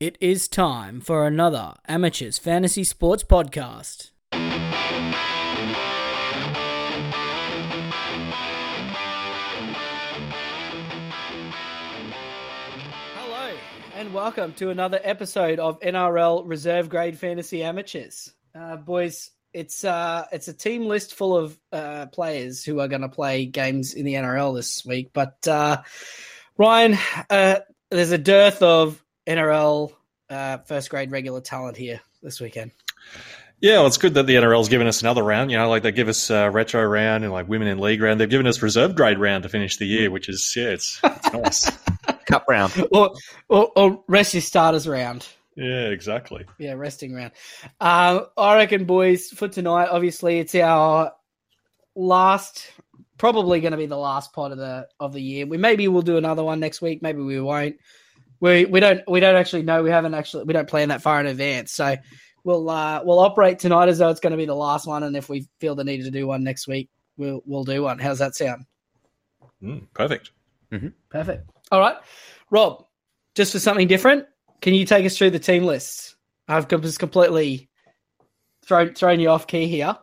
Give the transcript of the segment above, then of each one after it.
It is time for another Amateurs Fantasy Sports Podcast. Hello, and welcome to another episode of NRL Reserve Grade Fantasy Amateurs. Uh, boys, it's uh, it's a team list full of uh, players who are going to play games in the NRL this week. But uh, Ryan, uh, there's a dearth of NRL uh, first grade regular talent here this weekend. Yeah, well, it's good that the NRL's given us another round. You know, like they give us uh, retro round and like women in league round. They've given us reserve grade round to finish the year, which is yeah, it's, it's nice. Cup round. Or, or, or rest your starters round. Yeah, exactly. Yeah, resting round. Um, I reckon, boys, for tonight, obviously, it's our last, probably going to be the last part of the of the year. We maybe we'll do another one next week. Maybe we won't. We we don't we don't actually know. We haven't actually we don't plan that far in advance. So we'll uh, we'll operate tonight as though it's going to be the last one. And if we feel the need to do one next week, we'll we'll do one. How's that sound? Mm, perfect. Perfect. All right, Rob. Just for something different, can you take us through the team lists? I've just completely thrown thrown you off key here.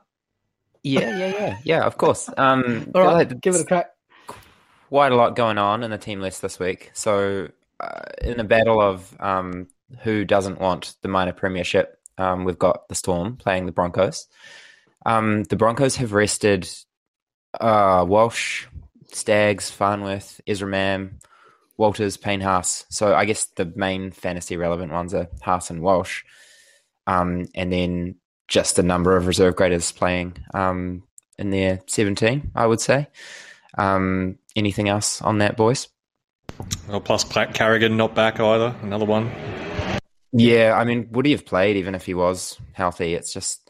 Yeah, yeah, yeah, yeah. Of course. Um, All right, give it a crack. Quite a lot going on in the team list this week. So, uh, in a battle of um, who doesn't want the minor premiership, um, we've got the Storm playing the Broncos. Um, the Broncos have rested uh, Walsh, Staggs, Farnworth, Ezra Mam, Walters, Payne Haas. So I guess the main fantasy relevant ones are Haas and Walsh. Um, and then just a number of reserve graders playing um, in their 17, I would say. Um, anything else on that, boys? Well, plus Cla- Carrigan not back either. Another one. Yeah, I mean, would he have played even if he was healthy? It's just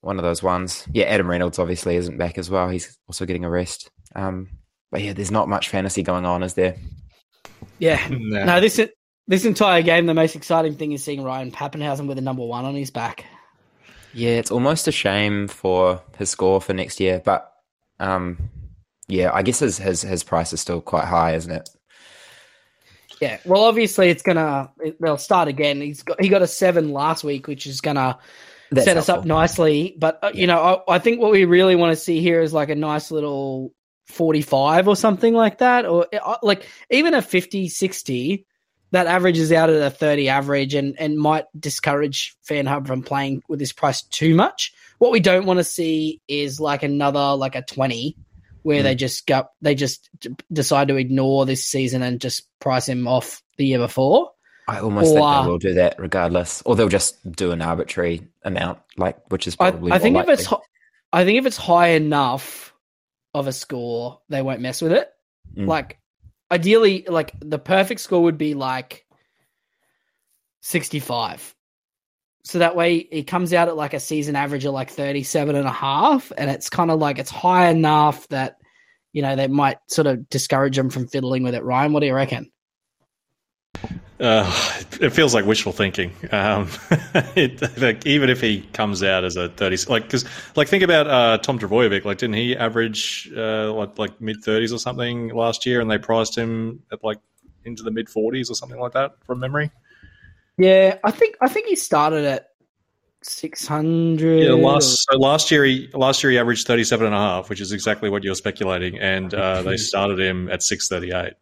one of those ones. Yeah, Adam Reynolds obviously isn't back as well. He's also getting a rest. Um, but yeah, there's not much fantasy going on, is there? Yeah. Nah. No, this this entire game, the most exciting thing is seeing Ryan Papenhuyzen with a number one on his back. Yeah, it's almost a shame for his score for next year, but um, yeah, I guess his, his his price is still quite high, isn't it? Yeah. Well, obviously, it's gonna they'll start again. He's got he got a seven last week, which is gonna That's set us up nicely. But uh, you know, I, I think what we really want to see here is like a nice little 45 or something like that, or uh, like even a 50, 60 that averages out at a 30 average and, and might discourage FanHub from playing with this price too much. What we don't want to see is like another like a 20 where they just go they just decide to ignore this season and just price him off the year before. I almost think they will do that regardless, or they'll just do an arbitrary amount, like which is I, probably. I think more if it's I think if it's high enough of a score, they won't mess with it. Mm. Like ideally, like the perfect score would be like sixty-five. So that way it comes out at like a season average of like 37 and a half. And it's kind of like it's high enough that, you know, they might sort of discourage them from fiddling with it. Ryan, what do you reckon? Uh, it feels like wishful thinking. Um, it, like, even if he comes out as a thirty, like because like think about uh, Tom Trbojevic. Like, didn't he average uh, like like mid thirties or something last year, and they priced him at like into the mid forties or something like that from memory. Yeah, I think I think he started at 600. Yeah, last so last year he last year he averaged thirty seven and a half, which is exactly what you're speculating, and uh, they started him at six thirty eight.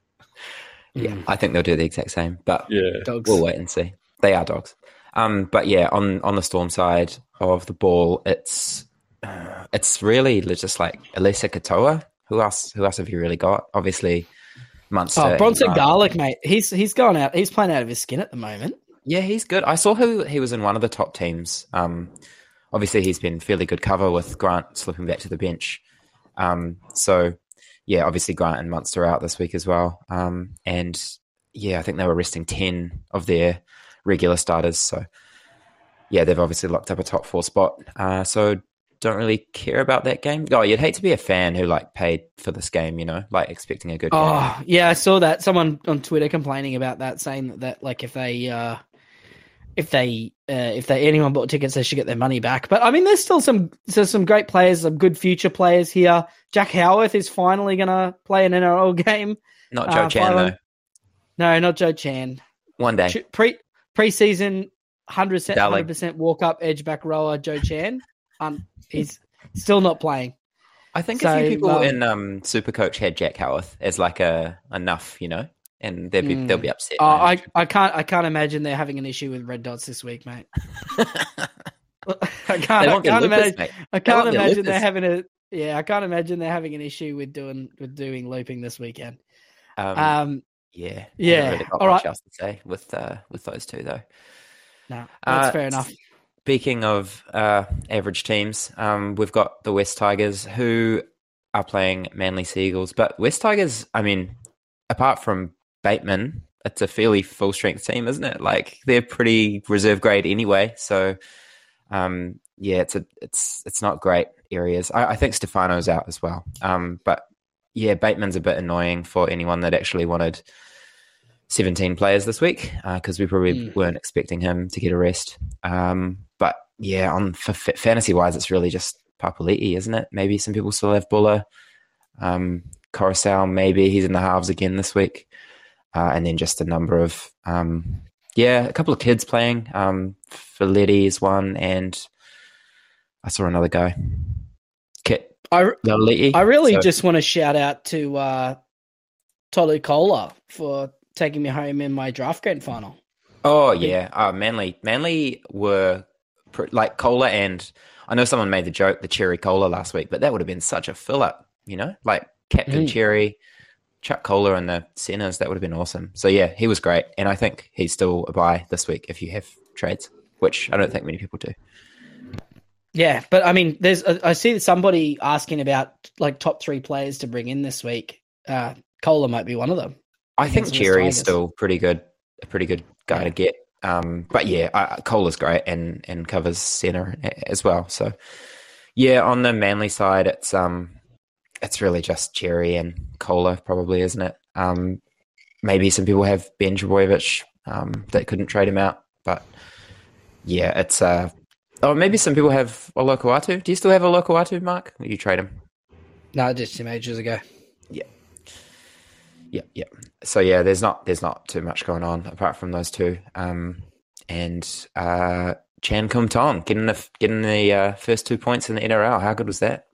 Yeah, I think they'll do the exact same, but Yeah, Dogs. we'll wait and see. They are dogs. Um, but yeah, on on the storm side of the ball, it's uh, it's really just like Eliesa Katoa. Who else? Who else have you really got? Obviously, Munster. Oh, Bronson Garlick, mate. He's he's going out. He's playing out of his skin at the moment. Yeah, he's good. I saw who he was in one of the top teams. Um, obviously, he's been fairly good cover with Grant slipping back to the bench. Um, so, yeah, obviously Grant and Munster out this week as well. Um, and yeah, I think they were resting ten of their regular starters. So, yeah, they've obviously locked up a top four spot. Uh, so don't really care about that game. Oh, you'd hate to be a fan who like paid for this game, you know, like expecting a good game. Oh, yeah, I saw that. Someone on Twitter complaining about that, saying that, that like if they uh if they uh, if they anyone bought tickets, they should get their money back. But I mean, there's still some there's some great players, some good future players here. Jack Howarth is finally gonna play an NRL game. Not uh, Joe Chan five- though. No, not Joe Chan. One day. Pre preseason 100%, 100% walk up edge back rower Joe Chan. Um, he's still not playing. I think So, a few people um, in um, Supercoach had Jack Howarth as like a enough, you know, and they'll be Mm. they'll be upset. Oh. I, I can't I can't imagine they're having an issue with red dots this week, mate. I can't, I can't lupus, imagine mate. I They can't their imagine they're having a yeah, I can't imagine they're having an issue with doing with doing looping this weekend. Um, Um yeah, yeah, really all right. else to say with uh, with those two though. no, that's Uh, fair enough. Speaking of uh, average teams, um, we've got the West Tigers who are playing Manly Seagulls. But West Tigers, I mean, apart from Bateman, it's a fairly full strength team, isn't it? Like they're pretty reserve grade anyway. So um, yeah, it's a it's it's not great areas. I, I think Stefano's out as well. Um, but yeah, Bateman's a bit annoying for anyone that actually wanted 17 players this week because we probably Mm. weren't expecting him to get a rest. Um, but yeah, on for f- fantasy wise, it's really just Papali'i, isn't it? Maybe some people still have Buller. Um, Koroisau, maybe he's in the halves again this week. Uh, and then just a number of, um, yeah, a couple of kids playing. Um, Faletti is one, and I saw another guy. Kit I. I really So- just want to shout out to uh, Tolu Koula for taking me home in my draft grand final. Oh yeah, uh, Manly. Manly were pr- like cola, and I know someone made the joke the cherry cola last week, but that would have been such a fill up, you know, like Captain Mm. Cherry, Chuck Kohler and the centers. That would have been awesome. So yeah, he was great, and I think he's still a buy this week if you have trades, which I don't think many people do. Yeah, but I mean, there's I I see somebody asking about like top three players to bring in this week. Uh, Koula might be one of them. I think Cherry is still pretty good, a pretty good guy Yeah. to get. Um, but yeah, uh, Koula's great and and covers center as well. So yeah, on the Manly side, it's um, it's really just Cherry and Cola, probably, isn't it? Um, maybe some people have Ben Trbojevic um, that couldn't trade him out, but yeah, it's uh, oh, maybe some people have Olakau'atu. Do you still have Olakau'atu, Mark? Or you trade him? No, just some ages ago. Yeah, yeah, yeah. So yeah, there's not there's not too much going on apart from those two. Um, and uh, Chan Kum Tong getting the getting the uh, first two points in the NRL. How good was that?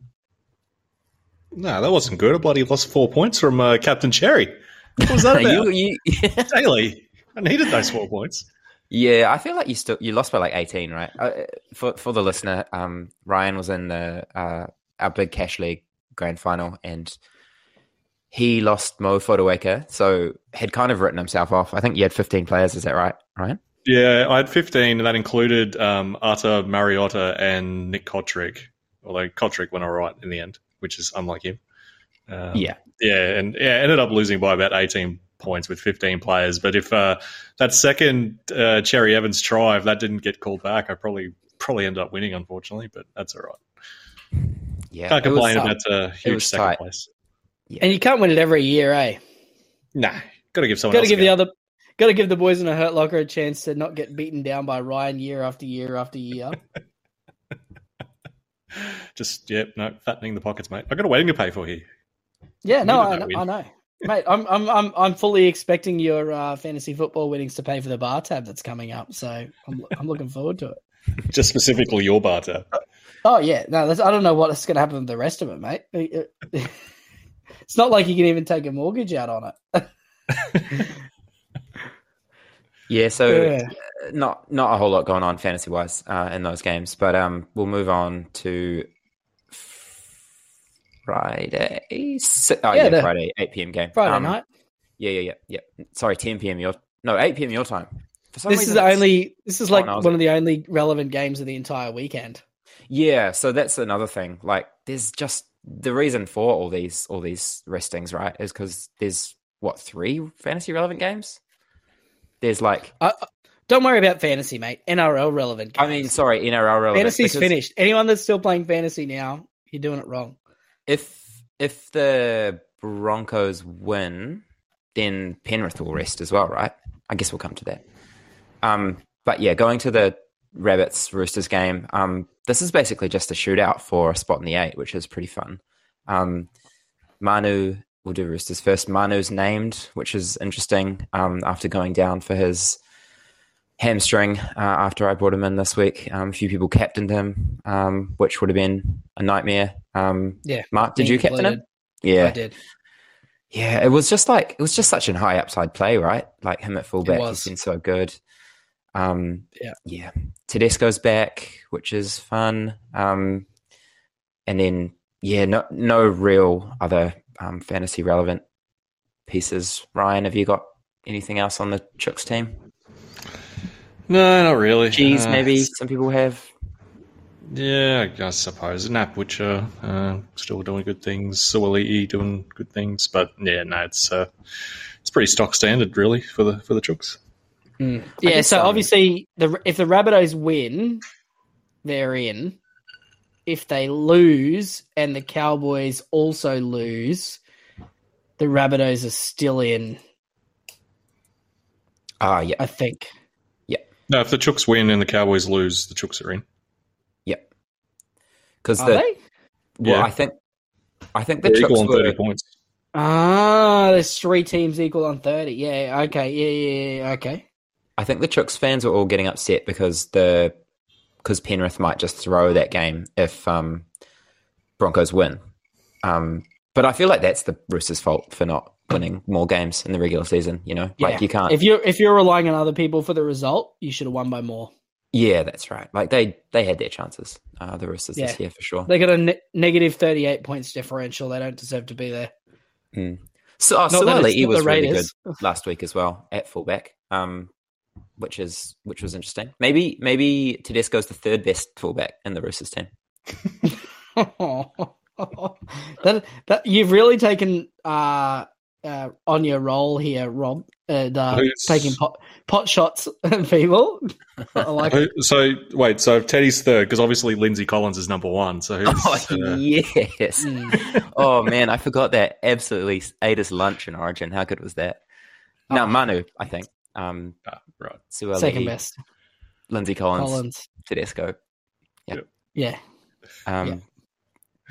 No, that wasn't good. I bloody lost four points from uh, Captain Cherry. What was that about? you, you, Daily. I needed those four points. yeah, I feel like you still you lost by like 18, right? Uh, for for the listener, um, Ryan was in the uh, our big cash league grand final and. He lost Mo Fotuaika, so had kind of written himself off. I think you had 15 players, is that right, Ryan? Yeah, I had 15, and that included um, Arta Mariota and Nick Cotric. Although Cotric went all right in the end, which is unlike him. Um, Yeah. Yeah, and yeah, ended up losing by about 18 points with 15 players. But if uh, that second uh, Cherry Evans try, if that didn't get called back, I probably probably ended up winning, unfortunately. But that's all right. Yeah, Can't it was complain tight. about a huge was second tight. place. And you can't win it every year, eh? Nah, got to give someone Got to give a the go. other, got to give the boys in a hurt locker a chance to not get beaten down by Ryan year after year after year. Just, yep, no, fattening the pockets, mate. i got a wedding to pay for here. Yeah, no, I know. I know, mate. I'm, I'm, I'm, I'm fully expecting your uh, fantasy football winnings to pay for the bar tab that's coming up. So I'm, I'm looking forward to it. Just specifically your bar tab. Oh yeah, no, that's, I don't know what's going to happen with the rest of it, mate. It's not like you can even take a mortgage out on it. Yeah, so Yeah. uh, not not a whole lot going on fantasy wise uh, in those games, but um, we'll move on to Friday. Oh Yeah, yeah, Friday, eight PM game. Friday Um, night. Yeah, yeah, yeah, yeah. Sorry, ten PM your no eight PM your time. For some This reason is the only. This is like no, I was- one of the only relevant games of the entire weekend. Yeah, so that's another thing. Like, there's just the reason for all these all these restings, right? Is because there's what three fantasy relevant games. There's like, Uh, don't worry about fantasy, mate. NRL relevant. I mean, sorry, NRL relevant. fantasy's finished. Anyone that's still playing fantasy now, you're doing it wrong. if if the Broncos win, then Penrith will rest as well, right? I guess we'll come to that. Um, but yeah, going to the Rabbits Roosters game. Um, this is basically just a shootout for a spot in the eight, which is pretty fun. Um, Manu will do Roosters first. Manu's named, which is interesting. Um, after going down for his hamstring uh, after I brought him in this week. Um, a few people captained him, um, which would have been a nightmare. Um, Yeah, Mark, did you captain him? Yeah, I did. yeah. It was just like it was just such a high upside play, right? Like him at fullback, he's been so good. Um, Yeah. yeah. Tedesco's back, which is fun. Um, and then yeah, no, no real other um, fantasy relevant pieces. Ryan, have you got anything else on the Chooks team? No, not really. Cheese, Uh, maybe some people have. Yeah, I suppose. Nat Butcher uh, still doing good things. Suaalii doing good things, but yeah, no, it's uh, it's pretty stock standard really for the for the Chooks. Yeah, guess, so um, obviously, the if the Rabbitohs win, they're in. If they lose and the Cowboys also lose, the Rabbitohs are still in. Ah, yeah, I think. Yeah. No, if the Chooks win and the Cowboys lose, the Chooks are in. yep. Because Are the they? well, Yeah. I think I think the They're equal Chooks on were thirty points. Ah, there's three teams equal on thirty. Yeah. Okay. Yeah. Yeah. yeah okay. I think the Chooks fans were all getting upset because the because Penrith might just throw that game if um, Broncos win. Um, but I feel like that's the Roosters' fault for not winning more games in the regular season. You know, Yeah. like you can't. If you're if you're relying on other people for the result, you should have won by more. yeah, that's right. Like they they had their chances. Uh, the Roosters Yeah. this year for sure. They got a ne- negative thirty eight points differential. They don't deserve to be there. So oh, Not that it's Suaalii not was really good last week as well at fullback. Um, which is which was interesting. Maybe maybe Tedesco's the third best fullback in the Roosters team. that that you've really taken uh, uh, on your role here, Rob, and uh, Who's- taking pot, pot shots at people. I like it. Who- So wait, so if Teddy's third, because obviously Lindsay Collins is number one. So who's Oh uh, yes. Mm. oh man, I forgot that. Absolutely ate his lunch in Origin. How good was that? No, Oh. Manu, I think. Um, ah, right? Suaalii, Second best, Lindsay Collins, Collins. Tedesco. Yeah. Um,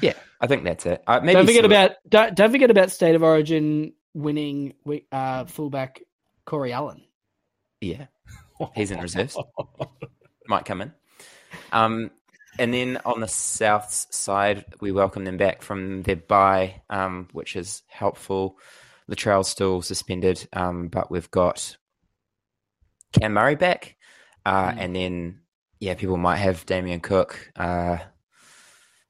yeah. I think that's it. Uh, maybe don't forget Sue- about don't, don't forget about State of Origin winning uh, fullback Corey Allen. yeah. He's in reserves. Might come in. Um, and then on the South's side, we welcome them back from their bye, um, which is helpful. The Latrell's still suspended, um, but we've got Cam Murray back. Uh, Mm. And then, yeah, people might have Damien Cook. Uh,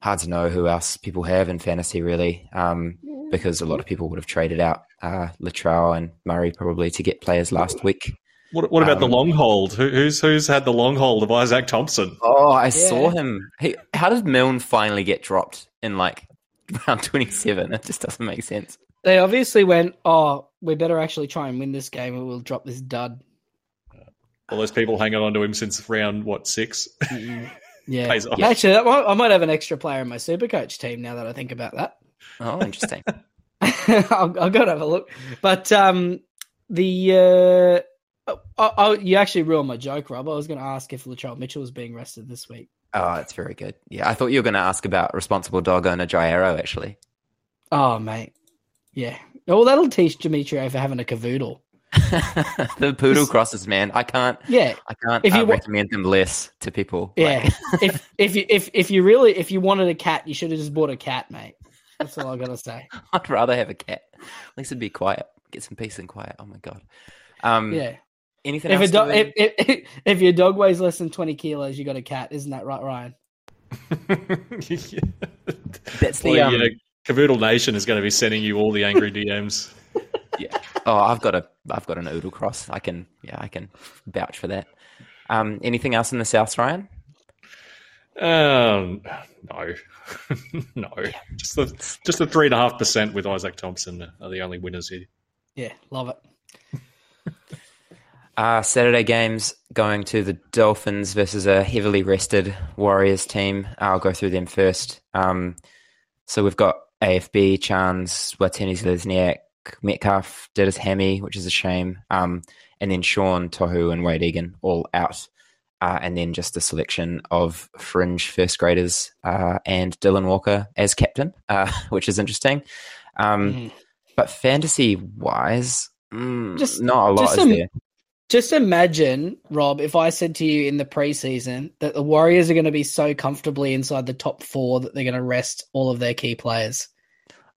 hard to know who else people have in fantasy, really, um, because a lot of people would have traded out uh, Latrell and Murray probably to get players last week. What, what about the Um, long hold? Who, who's who's had the long hold of Izaac Thompson? Oh, I saw him. He, how did Milne finally get dropped in like round 27? It just doesn't make sense. They obviously went, oh, we better actually try and win this game, or we'll drop this dud. All those people hanging on to him since round what six? Yeah, Pays off. actually, that might, I might have an extra player in my super coach team now that I think about that. Oh, interesting. I'll, I'll go and have a look. But um, the uh, oh, oh, you actually ruined my joke, Rob. I was going to ask if Latrell Mitchell was being rested this week. oh, that's very good. Yeah, I thought you were going to ask about responsible dog owner Jairo, actually. Oh, mate. Yeah. Well, that'll teach Demetriou for having a cavoodle. the poodle crosses, man. I can't. Yeah. I can't If uh, you wa- recommend them less to people. Yeah. Like, if if you if if you really if you wanted a cat, you should have just bought a cat, mate. That's all I gotta say. I'd rather have a cat. At least it'd be quiet. Get some peace and quiet. Oh my god. Um, Yeah. Anything If else? dog to- if, if if your dog weighs less than twenty kilos, you got a cat. Isn't that right, Ryan? That's the Well, um, yeah, Cavoodle Nation is going to be sending you all the angry DMs. Oh, I've got a I've got an oodle cross. I can yeah, I can vouch for that. Um, anything else in the south, Ryan? Um, no, no. Just the just the three and a half percent with Izaac Thompson are the only winners here. Yeah, love it. Uh, Saturday games going to the Dolphins versus a heavily rested Warriors team. I'll go through them first. Um, so we've got AFB, Chance, Watene-Zelezniak, Metcalf did his hammy, which is a shame. Um, and then Sean, Tohu, and Wayde Egan all out. Uh, and then just a selection of fringe first graders uh, and Dylan Walker as captain, uh, which is interesting. Um, Mhm. But fantasy wise, mm, Just- not a lot is there. just imagine, Rob, if I said to you in the preseason that the Warriors are going to be so comfortably inside the top four that they're going to rest all of their key players.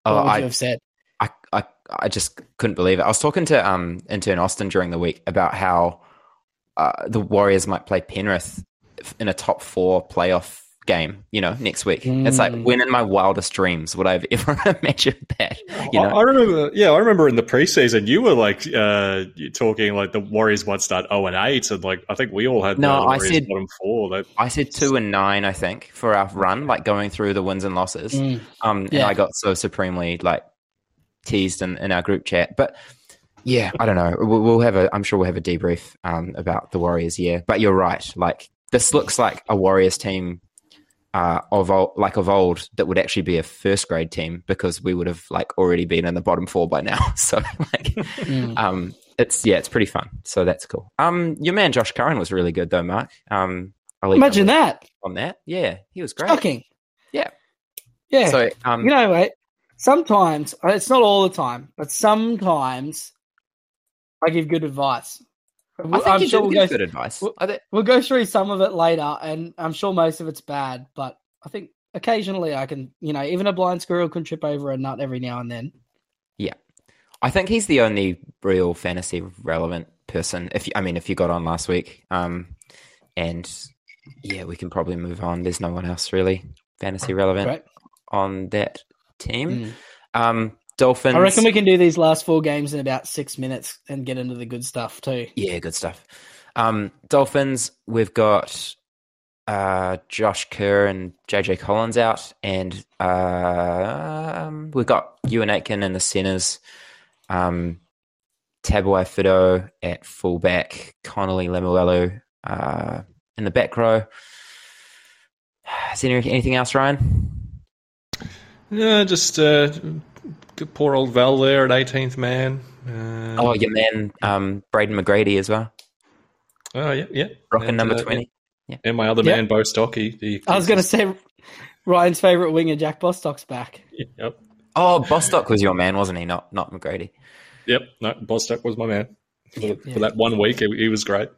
Oh, what would I, you have said? I, I, I just couldn't believe it. I was talking to um intern Austin during the week about how uh, the Warriors might play Penrith in a top four playoff game. You know, next week. It's like Mm. when in my wildest dreams would I have ever imagined that? You I, know, I remember, yeah, I remember in the preseason you were like uh, talking like the Warriors might start zero and eight, and like I think we all had No, the I said- bottom four. That I said two and nine. I think for our run, like going through the wins and losses. Mm. Um, and I got so supremely like teased in, in our group chat. But yeah, I don't know. We'll, we'll have a. I'm sure we'll have a debrief um, about the Warriors. Yeah, but you're right. Like this looks like a Warriors team uh, of old, like of old that would actually be a first grade team because we would have like already been in the bottom four by now. So like, Mm. um, it's yeah, it's pretty fun. So that's cool. Um, your man Josh Curran was really good though, Mark. Um, I'll Imagine that. on that. Yeah, he was great. Shocking. Yeah. Yeah. So um, you know, wait. Sometimes uh, it's not all the time, but sometimes I give good advice. I think I'm you sure we'll give go, good advice. well- we'll go through some of it later, and I'm sure most of it's bad. But I think occasionally I can, you know, even a blind squirrel can trip over a nut every now and then. Yeah, I think he's the only real fantasy relevant person. If you, I mean, if you got on last week, um, and yeah, we can probably move on. There's no one else really fantasy relevant Right? on that team. Mm. Um, Dolphins. I reckon we can do these last four games in about six minutes and get into the good stuff too. Yeah, good stuff. Um, Dolphins. We've got uh, Josh Kerr and JJ Collins out, and uh, um, we've got Euan Aitken in the centers. Um, Tabuai-Fidow at fullback, Connelly Lemuelu uh, in the back row. Is there any- anything else, Ryan? Yeah, just uh, poor old Val there at 18th man. Uh, Oh, your man, um, Braden McGrady as well, oh yeah, yeah, rocking And, number uh, twenty. And my other Yep. man, Bo Stocky. He, I was going to say Ryan's favorite winger, Jack Bostock's back. Yep, Oh, Bostock was your man, wasn't he? Not not McGrady. yep. No, Bostock was my man for, Yeah. for that one week. He, he was great.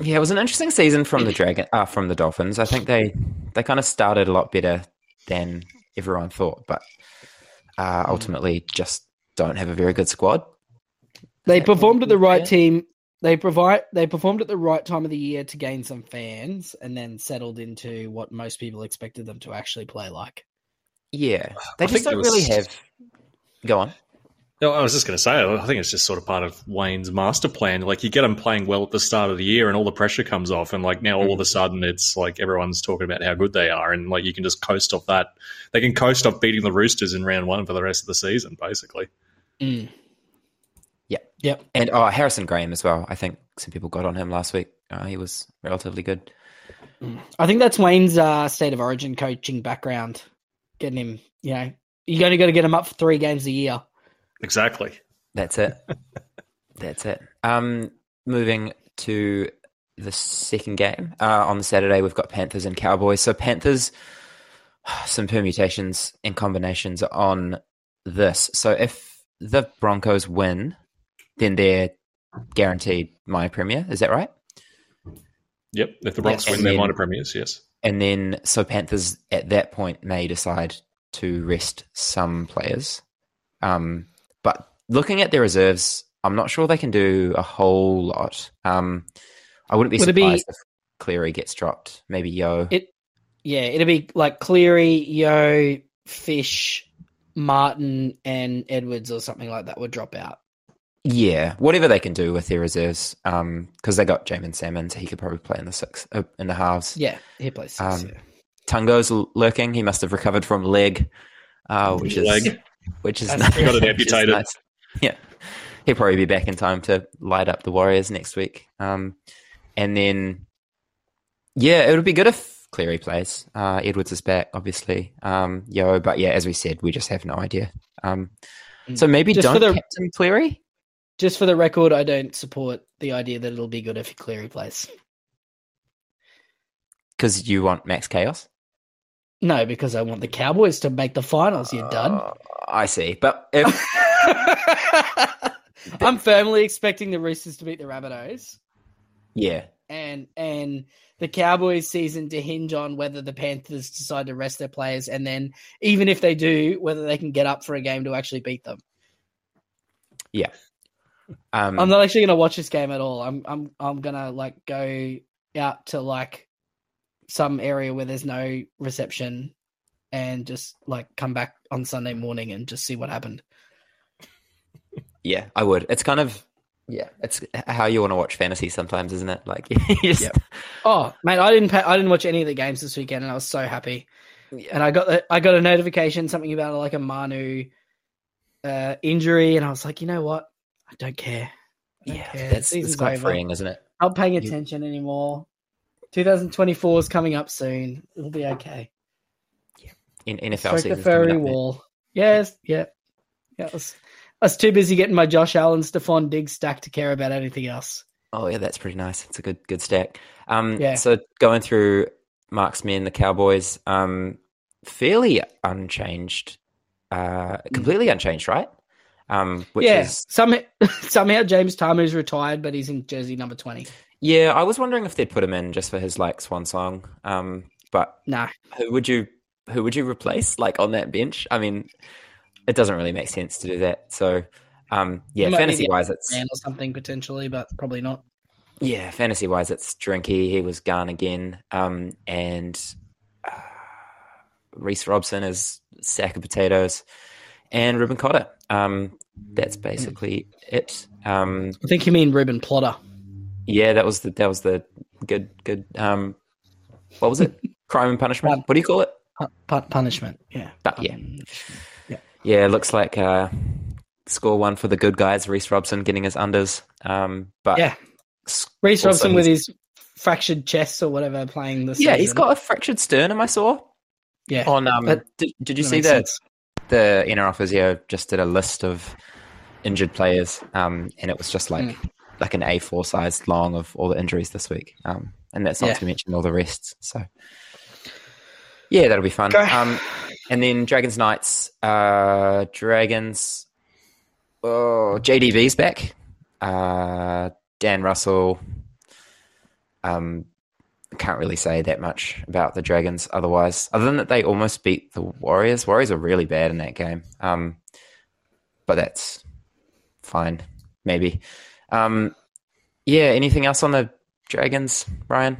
Yeah, it was an interesting season from the Dragon, uh, from the Dolphins. I think they they kind of started a lot better than everyone thought, but uh, ultimately just don't have a very good squad. They performed at the right fair? team. They provide. They performed at the right time of the year to gain some fans, and then settled into what most people expected them to actually play like. Yeah, they I just don't there really have. Go on. No, I was just going to say, I think it's just sort of part of Wayne's master plan. Like, you get them playing well at the start of the year, and all the pressure comes off, and like now all of a sudden, it's like everyone's talking about how good they are, and like you can just coast off that. They can coast off beating the Roosters in round one for the rest of the season, basically. Mm. Yeah. Yep. And oh, Harrison Graham as well. I think some people got on him last week. Uh, he was relatively good. I think that's Wayne's uh, state of origin coaching background. Getting him, you know, you only got to get him up for three games a year. Exactly. That's it. That's it. Um, moving to the second game uh, on the Saturday, we've got Panthers and Cowboys. So Panthers, some permutations and combinations on this. So if the Broncos win, then they're guaranteed my premier. Is that right? Yep. If the Broncos win then- minor premiers, yes. And then so Panthers at that point may decide to rest some players. Um, looking at their reserves, I'm not sure they can do a whole lot. Um, I wouldn't be Would it be- surprised if Cleary gets dropped. Maybe Yo. It, yeah, it'll be like Cleary, Yeo, Fish, Martin, and Edwards or something like that would drop out. yeah, whatever they can do with their reserves. Um, because they got Jaeman Salmons, he could probably play in the six uh, in the halves. Yeah, he plays six. Um, yeah. Tungo's lurking. He must have recovered from leg, uh, which is Leg. which is That's nice. Got it which amputated. nice. Yeah, he'll probably be back in time to light up the Warriors next week. Um, and then yeah, it would be good if Cleary plays. Uh, Edwards is back, obviously. Um, yo, but yeah, as we said, we just have no idea. Um, so maybe Just for don't the- captain Cleary. Just for the record, I don't support the idea that it'll be good if Cleary plays. Because you want Max Chaos? No, because I want the Cowboys to make the finals, you dud. Uh, I see. But if I'm firmly expecting the Roosters to beat the Rabbitohs, Yeah, and and the Cowboys season to hinge on whether the Panthers decide to rest their players, and then even if they do, whether they can get up for a game to actually beat them. Yeah. Um, I'm not actually gonna watch this game at all. I'm I'm I'm gonna like go out to like some area where there's no reception and just like come back on Sunday morning and just see what happened. Yeah, I would. It's kind of yeah, it's how you want to watch fantasy sometimes, isn't it? Like, you just, Yep. Oh man, I didn't pay, I didn't watch any of the games this weekend, and I was so happy. And I got the, I got a notification something about like a Manu uh, injury, and I was like, you know what? I don't care. I don't yeah, care. that's it's quite over. freeing, isn't it? Not paying You- attention anymore. 2024 is coming up soon. It'll be okay. Yeah, in NFL Stroke the season's coming furry up, man. wall. Yes, yeah. yeah I, was, I was too busy getting my Josh Allen, Stefon Diggs stack to care about anything else. Oh yeah, that's pretty nice. It's a good good stack. Um, Yeah. So going through Mark's men, the Cowboys, um, fairly unchanged, uh, completely unchanged, right? Um, which yeah, is somehow, somehow James Tamou's retired, but he's in jersey number 20. yeah. I was wondering if they'd put him in just for his like swan song. Um, but Nah, who would you who would you replace like on that bench? I mean, it doesn't really make sense to do that. So, um, yeah, You might need fantasy wise, it's or something potentially, but probably not. Yeah, fantasy wise, it's Drinky. He was gone again. Um, and uh, Reece Robson is sack of potatoes, and Reuben Cotter. Um, that's basically it. Um, I think you mean Ruben Plotter. yeah, that was the that was the good good. Um, what was it? Crime and punishment. What do you call it? Pu- pu- punishment. Yeah. But yeah, Yeah. Yeah. It looks like uh, score one for the good guys. Reece Robson getting his unders. Um, but Yeah. Reece Robson with his fractured chest or whatever playing this. yeah, he's got a fractured sternum. I saw Yeah. on. Um, That- did, did you that see makes the sense. the NRL physio just did a list of injured players, um, and it was just like Mm. like an A4 size long of all the injuries this week, um, and that's not Yeah. to mention all the rests. So, yeah, that'll be fun. Go. Um, and then Dragons Knights, uh, Dragons. Oh, JDV's back. Uh, Dan Russell. Um, can't really say that much about the Dragons otherwise, other than that they almost beat the Warriors. Warriors are really bad in that game. Um, but that's fine, maybe. Um, yeah, anything else on the Dragons, Ryan?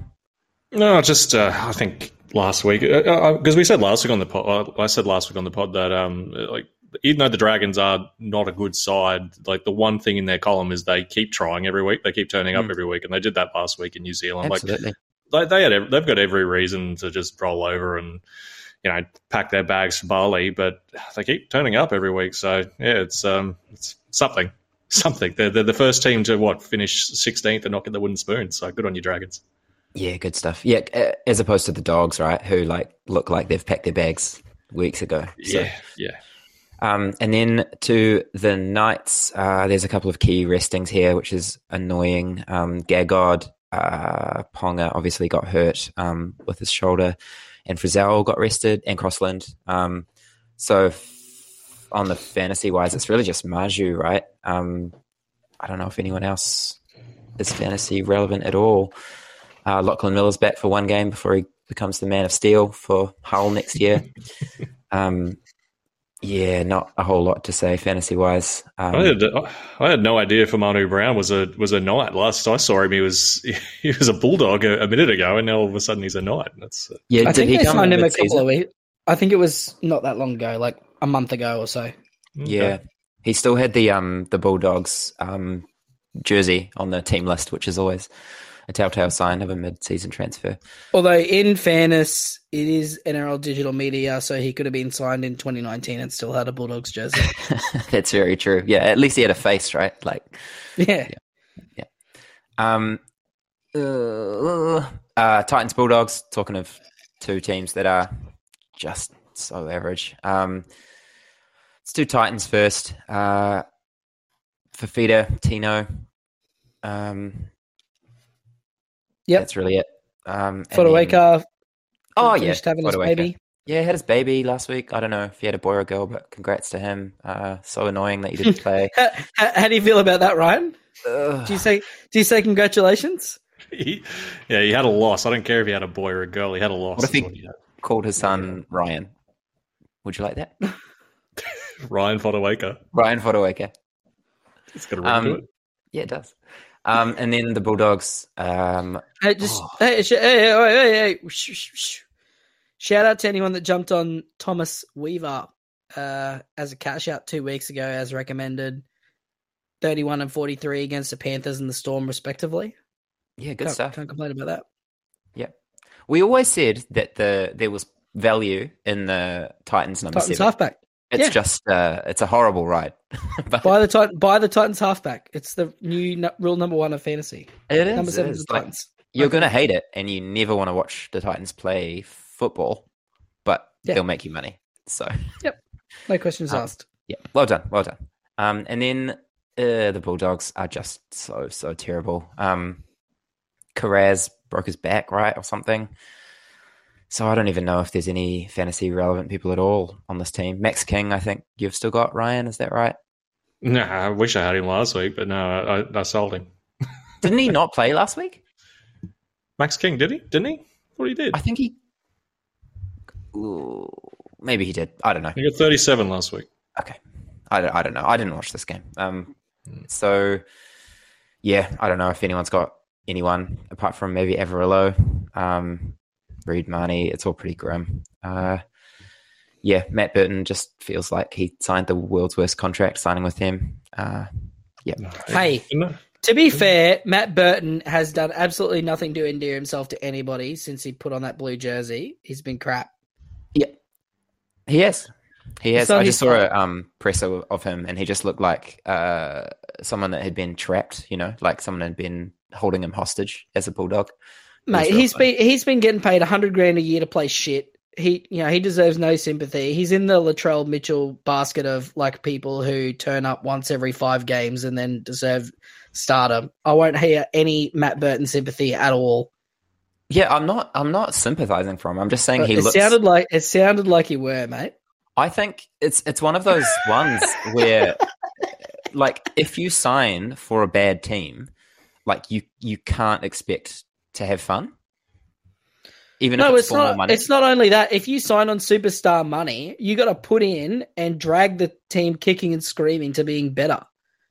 No, just uh, I think last week because we said last week on the pod. I said last week on the pod that um, like even though the Dragons are not a good side, like the one thing in their column is they keep trying every week. They keep turning up Mm. every week, and they did that last week in New Zealand. Like Absolutely. they, they had, they've got every reason to just roll over and you know pack their bags for Bali, but they keep turning up every week. So yeah, it's um it's something something. They're, they're the first team to what finish sixteenth and not get the wooden spoon. So good on you, Dragons. Yeah, good stuff. Yeah, uh, as opposed to the dogs, right? Who like look like they've packed their bags weeks ago. So, Yeah, yeah. Um, and then to the Knights, uh, there's a couple of key restings here, which is annoying. Um, Gagai, uh, Ponga obviously got hurt um, with his shoulder, and Frizell got rested, and Crossland. Um, so f- on the fantasy wise, it's really just Maju, right? Um, I don't know if anyone else is fantasy relevant at all. Uh, Lachlan Miller's back for one game before he becomes the man of steel for Hull next year. um, yeah, not a whole lot to say fantasy wise. Um, I had I had no idea if Manu Brown was a was a knight. Last I saw him, he was he was a bulldog a, a minute ago, and now all of a sudden he's a knight. That's uh, yeah, I think he they signed him a mid-season? couple of weeks. I think it was not that long ago, like a month ago or so. Yeah, he still had the um the Bulldogs um jersey on the team list, which is always a telltale sign of a mid-season transfer. Although, in fairness, it is NRL digital media, so he could have been signed in 2019 and still had a Bulldogs jersey. That's very true. Yeah, at least he had a face, right? Like, yeah. Yeah. Um, uh, uh, Titans Bulldogs. Talking of two teams that are just so average. Um, let's do Titans first. Uh, Fifita, Tino. Um, Yep. that's really it. Um, and then- Fotuaika Oh yeah, finished having his baby. Yeah, he had his baby last week. I don't know if he had a boy or a girl, but congrats to him. Uh, so annoying that you didn't play. How, how, how do you feel about that, Ryan? Ugh. Do you say do you say congratulations? He, yeah, he had a loss. I don't care if he had a boy or a girl. He had a loss. What if he- what had. Called his son Ryan. Would you like that? Ryan Fotuaika. Ryan Fotuaika. It's got a ring Um, to it. Yeah, it does. Um, and then the Bulldogs. Um, Hey, just Oh. hey, sh- hey, hey, hey, hey. Shout out to anyone that jumped on Thomas Weaver uh, as a cash out two weeks ago, as recommended. Thirty-one and forty-three against the Panthers and the Storm, respectively. yeah, good can't, stuff. Can't complain about that. Yep. We always said that the there was value in the Titans number Titans seven. halfback. It's yeah. just uh, it's a horrible ride. but Buy the Titan, buy the Titans halfback. It's the new nu- rule number one of fantasy. it is. Number seven is. is the Like, Titans. you're gonna hate it, and you never want to watch the Titans play football, but Yeah. they'll make you money. So yep, No questions Um, asked. yeah, well done, well done. Um, and then uh, the Bulldogs are just so so terrible. Um, Carraz broke his back, right, or something. So I don't even know if there's any fantasy relevant people at all on this team. Max King, I think you've still got Ryan. Is that right? Nah, I wish I had him last week, but no, I, I sold him. Didn't he not play last week? Max King, did he? Didn't he? What he did? I think he. Ooh, maybe he did. I don't know. He got 37 last week. Okay. I don't, I don't know. I didn't watch this game. Um, so yeah, I don't know if anyone's got anyone apart from maybe Averillo, um, Reed Mahoney. It's all pretty grim. Uh, yeah, Matt Burton just feels like he signed the world's worst contract signing with him. Uh, No, Hey. To be fair, Matt Burton has done absolutely nothing to endear himself to anybody since he put on that blue jersey. He's been crap. yeah, he has. He has. I just saw a um, presser of him, and he just looked like uh, someone that had been trapped. You know, like someone had been holding him hostage as a bulldog. Mate, he's been he's been getting paid hundred grand a year to play shit. He you know, he deserves no sympathy. He's in the Latrell Mitchell basket of like people who turn up once every five games and then deserve stardom. I won't hear any Matt Burton sympathy at all. Yeah, I'm not. I'm not sympathizing for him. I'm just saying But he it looks. sounded like it sounded like you were, mate. I think it's it's one of those ones where, like, if you sign for a bad team, like you you can't expect to have fun, even No, if it's, it's not. money. It's not only that. If you sign on superstar money, you got to put in and drag the team kicking and screaming to being better.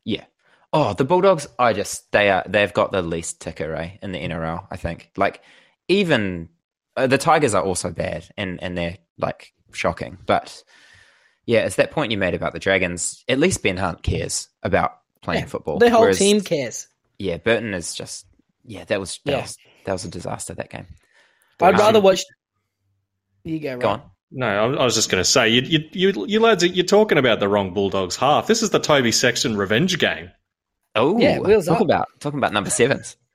Yeah. Oh, the Bulldogs. I just they are they've got the least ticker eh, in the NRL. I think. Like even uh, the Tigers are also bad and and they're like shocking. But yeah, it's that point you made about the Dragons. At least Ben Hunt cares about playing Yeah, football. The whole whereas- team cares. Yeah, Burton is just yeah. That was that Yeah. was that was a disaster. That game. I'd Um, rather watch. You go, Go on. No, I I was just going to say, you, you, you, you lads, you're talking about the wrong Bulldogs half. This is the Toby Sexton revenge game. Oh Yeah, wheels talk up. about talking about number sevens.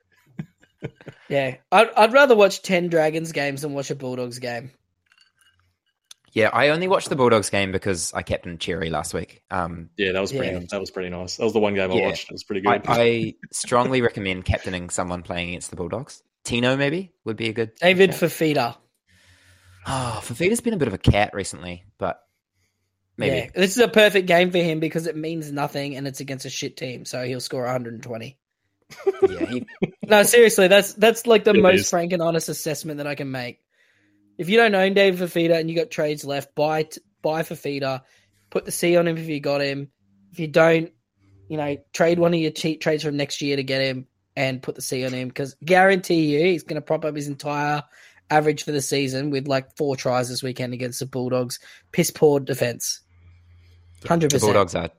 Yeah, I'd, I'd rather watch ten Dragons games than watch a Bulldogs game. Yeah, I only watched the Bulldogs game because I kept captained Cherry last week. Um, Yeah, that was pretty. Yeah. That was pretty nice. That was the one game I Yeah. watched. It was pretty I, good. I strongly recommend captaining someone playing against the Bulldogs. Tino maybe would be a good. David shout. Fifita. Oh, Fifita's been a bit of a cat recently, but maybe. Yeah, this is a perfect game for him because it means nothing and it's against a shit team, so he'll score 120. Yeah, he, No, seriously, that's that's like the It most is. frank and honest assessment that I can make. If you don't own David Fifita and you got trades left, buy t- buy Fifita, put the C on him if you got him. If you don't, you know, trade one of your cheap trades from next year to get him and put the C on him because guarantee you he's going to prop up his entire average for the season with like four tries this weekend against the Bulldogs. Piss poor defense. Hundred the percent. Bulldogs are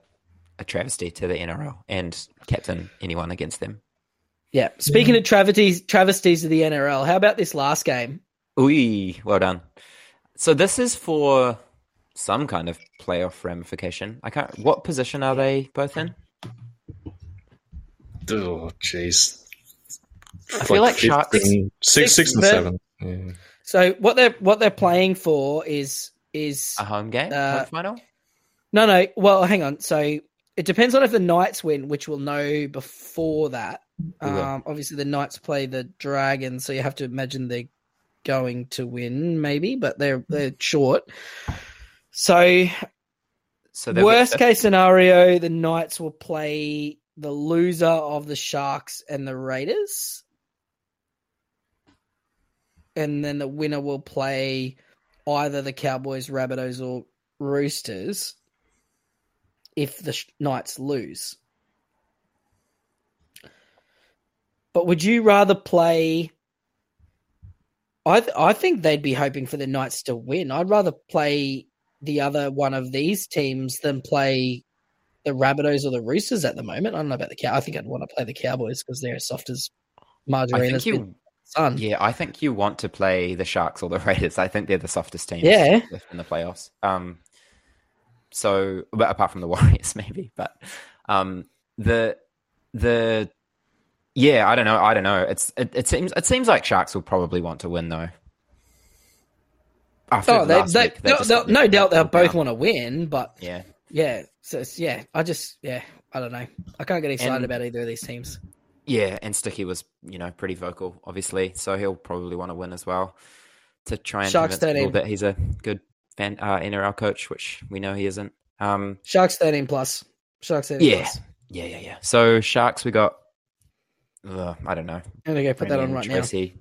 a travesty to the NRL and captain anyone against them. Yeah. Speaking of travesties, travesties of the NRL, how about this last game? Ooh, well done. So this is for some kind of playoff ramification. I can't. What position are they both in? Oh, jeez. I feel like Sharks- fifth and- six, Six, six and but- seven. Yeah. So what they're what they're playing for is is A home game, Uh, final. no no well hang on so it depends on if the Knights win which we'll know before that We um obviously the Knights play the Dragons so you have to imagine they're going to win, maybe, but they're they're short. So So they'll worst fifth. case scenario, the Knights will play the loser of the Sharks and the Raiders. And then the winner will play either the Cowboys, Rabbitohs, or Roosters if the Knights lose. But would you rather play? I th- I think they'd be hoping for the Knights to win. I'd rather play the other one of these teams than play the Rabbitohs or the Roosters at the moment. I don't know about the Cow. I think I'd want to play the Cowboys because they're as soft as margarine you. sun. Yeah, I think you want to play the Sharks or the Raiders. I think they're the softest teams Yeah. in the playoffs. Um, so, but apart from the Warriors, maybe. But um, the the yeah, I don't know. I don't know. It's it, it seems it seems like Sharks will probably want to win though. After Oh, they, last they, they they'll- just- they'll- no doubt they they'll both down. want to win, but Yeah, yeah, so it's, yeah, I just yeah, I don't know. I can't get excited And- about either of these teams. Yeah, and Sticky was, you know, pretty vocal, obviously, so he'll probably want to win as well to try and Sharks convince that he's a good fan, uh, NRL coach, which we know he isn't. Um, Sharks thirteen plus. Sharks thirteen Yeah. plus. yeah, yeah, yeah. So Sharks, we got, uh, I don't know, I'm gonna go put that on right Tracy,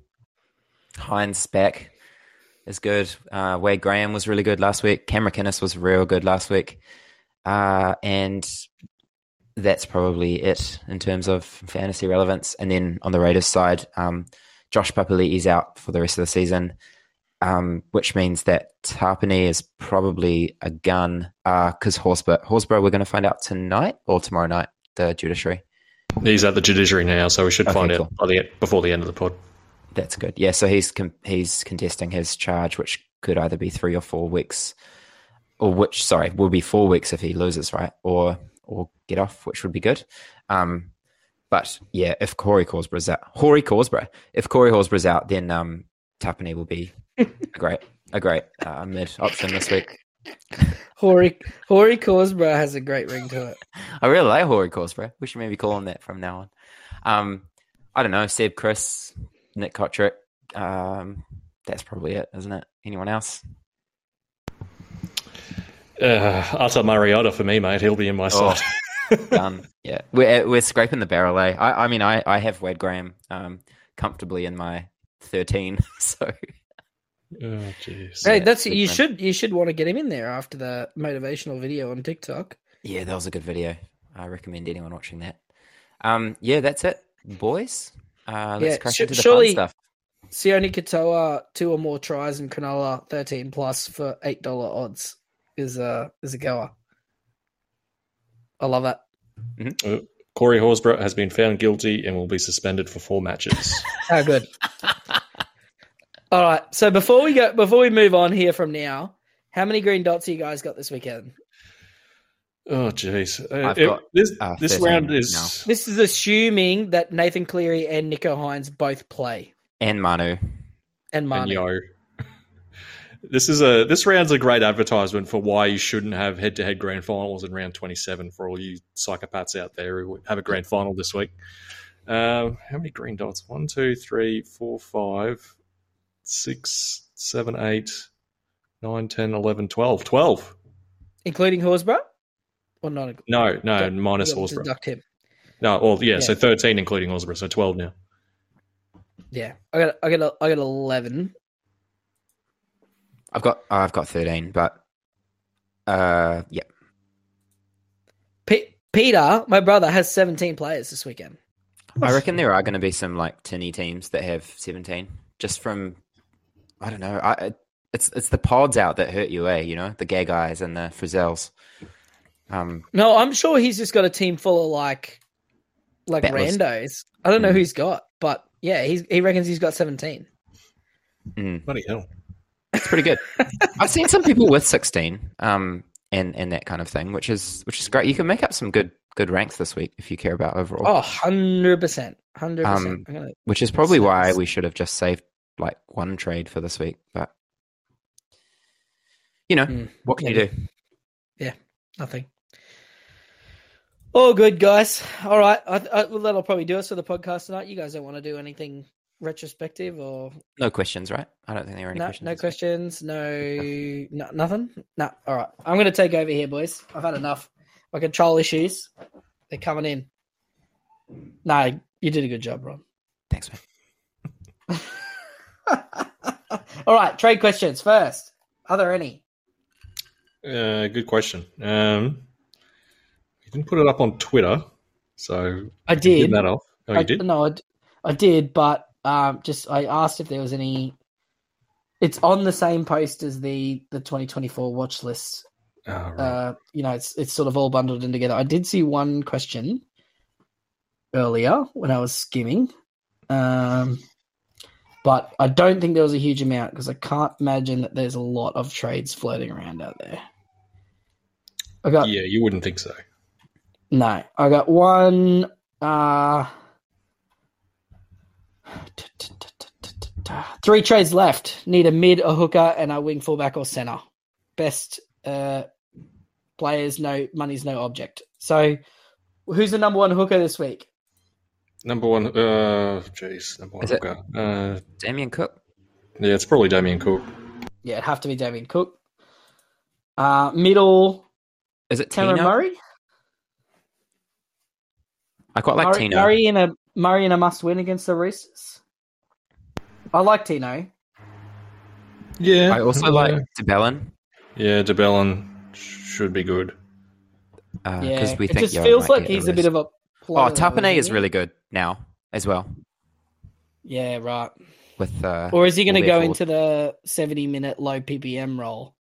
Hynes back is good. Uh, Wade Graham was really good last week. Cameron McInnes was real good last week, uh, and that's probably it in terms of fantasy relevance. And then on the Raiders side, um, Josh Papali'i is out for the rest of the season, um, which means that Tapine is probably a gun because Horsburgh, Horsburgh, we're going to find out tonight or tomorrow night, the judiciary. He's at the judiciary now, so we should Okay, find cool. out by the, before the end of the pod. That's good. Yeah, so he's com- he's contesting his charge, which could either be three or four weeks, or which sorry will be four weeks if he loses, right? Or or get off, which would be good. Um, but yeah, if Corey Horsburgh's out, Corey Horsburgh, if Corey Horsburgh's out, then um, Tapine will be a great a great uh, mid option this week. Hori Hori Korsborough has a great ring to it. I really like Corey Horsburgh. We should maybe call him that from now on. Um, I don't know, Seb, Kris, Nick Cotric. Um, that's probably it, isn't it? Anyone else? Uh, Ata Mariota for me, mate. He'll be in my Oh. side. done. Yeah, we're we're scraping the barrel. Eh? I I mean, I I have Wade Graham um comfortably in my thirteen. So Oh, jeez. Hey, Yeah, that's you fan. should you should want to get him in there after the motivational video on TikTok. yeah, that was a good video. I recommend anyone watching that. Um, yeah, that's it, boys. Uh, let's Yeah, crack sh- into the surely- fun stuff. Sione Katoa, two or more tries in Cronulla, thirteen plus for eight dollar odds is a is a goer. I love that. Corey Horsburgh has been found guilty and will be suspended for four matches. How good. All right. So before we go, before we move on here from now, how many green dots you guys got this weekend? oh, jeez. Uh, I've it- got, this uh, this round is. now. This is assuming that Nathan Cleary and Nicho Hynes both play, And Manu. and and Manu. yo. This is a this round's a great advertisement for why you shouldn't have head to head grand finals in round twenty seven for all you psychopaths out there who have a grand final this week. Um, how many green dots? One, two, three, four, five, six, seven, eight, nine, ten, eleven, twelve. Twelve. including Horsburgh, or not? No, no, Don't- minus Horsburgh. Deduct him. No, well, yeah, Yeah. so thirteen including Horsburgh, so twelve now. Yeah, I got, I got, I got eleven. I've got I've got thirteen, but uh, yeah, P- Peter, my brother, has seventeen players this weekend. I reckon there are going to be some like tinny teams that have seventeen, just from I don't know. I it's it's the pods out that hurt you, eh? You know, the gay guys and the Frizells. Um, No, I'm sure he's just got a team full of like, like Battlers. randos. I don't know Mm. who he's got, but yeah, he's he reckons he's got seventeen. mm, Bloody hell. It's pretty good. I've seen some people with sixteen, um, and and that kind of thing, which is which is great. You can make up some good good ranks this week if you care about overall. Oh, 100 percent, hundred Um, percent. which is probably why we should have just saved like one trade for this week. But you know, Mm, what can you do? Yeah, Nothing. All good, guys. All right, I, I, well, that'll probably do us for the podcast tonight. You guys don't want to do anything retrospective or No questions, right? I don't think there are any no, questions. no questions, no, no nothing. No, all right. I'm going to take over here, boys. I've had enough. My control issues, they're coming in. No, you did a good job, Ron. Thanks, man. all right, trade questions first. Are there any? Uh, good question. Um, you didn't put it up on Twitter, so I did. that off. Oh, you I, did? No, I, d- I did, but um, just I asked if there was any. It's on the same post as the the 2024 watch list. Oh, right. Uh, you know, it's it's sort of all bundled in together. I did see one question earlier when I was skimming, um, but I don't think there was a huge amount because I can't imagine that there's a lot of trades floating around out there. I got yeah, you wouldn't think so. no, I got one. Uh, three trades left. Need a mid, a hooker, and a wing fullback or center. Best uh, players, no money's no object. So, who's the number one hooker this week? Number one, uh, jeez, number one Is it- hooker. Uh, Damien Cook. yeah, it's probably Damien Cook. Yeah, it'd have to be Damien Cook. Uh, middle, Is it Cameron Tino? Murray. I quite like Murray, Tino. Murray in a Murray in a must win against the Roosters. I like Tino. Yeah, I also yeah. like de Belin Yeah, de Belin should be good. because yeah, Uh, we it think just Young feels might like he's a bit of a. Oh, plotter, Tapine isn't is he? really good now as well. Yeah, right. With uh, Or is he going to go their into the 70 minute low PPM role?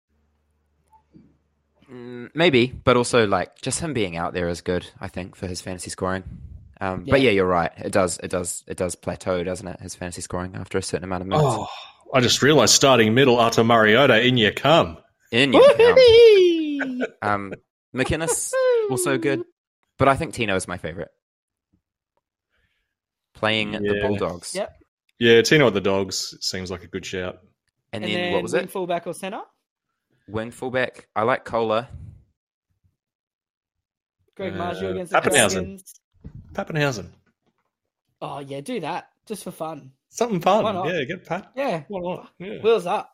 Mm, maybe, but also like just him being out there is good. I think for his fantasy scoring. Um, But Yeah. yeah, you're right. It does. It does. It does plateau, doesn't it? His fantasy scoring after a certain amount of minutes. Oh, I just realised starting middle Ata Mariota in you come. In you come. Woo-hoo! Um, McInnes also good, but I think Tino is my favorite. Playing the Bulldogs, Yep. Yeah, Tino at the Dogs seems like a good shout. and, And then, then what was wing it? Fullback or center? Wing fullback. I like Koula. Greg Uh, Marzhew against the Papenhuyzen. Dragons. Papenhuyzen. Oh, yeah, do that. Just for fun. Something fun. Why not? Yeah, get Pat. Yeah. Why not? Yeah. Wheels up.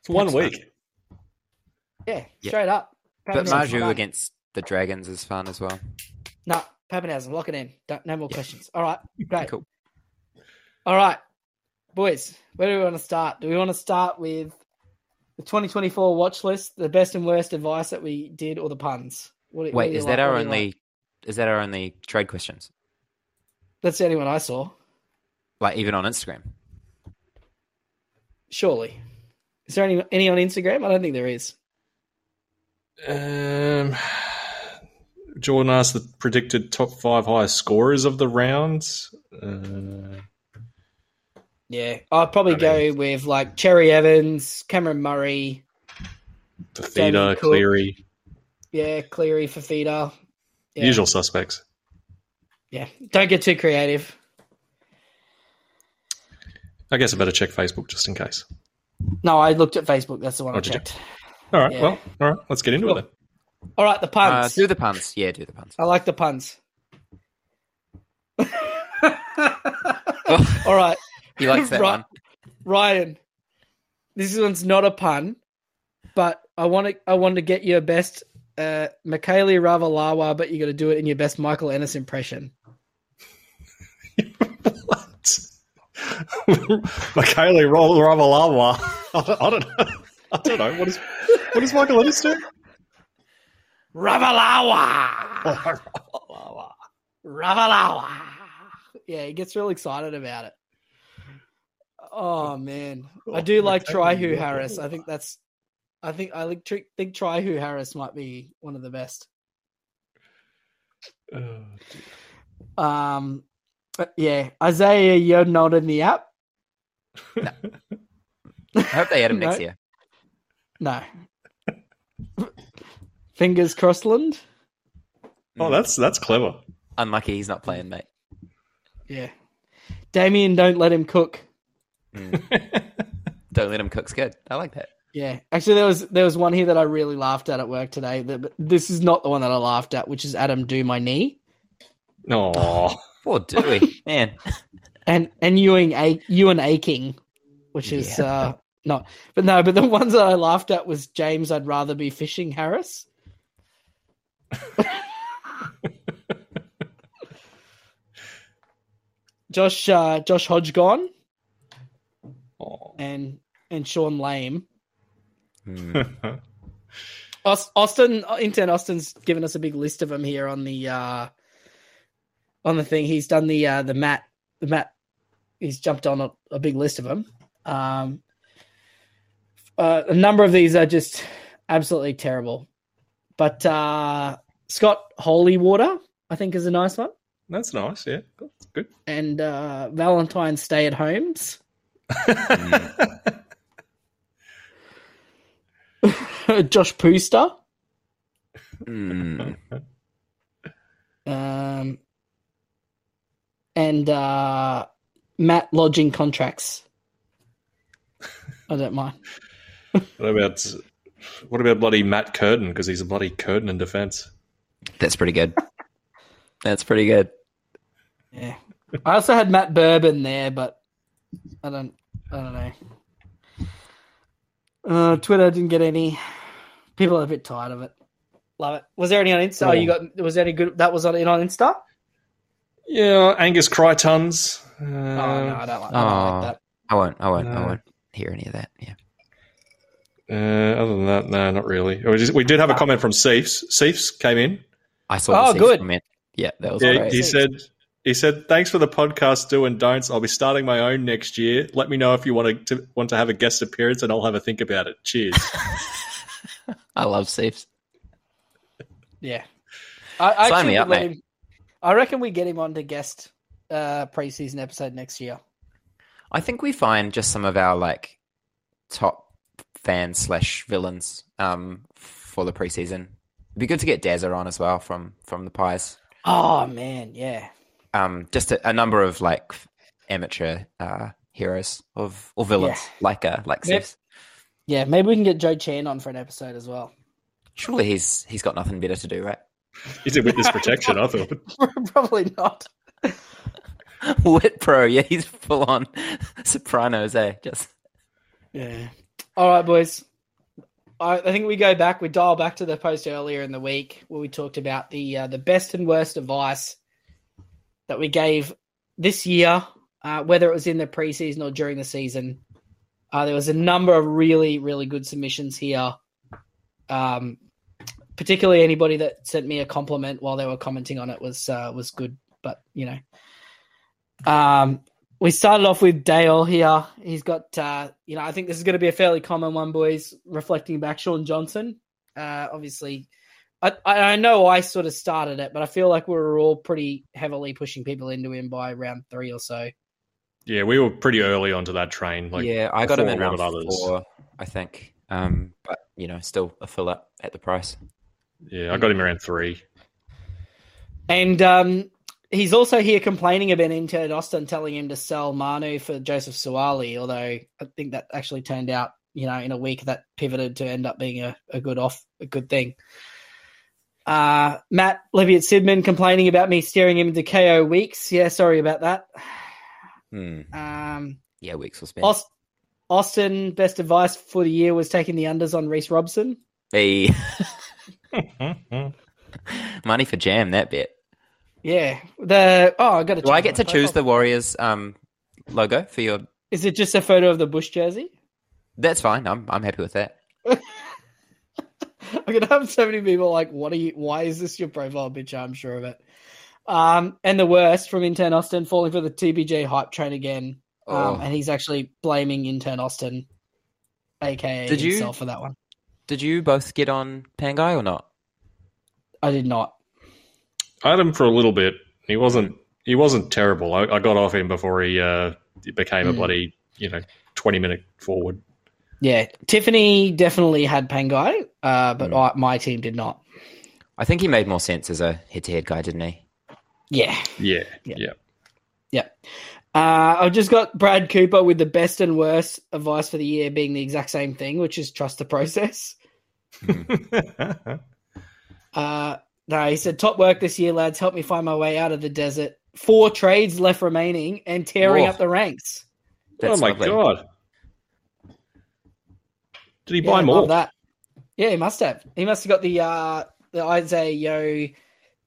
It's one That's week. Yeah, Yeah. straight up. But Papenhuyzen's Marzhew against the Dragons is fun as well. No, Papenhuyzen, lock it in. Don't, no more Yeah. questions. All right, great. Cool. All right, boys, where do we want to start? Do we want to start with the 2024 watch list, the best and worst advice that we did, or the puns? What, Wait, do you is like? that our What do you only? like? Is that our only trade questions? That's the only one I saw. Like even on Instagram? Surely, is there any any on Instagram? I don't think there is. Um, Jordan asked the predicted top five highest scorers of the rounds. Uh, Yeah, I'd probably I go mean- with like Cherry Evans, Cameron Murray, Damien Fifita, Cleary, yeah, Cleary, Fifita. Yeah. usual suspects. Yeah, don't get too creative. I guess I better check Facebook just in case. No, I looked at Facebook. That's the one Oh, I did you? checked. All right, Yeah. well, all right, let's get into Cool. it then. All right, the Uh, puns. do the puns. Yeah, do the puns. I like the puns. All right, he likes that Right. one. Ryan. This one's not a pun, but I want to. I want to get your best uh, Mikaele Ravalawa, but you got to do it in your best Michael Ennis impression. what? Mikaele Ravalawa. I don't know. I don't know. What is what does Michael Ennis do? Ravalawa, Ravalawa. Yeah, he gets real excited about it. Oh man, I do like Trihu Harris. I think that's. I think I like, think Trihu Harris might be one of the best. Uh, Um, but yeah, Isaiah, you're not in the app. I hope they add him next year. No. Fingers crossland. oh, that's that's clever. Unlucky he's not playing, mate. Yeah. Damien, don't let him cook. Mm. Don't let him cook's good. I like that. Yeah. Actually, there was there was one here that I really laughed at at work today. That- this is not the one that I laughed at, which is Adam do my knee. No, Poor Dewey, man. and and Ewing a Ewan Aking, which is uh not. But no, but the ones that I laughed at was James. I'd rather be fishing Harris. Josh uh, Josh Hodgson Oh. and and Sean Lame. Hmm. Aus- Austin intern Austin's given us a big list of them here on the uh on the thing. He's done the uh the Matt the Matt he's jumped on a, a big list of them. Um uh, a number of these are just absolutely terrible. But uh Scott Holywater, I think is a nice one. That's nice. Yeah, that's good. And uh Valentine stay at homes. Josh Pooster. Hmm. Um, and uh, Matt lodging contracts. I don't mind. What about what about bloody Matt Curtin? Because he's a bloody curtain in defence. That's pretty good. That's pretty good. Yeah. I also had Matt Bourbon there, but I don't. I don't know. Uh, Twitter didn't get any. People are a bit tired of it. Love it. Was there any on Insta? Oh, you got. Was there any good? That was on in on Insta. Yeah, Angus Crichtons. Uh, Oh no, I don't like, I don't Oh. like that. I won't. I won't. I won't hear any of that. Yeah. uh, other than that, no, not really. We, just, we did have a comment from Seifs. Seifs came in. I saw. Oh, the good. Comment. Yeah, that was Yeah, great. he said. He said, "Thanks for the podcast, do and don'ts. I'll be starting my own next year. Let me know if you want to, to want to have a guest appearance, and I'll have a think about it. Cheers." I love Seifs. Yeah. I, I Sign me up, mate. him- I reckon we get him on to guest uh preseason episode next year. I think we find just some of our like top fans slash villains um, for the preseason. It'd be good to get Dazza on as well from from the Pies. Oh man, yeah. Um, just a, a number of like amateur uh, heroes of or villains Yeah. like uh, like. Seifs. Yeah, maybe we can get Joe Chan on for an episode as well. Surely he's he's got nothing better to do, right? He's a witness protection. I thought. Probably not. Wit pro, yeah, he's full on Sopranos, eh? Just Yeah. All right, boys. I, I think we go back. We dial back to the post earlier in the week where we talked about the uh, the best and worst advice that we gave this year, uh, whether it was in the preseason or during the season. Uh, there was a number of really, really good submissions here. Um, particularly anybody that sent me a compliment while they were commenting on it was uh, was good. But you know, um, we started off with Dale here. He's got, uh, you know, I think this is going to be a fairly common one, boys. Reflecting back, Shaun Johnson. Uh, obviously, I, I know I sort of started it, but I feel like we were all pretty heavily pushing people into him by round three or so. Yeah, we were pretty early onto that train. Like, yeah, I got him before in round others. four, I think. Um, but you know, still a fill up at the price. yeah, I got him around three. And um, he's also here complaining about intern Austin telling him to sell Manu for Joseph Suaalii, although I think that actually turned out, you know, in a week that pivoted to end up being a, a good off a good thing. Uh, Matt Leviat Sidman complaining about me steering him into KO weeks. Yeah, sorry about that. Hmm. Um, Yeah, weeks will spend. Aust- Austin, best advice for the year was taking the unders on Reece Robson. Hey, money for jam that bit. Yeah, the oh, I got to. Do I get to choose the Warriors um, logo for your? Is it just a photo of the Bush jersey? That's fine. I'm I'm happy with that. I'm gonna have so many people like, "What are you? Why is this your profile picture?" I'm sure of it. Um, and the worst from intern Austin falling for the TPJ hype train again, um, Oh. and he's actually blaming intern Austin, aka Did you- himself, for that one. Did you both get on Pangai or not? I did not. I had him for a little bit. He wasn't. He wasn't terrible. I, I got off him before he, uh, he became a Mm. bloody, you know, twenty minute forward. Yeah, Tiffany definitely had Pangai, uh, but Hmm. I, my team did not. I think he made more sense as a head-to-head guy, didn't he? Yeah, Yeah, Yeah. yeah. yeah. Uh, I've just got Brad Cooper with the best and worst advice for the year being the exact same thing, which is trust the process. Uh, no, he said, top work this year, lads. Help me find my way out of the desert. four trades left remaining and tearing Whoa. up the ranks. That's oh my lovely. god! Did he Yeah, buy I more? that. Yeah, he must have. He must have got the uh the Isaiah Yeo.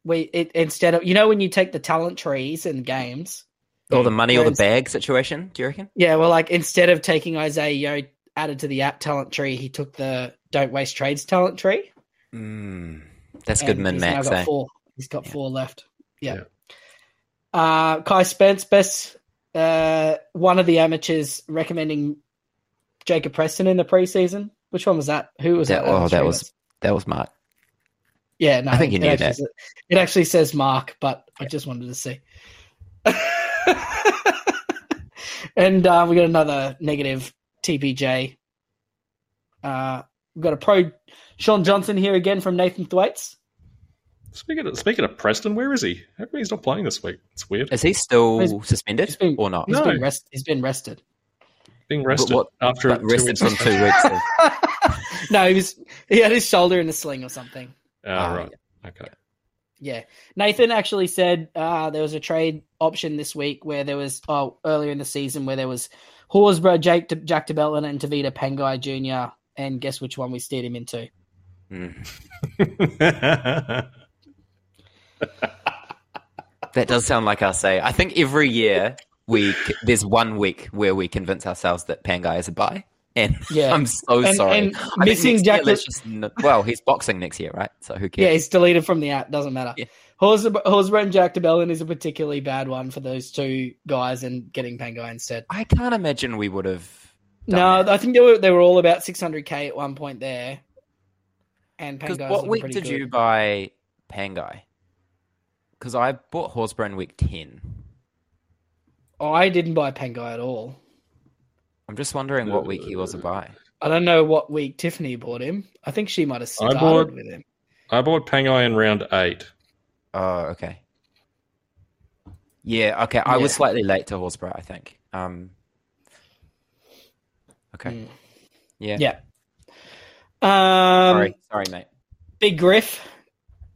We it, instead of you know when you take the talent trees in games. Or the money or the bag situation, do you reckon? Yeah, well, like instead of taking Isaiah Yeo added to the app talent tree, he took the don't waste trades talent tree. Mm, that's good and min now max, got eh? Four. He's got Yeah. four left. Yeah. Yeah. Uh, Kai Spence, best uh, one of the amateurs recommending Jacob Preston in the preseason. Which one was that? Who was That, that? oh, that was of that was Mark. Yeah, no, I think you it knew actually that. says- it actually says Mark, but I just wanted to see. and uh, we got another negative TPJ. Uh, we've got a pro Shaun Johnson here again from Nathan Thwaites. Speaking of, speaking of Preston, where is he? How he's not playing this week? It's weird. Is he still He's- suspended he's been- or not? He's No. been rest, He's been rested. Being rested what- after But two rested weeks from two weeks. Of, no, he was he had his shoulder in a sling or something. Ah, Ah, right. Okay. Yeah. Nathan actually said uh, there was a trade option this week where there was, oh, earlier in the season where there was Horsburgh, Jake, Jack de Belin, and Tevita Pangai Jr. And guess which one we steered him into? Mm. That does sound like us. Say, I think every year we there's one week where we convince ourselves that Pangai is a buy, and Yeah. I'm so And- sorry. and missing Jack- year, just well, he's boxing next year, right? So who cares? Yeah, he's deleted from the app. Doesn't matter. Yeah. Horsburgh, and Jack de Belin is a particularly bad one for those two guys and getting Pangai instead. I can't imagine we would have. No, that. I think they were they were all about 600k at one point there. And Pangai's what week did good. you buy Pangai? Because I bought Horsburgh in week ten. Oh, I didn't buy Pangai at all. I'm just wondering what week he was a buy. I don't know what week Tiffany bought him. I think she might have I started bought- with him. I bought Pangai in round eight. Oh, okay. Yeah, okay. I was slightly late to Horsburgh, I think. Um, okay. Mm. Yeah. Yeah. Um, Sorry, sorry, mate. Big Griff,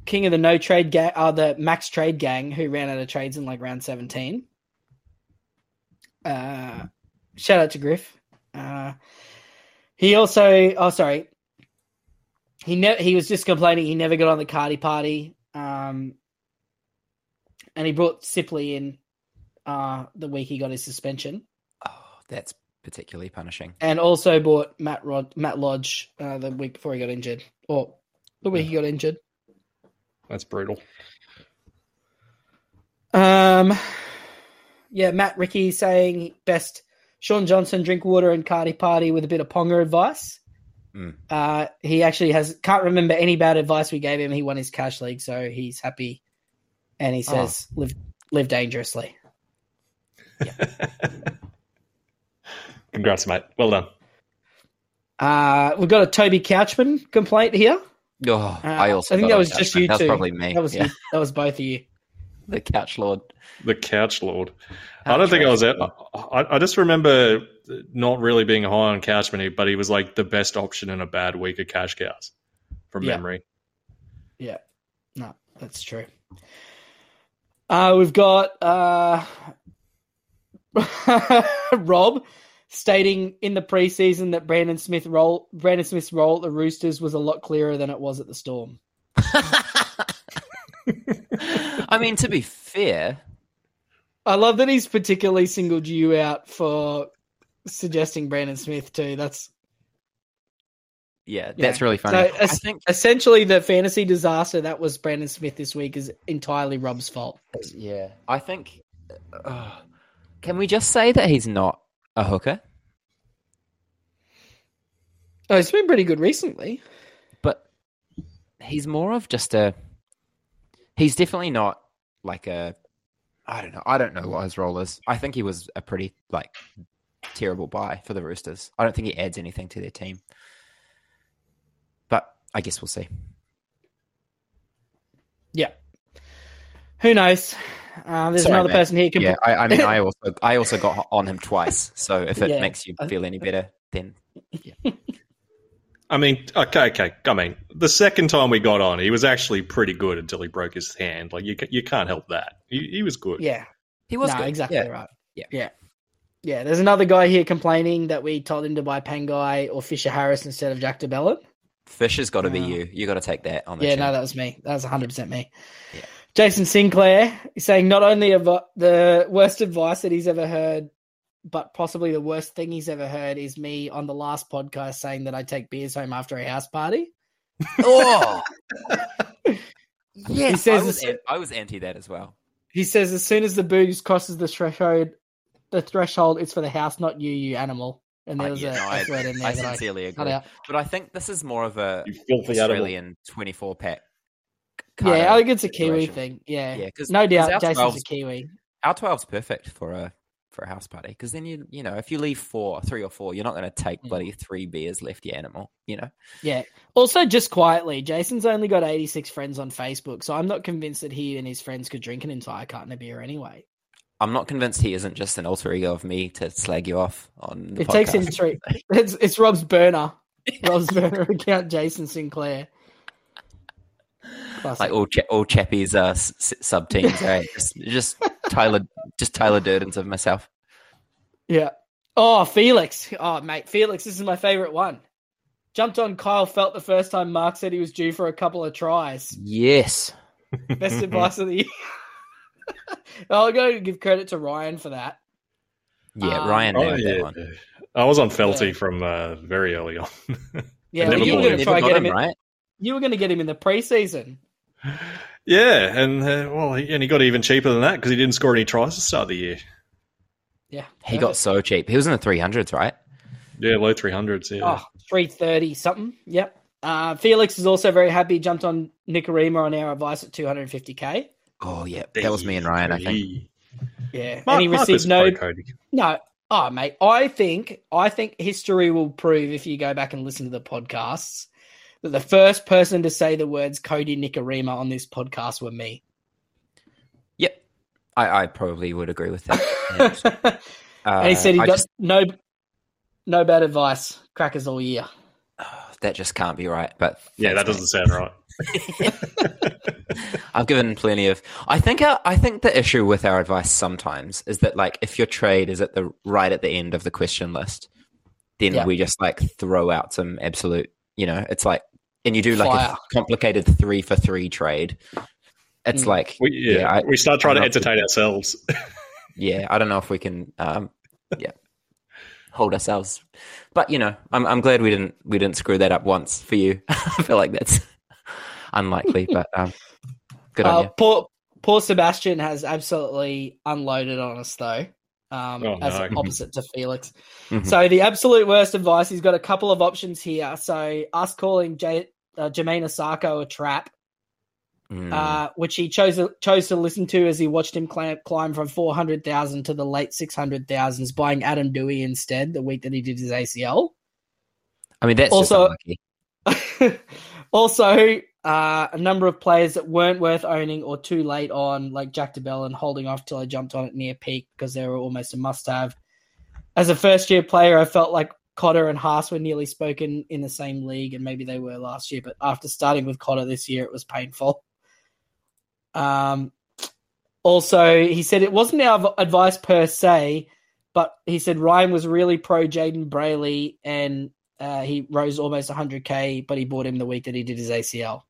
king of the no trade gang, uh, the max trade gang, who ran out of trades in like round seventeen. Uh, shout out to Griff. Uh, he also, oh sorry, he ne- he was just complaining he never got on the Cardi party. Um, and he brought Sipley in uh, the week he got his suspension, Oh, that's particularly punishing. and also bought Matt Rod Matt Lodge uh, the week before he got injured, or the week he got injured. That's brutal. Um, yeah, Matt Ricky saying best Shaun Johnson drink water and Cardi party with a bit of Ponga advice. Mm. Uh, he actually has can't remember any bad advice we gave him. He won his cash league, so he's happy, and he says live live dangerously. Congrats, mate. Well done. Uh, we've got a Toby Couchman complaint here. Oh, Uh, I also. I think that a was just you That was two. probably me. That was yeah. you, that was both of you. the couch lord. The Couch Lord. I don't think I was at. I, I just remember not really being high on Couchman, but he was like the best option in a bad week of cash cows from Yeah. memory. Yeah, no, that's true. Uh, we've got uh, Rob stating in the preseason that Brandon Smith role Brandon Smith's role at the Roosters was a lot clearer than it was at the Storm. I mean, to be fair, I love that he's particularly singled you out for suggesting Brandon Smith too. That's yeah, Yeah. that's really so funny. I es- think, essentially the fantasy disaster that was Brandon Smith this week is entirely Rob's fault. yeah, I think. Uh, can we just say that he's not a hooker? Oh, it's been pretty good recently. but he's more of just a he's definitely not like a I don't know. I don't know what his role is. I think he was a pretty like terrible buy for the Roosters. I don't think he adds anything to their team. But I guess we'll see. Yeah. Who knows? Uh, there's Sorry, another mate. person here. Can Yeah, I, I mean, I also I also got on him twice. So if it Yeah. makes you feel any better, then I mean, okay, okay. I mean, the second time we got on, he was actually pretty good until he broke his hand. Like you, you can't help that. He, he was good. Yeah, He was no, good. exactly Yeah. right. Yeah. yeah, yeah. There's another guy here complaining that we told him to buy Pangai or Fisher Harris instead of Jack de Belin. Fisher's got to be you. You got to take that on the Yeah, chin. no, that was me. That was 100 percent me. Yeah. Jason Sinclair is saying not only av- the worst advice that he's ever heard, but possibly the worst thing he's ever heard is me on the last podcast saying that I take beers home after a house party. Oh, yes. says I was, it's- an- I was anti that as well. He says as soon as the booze crosses the threshold, the threshold, it's for the house, not you, you animal. And there I- was yeah, a, no, a I, thread in there I that I sincerely cut agree. out. But I think this is more of a You animal. Australian 24 pack. Yeah, I think it's a Kiwi thing. Yeah, Yeah, 'cause- no 'cause doubt, our Jason's a Kiwi. Our 12's perfect for a for a house party because then you you know if you leave four, three or four, you're not going to take Mm. bloody three beers left your animal. You know, Yeah. Also, just quietly, Jason's only got 86 friends on Facebook, so I'm not convinced that he and his friends could drink an entire carton of beer anyway. I'm not convinced he isn't just an alter ego of me to slag you off on. The it takes him podcast. three. It's, it's Rob's burner. Rob's burner account, Jason Sinclair. Classic. like all cha- all chappies uh, sub teams, right? Just, just Tyler, just Tyler Durdens of myself. Yeah. Oh, Felix. Oh, mate, Felix, this is my favorite one. Jumped on Kyle Felt the first time Mark said he was due for a couple of tries. Yes, Best advice of the year. I'll go give credit to Ryan for that. yeah, Um, Ryan Oh, nailed that yeah. one. I was on Felty Yeah. from uh, very early on. Yeah, Never well, you were going to try Never and got get him him. In, right. you were going to get him in the preseason. Yeah, and uh, well, he, and he got even cheaper than that because he didn't score any tries to start the year. Yeah, He got so cheap. He was in the 300s, right? Yeah, low three hundreds. Yeah, oh, 330 something. Yep. Uh, Felix is also very happy. Jumped on Nikorima on our advice at 250k. Oh yeah, that was me and Ryan. I think. Yeah, Mark, and he received no. No, oh mate, I think I think history will prove if you go back and listen to the podcasts that the first person to say the words Cody Nikorima on this podcast were me. Yep, I, I probably would agree with that. Uh, and he said he I got just- no no bad advice. Crackers all year. that just can't be right. But Yeah, that doesn't sound right. I've given plenty of. I think. Our, I think the issue with our advice sometimes is that like if your trade is at the right at the end of the question list, then Yeah. we just like throw out some absolute. You know, it's like, and you do like Fire. a complicated three for three trade. It's Mm. like We, yeah, Yeah, I- we start trying to don't know if entertain ourselves. yeah, I don't know if we can, um, yeah, hold ourselves. But you know, I'm I'm glad we didn't we didn't screw that up once for you. I feel like that's unlikely, but um, good on Uh, you. poor poor Sebastian has absolutely unloaded on us though. Um, Oh, as no. opposite to Felix. Mhm. So the absolute worst advice. He's got a couple of options here. So us calling J- uh, Jermaine Osako a trap, Mm. uh, which he chose chose to listen to as he watched him climb, climb from four hundred thousand to the late six hundred thousands, buying Adam Dewey instead the week that he did his ACL. I mean, that's also- also, uh, a number of players that weren't worth owning or too late on, like Jack de Belin holding off till I jumped on it near peak because they were almost a must have. As a first year player, I felt like Cotter and Haas were nearly spoken in the same league, and maybe they were last year, but after starting with Cotter this year, it was painful. Um, also, he said it wasn't our advice per se, but he said Ryan was really pro Jayden Brailey and uh, he rose almost 100k, but he bought him the week that he did his ACL.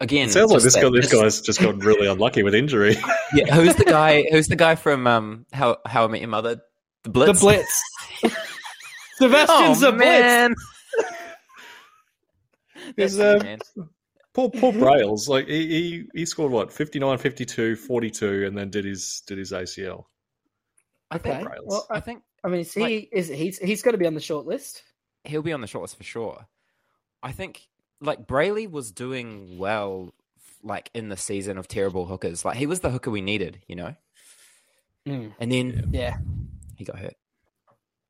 Again, It sounds like this that- guy, this just- guy's just got really unlucky with injury. Yeah, who's the guy? Who's the guy from um How How I Met Your Mother? The Blitz. The Blitz. Sebastian's oh the Blitz. man, There's, That's uh, man. Poor, poor Brails. Like he, he, he scored what 59, 52, 42, and then did his did his ACL. I think. Okay. Well, I I, think I mean, is he Like- is he's he's got to be on the short list. he'll be on the shortlist for sure. I think like Brailey was doing well, like in the season of terrible hookers. Like he was the hooker we needed, you know. Mm. And then Yeah, he got hurt.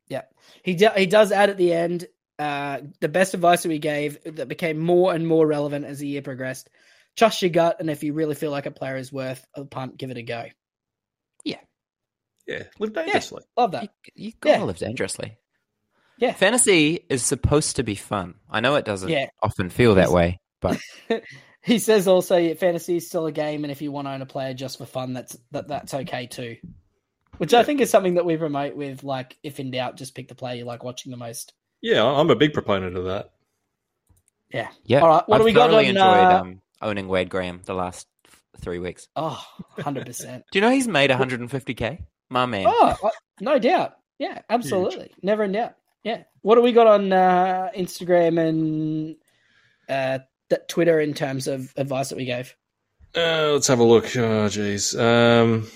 Yeah, he do, he does add at the end. Uh, the best advice that we gave that became more and more relevant as the year progressed. Trust your gut, and if you really feel like a player is worth a punt, give it a go. Yeah, yeah, live dangerously. Love that. You, you gotta Yeah. live dangerously. Yeah. Fantasy is supposed to be fun. I know it doesn't Yeah. often feel that way, but He says also yeah, fantasy is still a game, and if you want to own a player just for fun, that's that that's okay too. Which I think is something that we promote with like if in doubt, just pick the player you like watching the most. Yeah, I'm a big proponent of that. Yeah. yeah. All right, what I've do we got thoroughly on, enjoyed uh, um, owning Wade Graham the last three weeks. Oh, 100 percent. Do you know he's made 150k? My man. Oh, no doubt. Yeah, absolutely. Never in doubt. Yeah. What do we got on uh, Instagram and uh, th- Twitter in terms of advice that we gave? Uh, let's have a look. Oh, jeez. Um,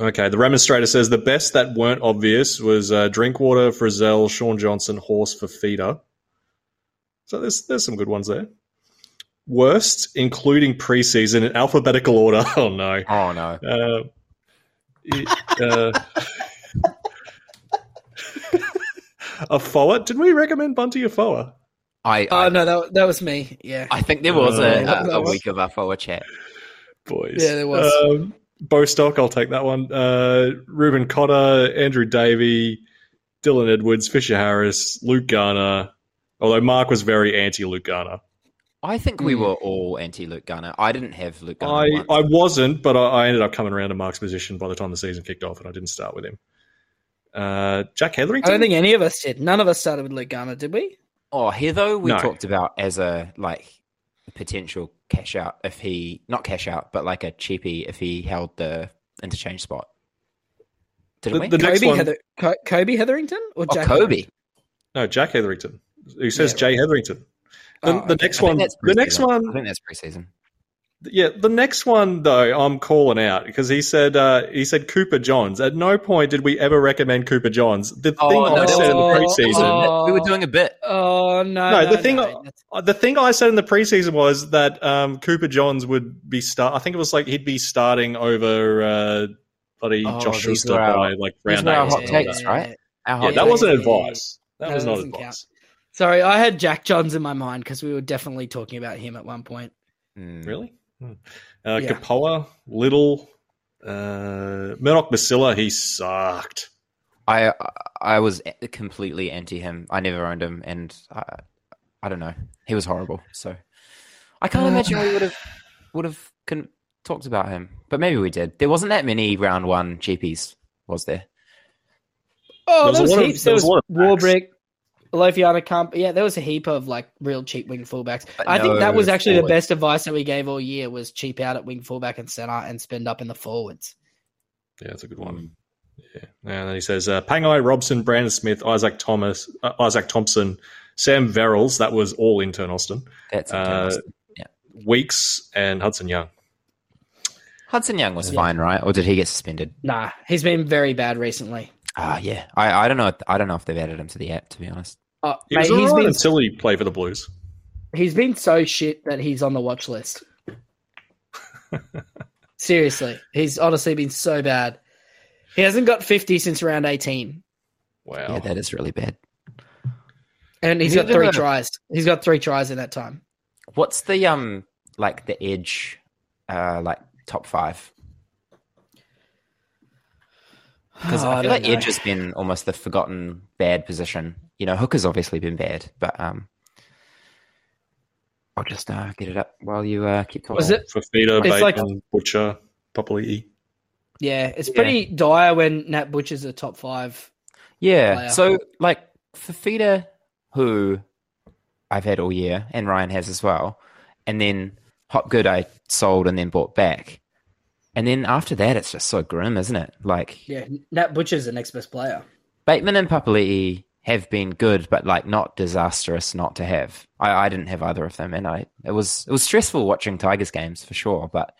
okay, the remonstrator says the best that weren't obvious was uh, Drinkwater, Frizzell, Shaun Johnson, Horse for feeder. So there's there's some good ones there. Worst, including preseason in alphabetical order. Oh no. Oh no. Uh, it- uh, Afoa? Did we recommend Bunty Afoa? I Oh I, no, that that was me. Yeah. I think there was a, Uh, a, a week of our forward chat. Boys. Yeah, there was. Um, Bostock, I'll take that one. Uh, Reuben Cotter, Andrew Davey, Dylan Edwards, Fisher Harris, Luke Garner. Although Mark was very anti Luke Garner. I think we Hmm. were all anti Luke Garner. I didn't have Luke Garner. I, once. I wasn't, but I, I ended up coming around to Mark's position by the time the season kicked off, and I didn't start with him. Uh, Jack Hetherington? I don't think any of us did. None of us started with Luke Garner, did we? Oh, here though we No. talked about as a like a potential cash out if he not cash out, but like a cheapie if he held the interchange spot. Didn't The- we? the next Kobe, one- Heather- Kobe Hetherington or oh, Jack Kobe. Hetherington? No, Jack Hetherington. Who says Yeah. Jay Hetherington? The, Oh, the okay. next one, the next one, I think that's preseason. Yeah, the next one though, I'm calling out because he said uh, he said Cooper Johns. At no point did we ever recommend Cooper Johns. The Oh, thing no, I that said in the preseason, oh. we were doing a bit. Oh no! No, no, the thing- no, that's- uh, the thing I said in the preseason was that um, Cooper Johns would be start. I think it was like he'd be starting over uh, bloody Oh, Josh these Schuster our- by like round eight. our hot takes, that. right? Our Yeah, hot that takes. wasn't advice. That No, was not advice. count. Sorry, I had Jack Johns in my mind because we were definitely talking about him at one point. Hmm. Really? Hmm. Uh, Yeah. Kapoa, Little, uh, Murdoch Masila, he sucked. I I was completely anti him. I never owned him, and I, I don't know. He was horrible. So I can't Uh, imagine we would have would have con- talked about him, but maybe we did. There wasn't that many round one cheapies, was there? Oh, There was there a was lot of- heaps. there There was was Lofiana Camp. Yeah, there was a heap of like real cheap wing fullbacks. But I think that was actually the best advice that we gave all year was cheap out at wing fullback and center and spend up in the forwards. Yeah, that's a good one. Yeah, and then he says uh, Pangai, Robson, Brandon Smith, Isaac Thomas, uh, Izaac Thompson, Sam Verrills. That was all intern Austin. That's Uh, interesting. Weeks and Hudson Young. Hudson Young was yeah. fine, right? Or did he get suspended? Nah, he's been very bad recently. Ah, yeah. I, I don't know. I don't know if they've added him to the app. To be honest, Oh, He mate, was he's alright been until he played for the Blues. he's been so shit that he's on the watch list. Seriously, he's honestly been so bad. He hasn't got fifty since round eighteen, Wow. yeah, that is really bad. and he's Have got you three ever- tries. He's got three tries in that time. What's the um like the edge, uh, like top five? Because Oh, I feel don't like know. edge has been almost the forgotten bad position. You know, hooker's obviously been bad, but um, I'll just uh, get it up while you uh, keep talking. Was it For Feeder, It's like- Butcher, Papali'i. Yeah, it's Yeah. pretty dire when Nat Butcher's a top five. Yeah. player. So like Fifita, who I've had all year, and Ryan has as well, and then Hopgood I sold and then bought back, and then after that it's just so grim, isn't it? Like Yeah, Nat Butcher's the next best player. Bateman and Papali'i have been good, but like not disastrous not to have. I, I didn't have either of them, and I it was it was stressful watching Tigers games for sure, but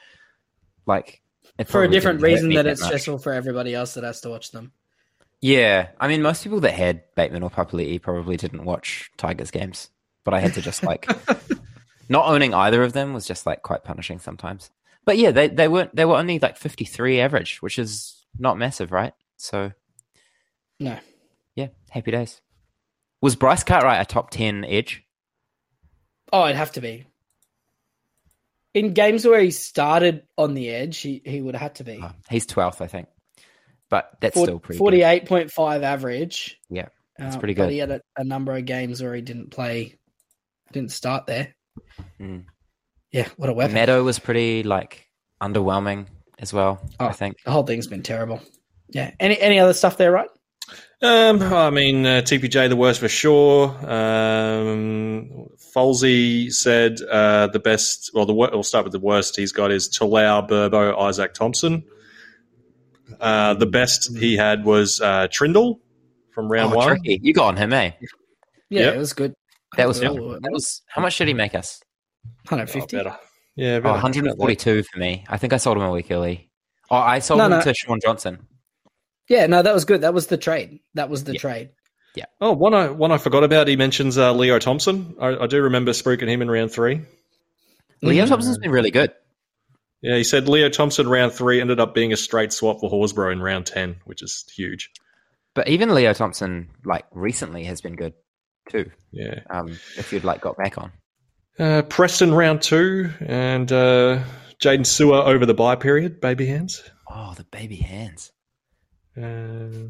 like For a different reason that that it's much. stressful for everybody else that has to watch them. Yeah, I mean, most people that had Bateman or Papali'i probably didn't watch Tigers games, but I had to just like not owning either of them was just like quite punishing sometimes. But yeah, they they weren't they were only like fifty three average, which is not massive, right? So No. yeah, happy days. Was Bryce Cartwright a top ten edge? Oh, it'd have to be. In games where he started on the edge, he, he would have had to be. Oh, he's twelfth, I think, but that's Fort- still pretty. good. 48.5 average. Yeah. That's Uh, pretty But good. he had a, a number of games where he didn't play, didn't start there. Mm. Yeah, what a weapon! Meadow was pretty like underwhelming as well. Oh, I Oh. think. The whole thing's been terrible. Yeah. Any any other stuff there, right? Um, I mean, uh, TPJ the worst for sure. Um, Folsey said uh, the best. Well, the wor- we'll start with the worst. He's got is Talau, Burbo, Izaac Thompson. Uh, the best he had was uh, Trindall from round Oh, one. tricky. You got on him, eh? Yeah, Yep. it was good. That was Yeah. that was. How much did he make us? Oh, 150. better. Yeah, Oh, 142 for me. I think I sold him a week early. Oh, I sold No, him no. to Shaun Johnson. yeah, no, that was good. That was the trade. That was the trade. Yeah. Oh, one I one I forgot about. He mentions uh, Leo Thompson. I, I do remember spooking him in round three. Leo Mhm. Thompson's been really good. Yeah, he said Leo Thompson round three ended up being a straight swap for Horsburgh in round ten, which is huge. But even Leo Thompson, like recently, has been good too. Yeah. Um, if you'd like got back on. Uh, Preston round two, and uh, Jaden Sewer over the bye period, baby hands. Oh, the baby hands. Uh,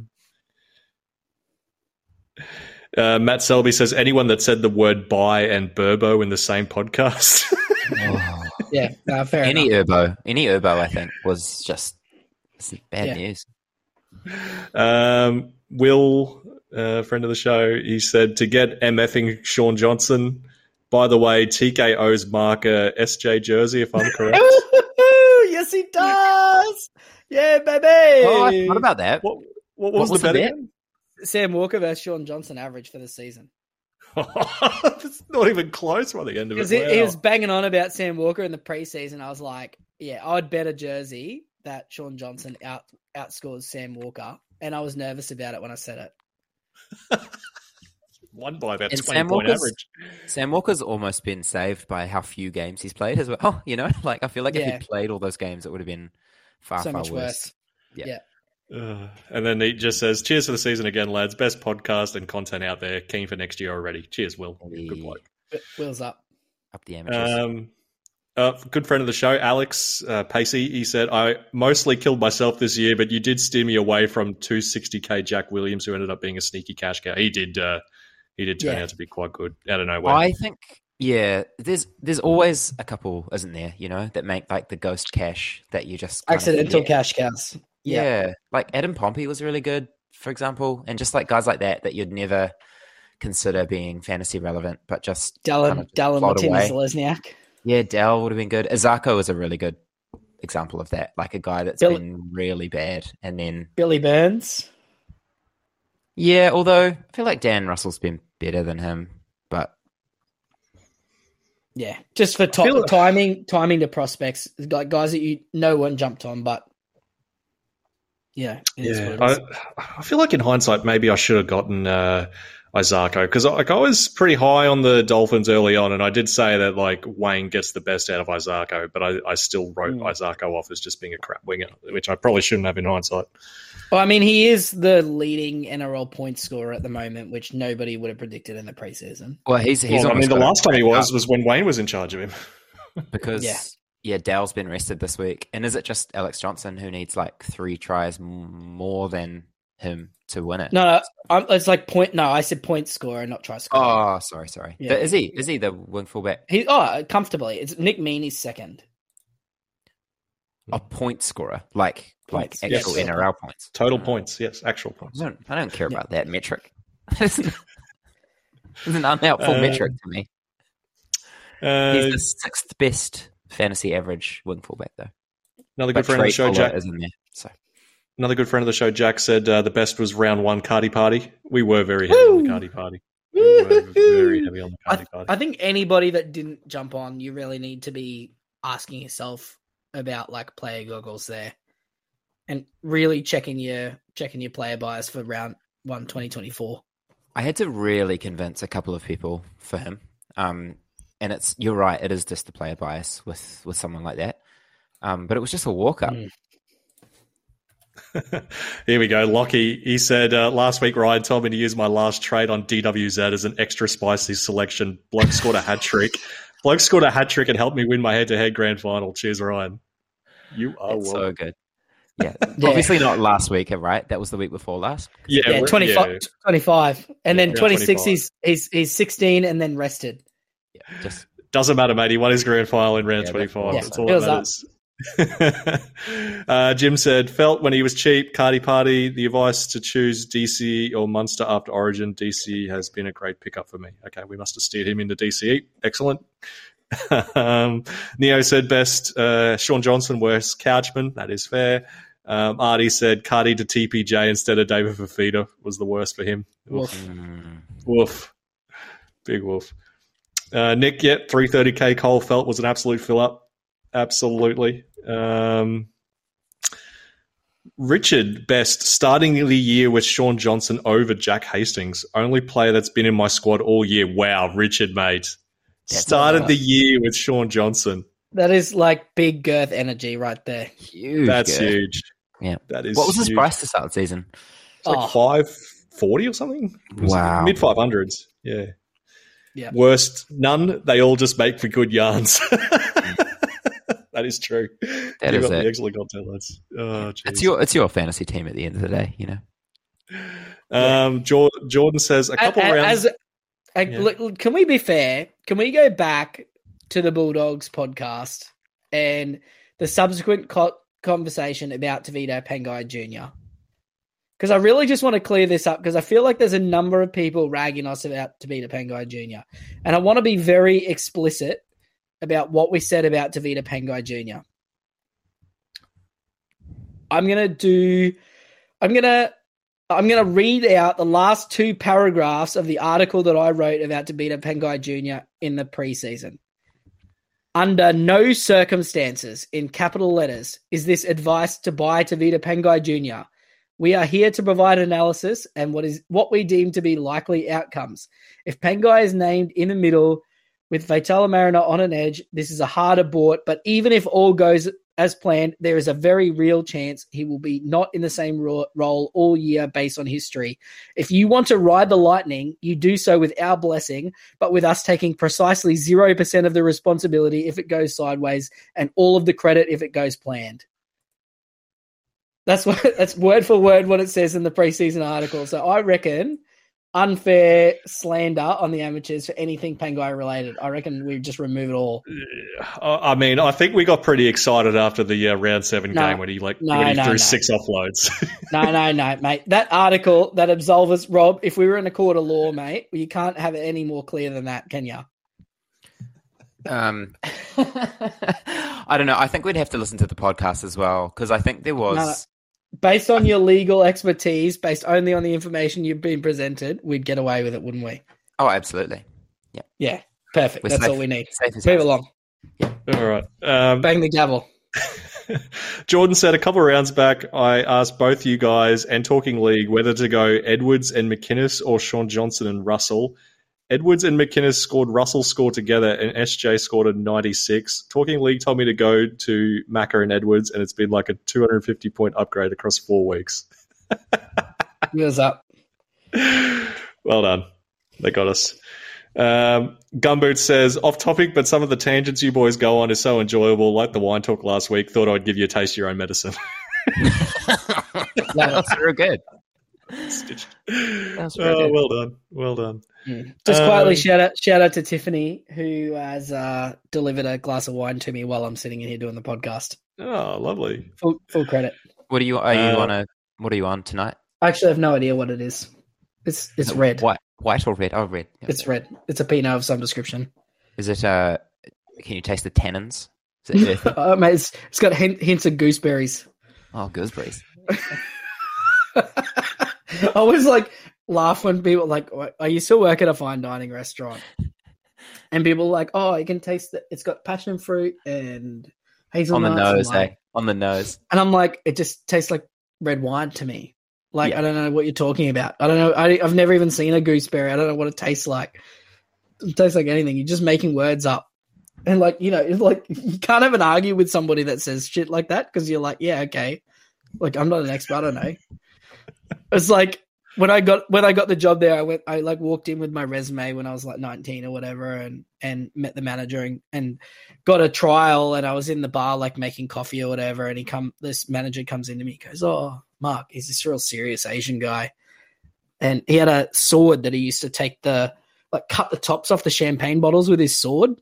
uh, Matt Selby says anyone that said the word "buy" and "burbo" in the same podcast. Oh. Yeah, no, fair any enough. Urbo, any Urbo, I think was just bad Yeah. news. um, Will, uh, friend of the show, he said to get MFing Shaun Johnson. By the way, TKO's marker SJ jersey, if I'm correct. yes, he does. Yeah, baby. Oh, I forgot about that. what, what, What was, was the the bet bet? Sam Walker versus Shaun Johnson average for the season. it's not even close by the end of it. Because he, he was banging on about Sam Walker in the preseason. I was like, yeah, I'd bet a jersey that Shaun Johnson out outscores Sam Walker. And I was nervous about it when I said it. Won by about And 20 Sam point Walker's- average. Sam Walker's almost been saved by how few games he's played as well. Oh, you know, like I feel like if Yeah. he played all those games, it would have been far, so far much worse. Uh, and then he just says, "Cheers for the season again, lads. Best podcast and content out there. Keen for next year already. Cheers, Will. Good bloke." But Wheels up. Up the amateurs. Um, uh, good friend of the show, Alex uh, Pacey. He said, "I mostly killed myself this year, but you did steer me away from 260k Jack Williams, who ended up being a sneaky cash cow. He did. Uh, he did turn Yeah. out to be quite good out of nowhere. I think, yeah, there's there's always a couple, isn't there? You know, that make like the ghost cash that you just Accidental forget. cash cows. Yeah. Yeah. like Adam Pompey was really good, for example, and just like guys like that that you'd never consider being fantasy relevant, but just Dallin, kind of Dallin Martinez. Lesniak. Yeah, Dell would have been good. Isaako is a really good example of that. Like a guy that's Bill- been really bad, and then Billy Burns. Yeah, although I feel like Dan Russell's been better than him, but Yeah, just for to- feel- timing, timing to prospects, like guys that you no one jumped on, but yeah, Yeah, what it is. I, I feel like in hindsight, maybe I should have gotten uh, Isaako because like I was pretty high on the Dolphins early on, and I did say that like Wayne gets the best out of Isaako, but I, I still wrote Mm. Isaako off as just being a crap winger, which I probably shouldn't have in hindsight. Well, I mean, he is the leading NRL point scorer at the moment, which nobody would have predicted in the preseason. well, he's he's. Well, I mean, the last time he was up was when Wayne was in charge of him. because Yeah. yeah. Dell's been rested this week, and is it just Alex Johnson who needs like three tries more than him to win it? No, no, I'm, it's like point. No, I said point scorer, not try scorer. Oh, sorry, sorry. Yeah. Is he? Is he the wing fullback? He oh comfortably. It's Nick Meaney's second. A point scorer, like Points, like yes. actual NRL points. Total Uh, points, yes, actual I points. don't, I don't care Yeah. about that metric. it's an unhelpful Uh, metric to me. Uh, He's the sixth best fantasy average wing fullback, though. another But good friend of the show, Jack. is in there. So Another good friend of the show, Jack said uh, the best was round one Cardi Party. We were very heavy on Woo! the Cardi Party. We very heavy on the I, Cardi Party. I think anybody that didn't jump on, you really need to be asking yourself about like player goggles there, and really checking your checking your player bias for round one 2024. I had to really convince a couple of people for him. Um, and it's you're right, it is just the player bias with with someone like that. Um, but it was just a walk up. Mm. Here we go. Lockie, he said uh, last week Ryan told me to use my last trade on DWZ as an extra spicy selection. Bloke scored a hat trick. Bloke scored a hat trick and helped me win my head to head grand final. Cheers, Ryan. You are it's welcome. so good. Yeah. Yeah. Obviously not last week, right? That was the week before last. Yeah, Yeah, 25, yeah. 25. And Yeah, then around 26, 25. he's, he's, he's 16 and then rested. Yeah, just Doesn't matter, mate. He won his grand final in round Yeah, 25. yeah. That's all Feels that matters. uh, Jim said, felt when he was cheap, Cardi Party, the advice to choose DC or Munster after Origin. DC has been a great pickup for me. Okay, we must have steered him into DC. Excellent. um, Neo said best, uh, Shaun Johnson, worst Couchman. That is fair. Um, Artie said Cardi to TPJ instead of David Fifita was the worst for him. Oof. Woof. Woof. Big woof. Uh, Nick, yep, 330k Cole felt was an absolute fill up. Absolutely. Um, Richard, best starting the year with Shaun Johnson over Jack Hastings. Only player that's been in my squad all year. Wow, Richard, mate. That's Started the year with Shaun Johnson. That is like big girth energy right there. huge. That's good. huge. Yeah. That is What was his huge. price to start the season? It's like Oh. 540 or something. Wow. Mid 500s. Yeah. Yeah. Worst, none. They all just make for good yarns. that is true. That Give is up the it. excellent content, lads. Oh. It's your it's your fantasy team at the end of the day, you know. Um, Jor- Jordan says a couple A- a- rounds. as- a- Yeah. look, can we be fair? Can we go back to the Bulldogs podcast and the subsequent co- conversation about Tevita Pangai Jr.? Because I really just want to clear this up because I feel like there's a number of people ragging us about Tevita Pangai Jr. And I want to be very explicit about what we said about Tevita Pangai Jr. I'm gonna do. I'm gonna. I'm gonna read out the last two paragraphs of the article that I wrote about Tevita Pangai Jr. in the preseason. Under no circumstances, in capital letters, is this advice to buy Tevita Pangai Jr. We are here to provide analysis and what is what we deem to be likely outcomes. If Pangai is named in the middle with Vitala Mariner on an edge, this is a harder bought, but even if all goes as planned, there is a very real chance he will be not in the same role all year based on history. If you want to ride the lightning, you do so with our blessing, but with us taking precisely 0% of the responsibility if it goes sideways and all of the credit if it goes planned. That's what that's word for word what it says in the preseason article. So I reckon unfair slander on the amateurs for anything Pangai related. I reckon we just remove it all. I I mean, I think we got pretty excited after the uh, round seven No. game when he like No, when he no, threw no. six offloads. No, no, no, mate. That article that absolves Rob, if we were in a court of law, mate, you can't have it any more clear than that, can you? Um, I don't know. I think we'd have to listen to the podcast as well because I think there was. No. based on your legal expertise, based only on the information you've been presented, we'd get away with it, wouldn't we? Oh, absolutely. Yeah, Yeah. perfect. We're That's safe. all we need. Safe as Move house. along. All right. Um, Bang the gavel. Jordan said a couple of rounds back, I asked both you guys and Talking League whether to go Edwards and McInnes or Shaun Johnson and Russell. Edwards and McInnes scored Russell score together, and SJ scored a 96. Talking League told me to go to Macca and Edwards, and it's been like a 250 point upgrade across four weeks. Wheels up. well done. They got us. Um, Gumboot says, off topic, but some of the tangents you boys go on is so enjoyable, like the wine talk last week. Thought I'd give you a taste of your own medicine. That's real good. Stitched. That's oh, good. well done. Well done. Mm. Just quietly Um, shout out shout out to Tiffany who has uh, delivered a glass of wine to me while I'm sitting in here doing the podcast. Oh, lovely. Full full credit. What are you? Are you Uh, on a? What are you on tonight? I actually have no idea what it is. It's it's red. White, white or red? Oh, red. Yep. It's red. It's a Pinot of some description. Is it? Uh, can you taste the tannins? Is it earthy? oh, mate, it's, it's got hin- hints of gooseberries. oh, gooseberries. I was like laugh when people like, "I used to work at a fine dining restaurant, and people were like, oh, you can taste it. It's got passion fruit and hazelnut. on the nose, like- eh? On the nose. And I'm like, it just tastes like red wine to me. Like Yeah. I don't know what you're talking about. I don't know. I, I've never even seen a gooseberry. I don't know what it tastes like. It tastes like anything. You're just making words up. And like you know, it's like you can't even argue with somebody that says shit like that because you're like, yeah, okay. Like I'm not an expert. I don't know. It's like when I got when I got the job there, I went I like walked in with my resume when I was like 19 or whatever and and met the manager and, and got a trial and I was in the bar like making coffee or whatever and he come this manager comes into me goes, "Oh, Mark, he's this real serious Asian guy." And he had a sword that he used to take the like cut the tops off the champagne bottles with his sword. It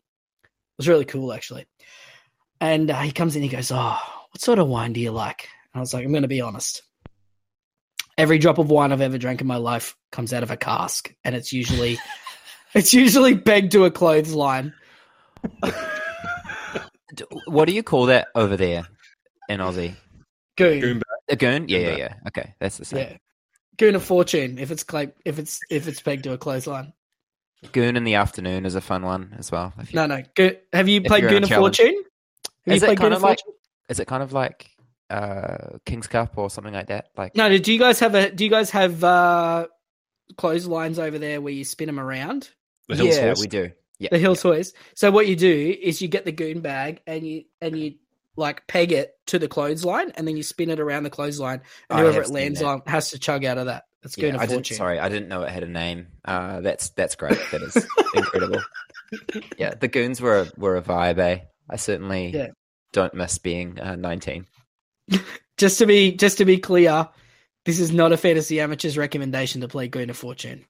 was really cool actually. And uh, he comes in he goes, "Oh, what sort of wine do you like?" And I was like, "I'm going to be honest." Every drop of wine I've ever drank in my life comes out of a cask, and it's usually it's usually pegged to a clothesline. what do you call that over there in Aussie? Goon. Goon A goon? Yeah, yeah, yeah. Okay, that's the same. Yeah. Goon of fortune if it's cla- if it's if it's pegged to a clothesline. Goon in the afternoon is a fun one as well. If you, No, no. Go- have you played Goon of challenge. fortune? Have Is you it played kind Goon of like- fortune? Is it kind of like uh, King's Cup or something like that? Like No, do you guys have a do you guys have uh clotheslines over there where you spin them around? The Hills yeah, Horse. we do. Yeah, the hill toys. So what you do is you get the goon bag and you and you like peg it to the clothesline and then you spin it around the clothesline and I whoever it lands on has to chug out of that. That's Yeah, goon of I fortune. sorry, I didn't know it had a name. Uh, that's that's great. That is incredible. Yeah, the goons were a, were a vibe. Eh? I certainly Yeah. don't miss being uh, nineteen. Just to be just to be clear, this is not a fantasy amateurs recommendation to play goon of fortune.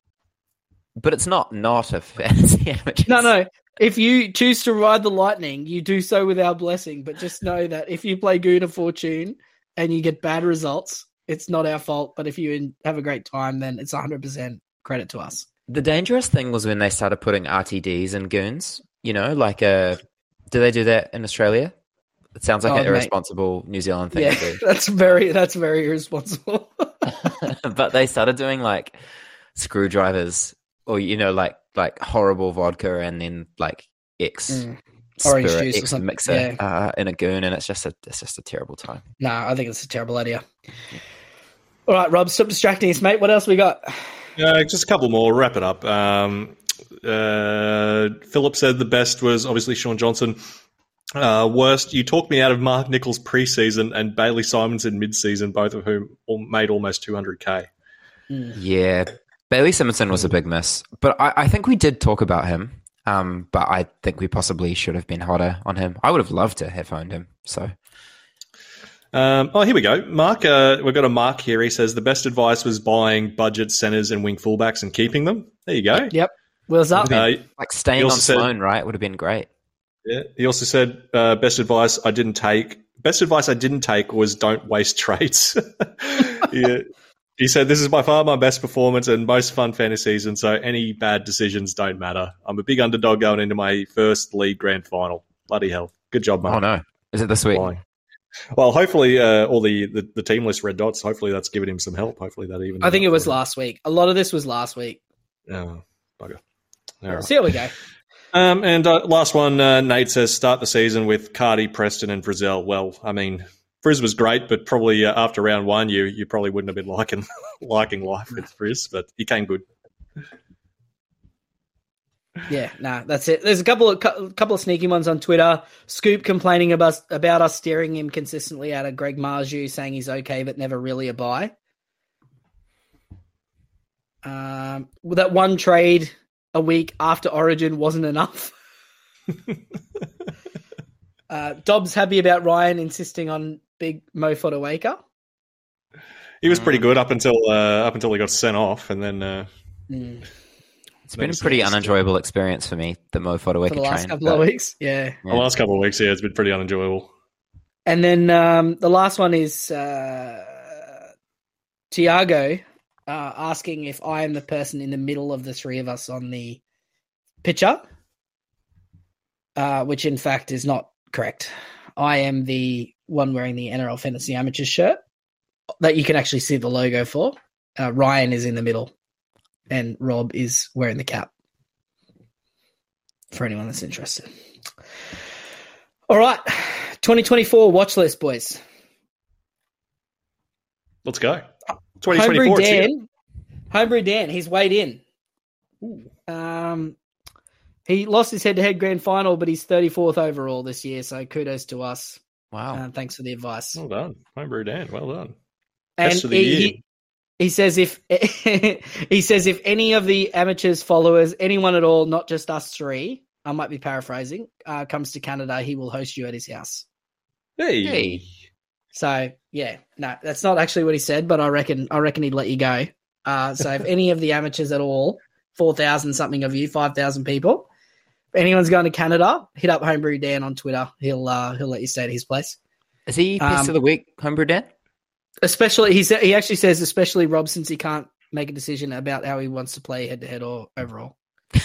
But it's not not a fantasy amateur. No, no. If you choose to ride the lightning, you do so with our blessing. But just know that if you play Goon of Fortune and you get bad results, it's not our fault. But if you have a great time, then it's 100% credit to us. The dangerous thing was when they started putting RTDs in goons. You know, like uh Do they do that in Australia? It sounds like Oh, an mate. irresponsible New Zealand thing Yeah, to that's very that's very irresponsible. but they started doing like screwdrivers, or you know, like like horrible vodka, and then like X Mm. Orange spirit, juice or X something, mixer yeah. uh, in a goon, and it's just a it's just a terrible time. no, I think it's a terrible idea. All right, Rob, stop distracting us, mate. What else we got? Uh, just a couple more. Wrap it up. Um, uh, Philip said the best was obviously Shaun Johnson. Uh, worst, you talked me out of Mark Nicholls preseason and Bailey Simonsson in midseason, both of whom all made almost 200k. Yeah, Bailey Simonsson was a big miss, but I, I think we did talk about him. Um, but I think we possibly should have been hotter on him. I would have loved to have owned him. So Um, oh, here we go. Mark, uh, we've got a mark here. He says the best advice was buying budget centers and wing fullbacks and keeping them. There you go. Yep. Wheels up. Uh, like staying on also said- Sloan, right, would have been great. Yeah. He also said uh, best advice I didn't take. Best advice I didn't take was don't waste trades. yeah. He said this is by far my best performance and most fun fantasy season. So any bad decisions don't matter. I'm a big underdog going into my first league grand final. Bloody hell! Good job, mate. Oh no, is it this week? Flying. Well, hopefully, uh, all the, the the team list red dots. Hopefully, that's given him some help. Hopefully, that even. I think it was last week. A lot of this was last week. Oh, bugger. All right. See how we go. Um, and uh, last one, uh, Nate says start the season with Cardi, Preston, and Frizell. Well, I mean, Frizz was great, but probably uh, after round one, you you probably wouldn't have been liking liking life with Frizz, but he came good. Yeah, nah, that's it. There's a couple of cou- couple of sneaky ones on Twitter. Scoop complaining about about us steering him consistently out of Greg Marzhew, saying he's okay but never really a buy. Um, that one trade a week after Origin wasn't enough. uh, Dobbs happy about Ryan insisting on big Mo Fotuaika. He was pretty good up until uh, up until he got sent off, and then uh, Mm, It's been a pretty that. unenjoyable experience for me. The Mo for Fotuaika the last train. couple but- of weeks, yeah. the last couple of weeks, yeah, it's been pretty unenjoyable. And then um, the last one is uh, Tiago uh, asking if I am the person in the middle of the three of us on the picture, uh, which in fact is not correct. I am the one wearing the NRL Fantasy Amateurs shirt that you can actually see the logo for. Uh, Ryan is in the middle, and Rob is wearing the cap. For anyone that's interested. All right, 2024 watch list, boys. Let's go. Homebrew 2024. it's here. Dan, Homebrew Dan, he's weighed in. Um, he lost his head-to-head grand final, but he's 34th overall this year. So kudos to us. Wow. Uh, thanks for the advice. Well done, Homebrew Dan. Well done. and Best of the he, year. he- He says if he says if any of the amateurs followers, anyone at all, not just us three, I might be paraphrasing, uh, comes to Canada, he will host you at his house. Hey. Hey. So yeah, no, that's not actually what he said, but I reckon I reckon he'd let you go. Uh, so if any of the amateurs at all, four thousand something of you, five thousand people, if anyone's going to Canada, hit up Homebrew Dan on Twitter. He'll uh, he'll let you stay at his place. Is he best Um, of the week, Homebrew Dan? Especially he said he actually says especially Rob since he can't make a decision about how he wants to play head to head or overall.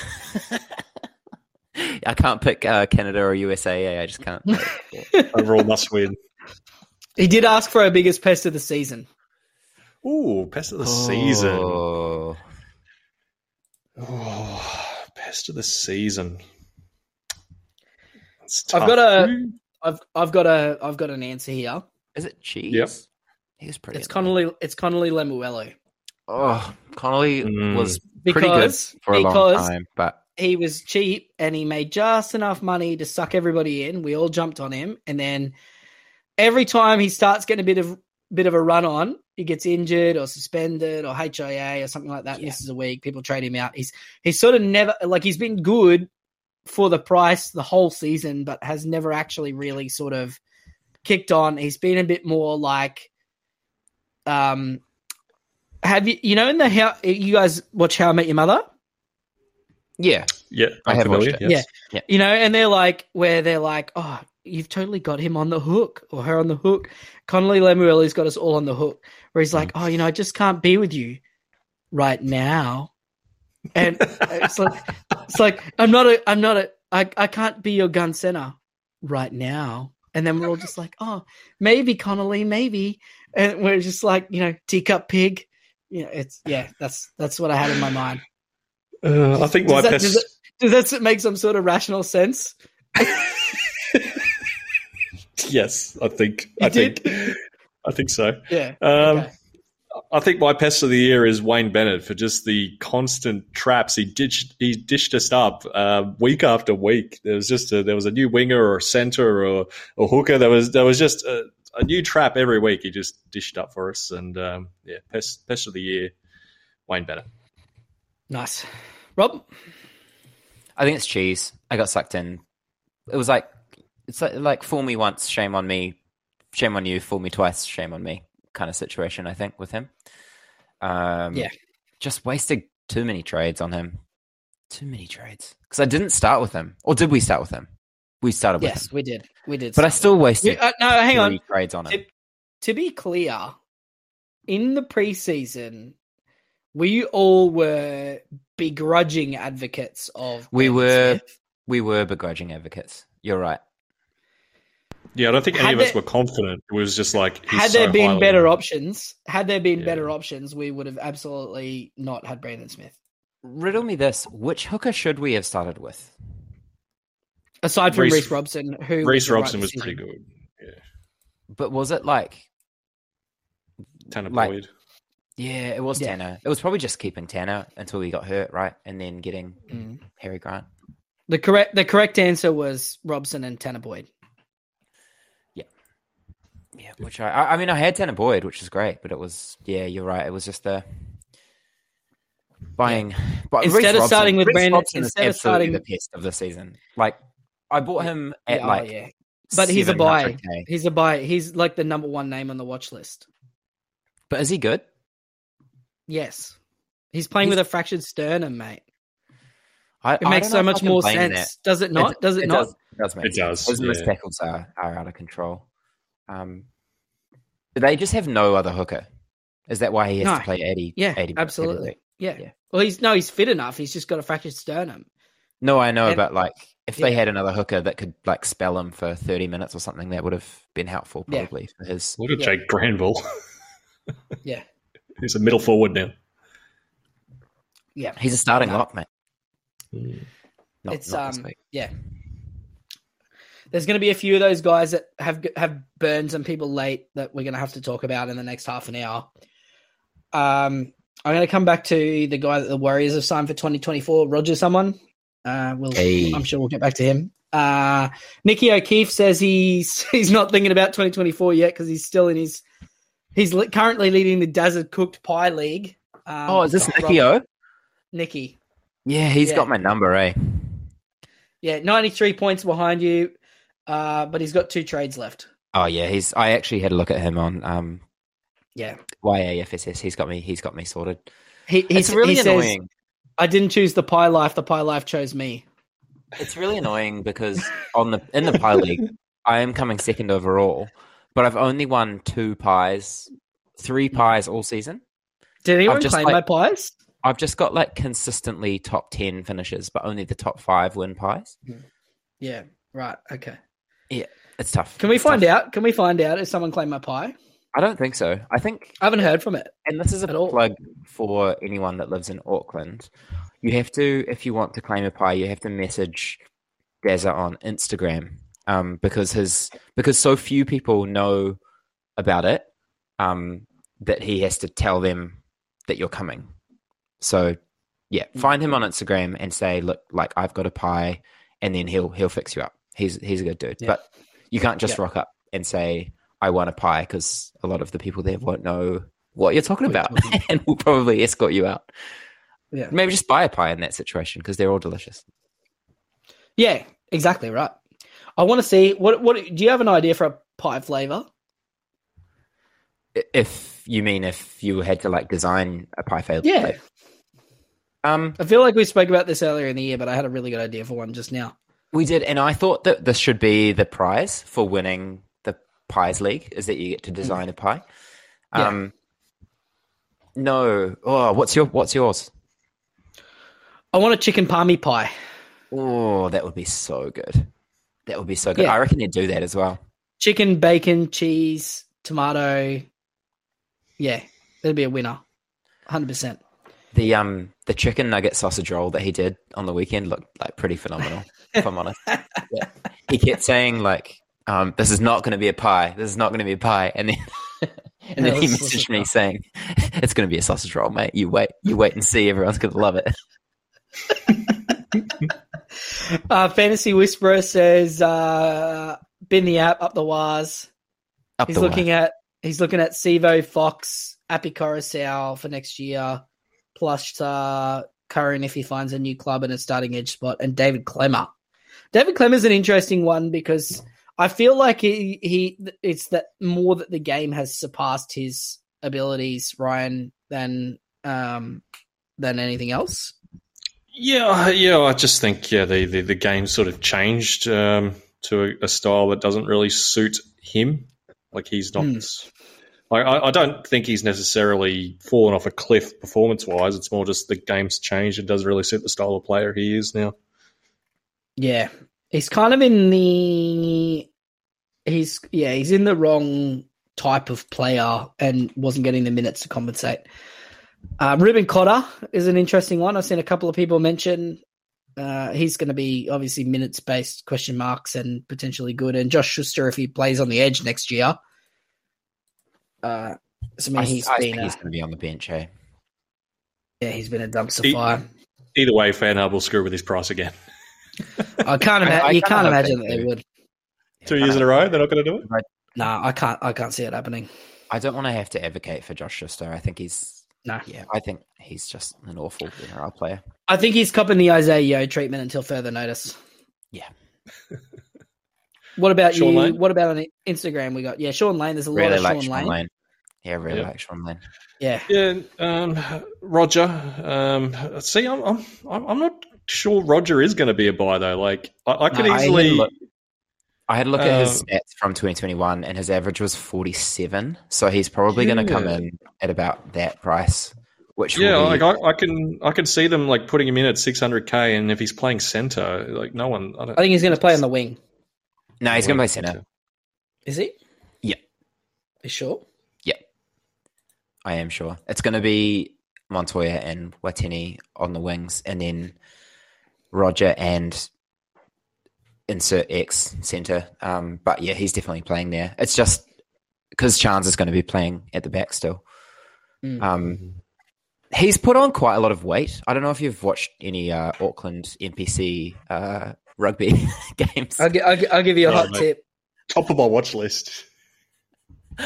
I can't pick uh, Canada or USA. I just can't. Overall must win. He did ask for our biggest pest of the season. Ooh, pest of the season. Oh. Oh, best of the season. It's I've got a I've I've got a I've got an answer here. Is it cheese? Yep. He was pretty. It's good. Connelly it's Connelly Lemuelu. Oh, Connelly Mm. was pretty good Because for a long time, but he was cheap and he made just enough money to suck everybody in. We all jumped on him, and then every time he starts getting a bit of bit of a run on, he gets injured or suspended or HIA or something like that. Yeah. Misses a week. People trade him out. He's he's sort of never like he's been good for the price the whole season, but has never actually really sort of kicked on. He's been a bit more like, um, have you you know in the how you guys watch How I Met Your Mother? yeah, Yeah, I I'm have familiar, watched it. yes. You know, and they're like, where they're like, oh, you've totally got him on the hook or her on the hook. Connelly Lemuelu's got us all on the hook. Where he's like, oh, you know, I just can't be with you right now. And it's like, it's like, I'm not a, I'm not a, I, I can't be your gun center right now. And then we're all just like, oh, maybe Connelly, maybe. And we're just like, you know, teacup pig. You know, it's, yeah, that's, that's what I had in my mind. Uh, I think my Does that, best. does, that, does that make some sort of rational sense? yes, I think. You I think. I think so. Yeah. Um, Okay. I think my pest of the year is Wayne Bennett for just the constant traps. He ditched, he dished us up uh, week after week. There was just a, there was a new winger or center or, or hooker. There was there was just a, a new trap every week. He just dished up for us. And um, yeah, pest pest of the year, Wayne Bennett. Nice. Rob? I think it's cheese. I got sucked in. It was like it's like, like fool me once, shame on me, shame on you. Fool me twice, shame on me. Kind of situation, I think, with him. Um, Yeah. just wasted too many trades on him. Too many trades because I didn't start with him, or did we start with him? We started with Yes, him, we did. We did. but I still wasted uh, no, hang on. trades on him. To, to be clear, in the preseason, we all were begrudging advocates of. We were- Smith. We were begrudging advocates. You're right. Yeah, I don't think any Had of us were confident. It was just like he's Had so there been highly- better options, had there been Yeah. better options, we would have absolutely not had Brandon Smith. Riddle me this: Which hooker should we have started with? Aside from Reece- Reese Robson, who Reece the right Robson was pretty good. Yeah, But was it like Tanner Like- Boyd. Yeah, it was Yeah. Tanner. It was probably just keeping Tanner until he got hurt, right? And then getting Mm. Harry Grant. The correct the correct answer was Robson and Tanner Boyd. Yeah, which I, I I mean, I had Tanner Boyd, which is great, but it was, yeah, you're right. It was just the buying. But Instead Reece of Robson- starting with Reece Brandon- Robson is instead of absolutely starting- the best of the season. Like, I bought him at Yeah, oh, like, yeah. But he's a 700K. He's a buy. He's like the number one name on the watch list. But is he good? Yes, he's playing He's- with a fractured sternum, mate. I, It I makes don't so know if I much more sense, that. does it not? does it, not? Does, it does make It does, sense. His yeah. tackles are, are out of control. Um, but they just have no other hooker. Is that why he has No. to play 80? Yeah, 80 absolutely. Yeah. Yeah. Well, he's no, he's fit enough. He's just got a fractured sternum. No, I know, And- but like if they had another hooker that could like spell him for 30 minutes or something, that would have been helpful Yeah. probably for his. Look at Yeah. Jake Granville. Yeah. he's a middle forward now. Yeah. He's a starting No. lock, mate. Not, it's not um yeah. There's going to be a few of those guys that have have burned some people late that we're going to have to talk about in the next half an hour. Um, I'm going to come back to the guy that the Warriors have signed for 2024, Roger. Someone, uh, we'll, Hey. I'm sure we'll get back to him. Uh, Nicky O'Keefe says he's he's not thinking about 2024 yet because he's still in his He's li- currently leading the Desert Cooked Pie League. Um, oh, is this Nicky O? Nicky. Yeah, he's Yeah. got my number, eh? Yeah, 93 points behind you, uh, but he's got two trades left. Oh yeah, he's. I actually had a look at him on um, Yeah. YAFSS. He's got me. He's got me sorted. He, he's it's really he says, annoying. I didn't choose the pie life. The pie life chose me. It's really annoying because on the in the pie league, I am coming second overall, but I've only won two pies, three pies all season. Did anyone just, claim like- my pies? I've just got like consistently top ten finishes, but only the top five win pies. Yeah. Right. Okay. It's tough. Can we It's find tough. out? Can we find out if someone claimed my pie? I don't think so. I think I haven't heard from it. and this is a At all. plug for anyone that lives in Auckland. You have to, if you want to claim a pie, you have to message Dazza on Instagram um, because his because so few people know about it um, that he has to tell them that you're coming. So yeah, find him on Instagram and say, look, like I've got a pie, and then he'll he'll fix you up. He's he's a good dude, Yeah. but you can't just Yeah. rock up and say I want a pie because a lot of the people there won't know what you're talking What you're about talking and will probably escort you out. Yeah. Maybe just buy a pie in that situation because they're all delicious. Yeah. Exactly right. I want to see what. What do you have an idea for a pie flavor? If you mean if you had to like design a pie flavor, Yeah. Um, I feel like we spoke about this earlier in the year, but I had a really good idea for one just now. We did, and I thought that this should be the prize for winning the pies league is that you get to design a pie. Yeah. Um, no, oh, what's your what's yours? I want a chicken palmy pie. Oh, that would be so good. That would be so good. Yeah. I reckon you'd do that as well. Chicken, bacon, cheese, tomato. Yeah, that'd be a winner. 100%. The um the chicken nugget sausage roll that he did on the weekend looked like pretty phenomenal. if I'm honest, Yeah. he kept saying like, um, "This is not going to be a pie. This is not going to be a pie," and then and then he messaged me roll. saying, "It's going to be a sausage roll, mate. You wait, you wait and see. Everyone's going to love it." Uh, Fantasy Whisperer says, uh, bin the app, up the wires. Up He's the looking way. at he's looking at Sivo, Fox, Api Koroisau for next year, plus uh, Curran if he finds a new club and a starting edge spot, and David Klemmer. David Klemmer's an interesting one because I feel like he, he it's that more that the game has surpassed his abilities, Ryan, than um than anything else. Yeah, yeah. I just think yeah, the the, the game sort of changed um, to a, a style that doesn't really suit him. Like he's not. Hmm. Like, I, I don't think he's necessarily fallen off a cliff performance wise. It's more just the game's changed. It doesn't really suit the style of player he is now. Yeah. He's kind of in the he's yeah, he's in the wrong type of player and wasn't getting the minutes to compensate. Uh, Reuben Cotter is an interesting one. I've seen a couple of people mention uh, he's going to be obviously minutes based question marks and potentially good. And Josh Schuster, if he plays on the edge next year, uh, so, I mean, I, he's I been think a, he's going to be on the bench. Eh? yeah, he's been a dumpster He- fire. Either way, FanHub will screw with his price again. I can't imagine. You can't imagine that they would. Two years in a row, they're not going to do it. No, I can't. I can't see it happening. I don't want to have to advocate for Josh Schuster. I think he's No. yeah. I think he's just an awful NRL player. I think he's copping the Isaiah Yeo treatment until further notice. Yeah. What about Shaun you? Lane? What about on Instagram? We got yeah, Shaun Lane. There's a Really lot of like Shaun Shaun Lane. Lane. Yeah, really Yeah. like Shaun Yeah, Yeah, um, Roger. Um, see, I'm, I'm, I'm I'm not sure Roger is going to be a buy though. Like, I, I could No, I had easily. look- I had a look at his Um, stats from 2021, and his average was 47. So he's probably going to come in at about that price, which yeah, be, like I, I can, I can see them like putting him in at 600k, and if he's playing center, like no one. I, don't, I think he's going to play on the wing. no, he's going to play center. Is he? Yeah. You sure? I am sure it's going to be Montoya and Watene on the wings, and then Roger and insert X center. Um, but yeah, he's definitely playing there. It's just because Charnze is going to be playing at the back still. Mm. Um, he's put on quite a lot of weight. I don't know if you've watched any uh, Auckland NPC uh, rugby games. I'll, gi- I'll, gi- I'll give you a No, hot mate. tip. top of my watch list.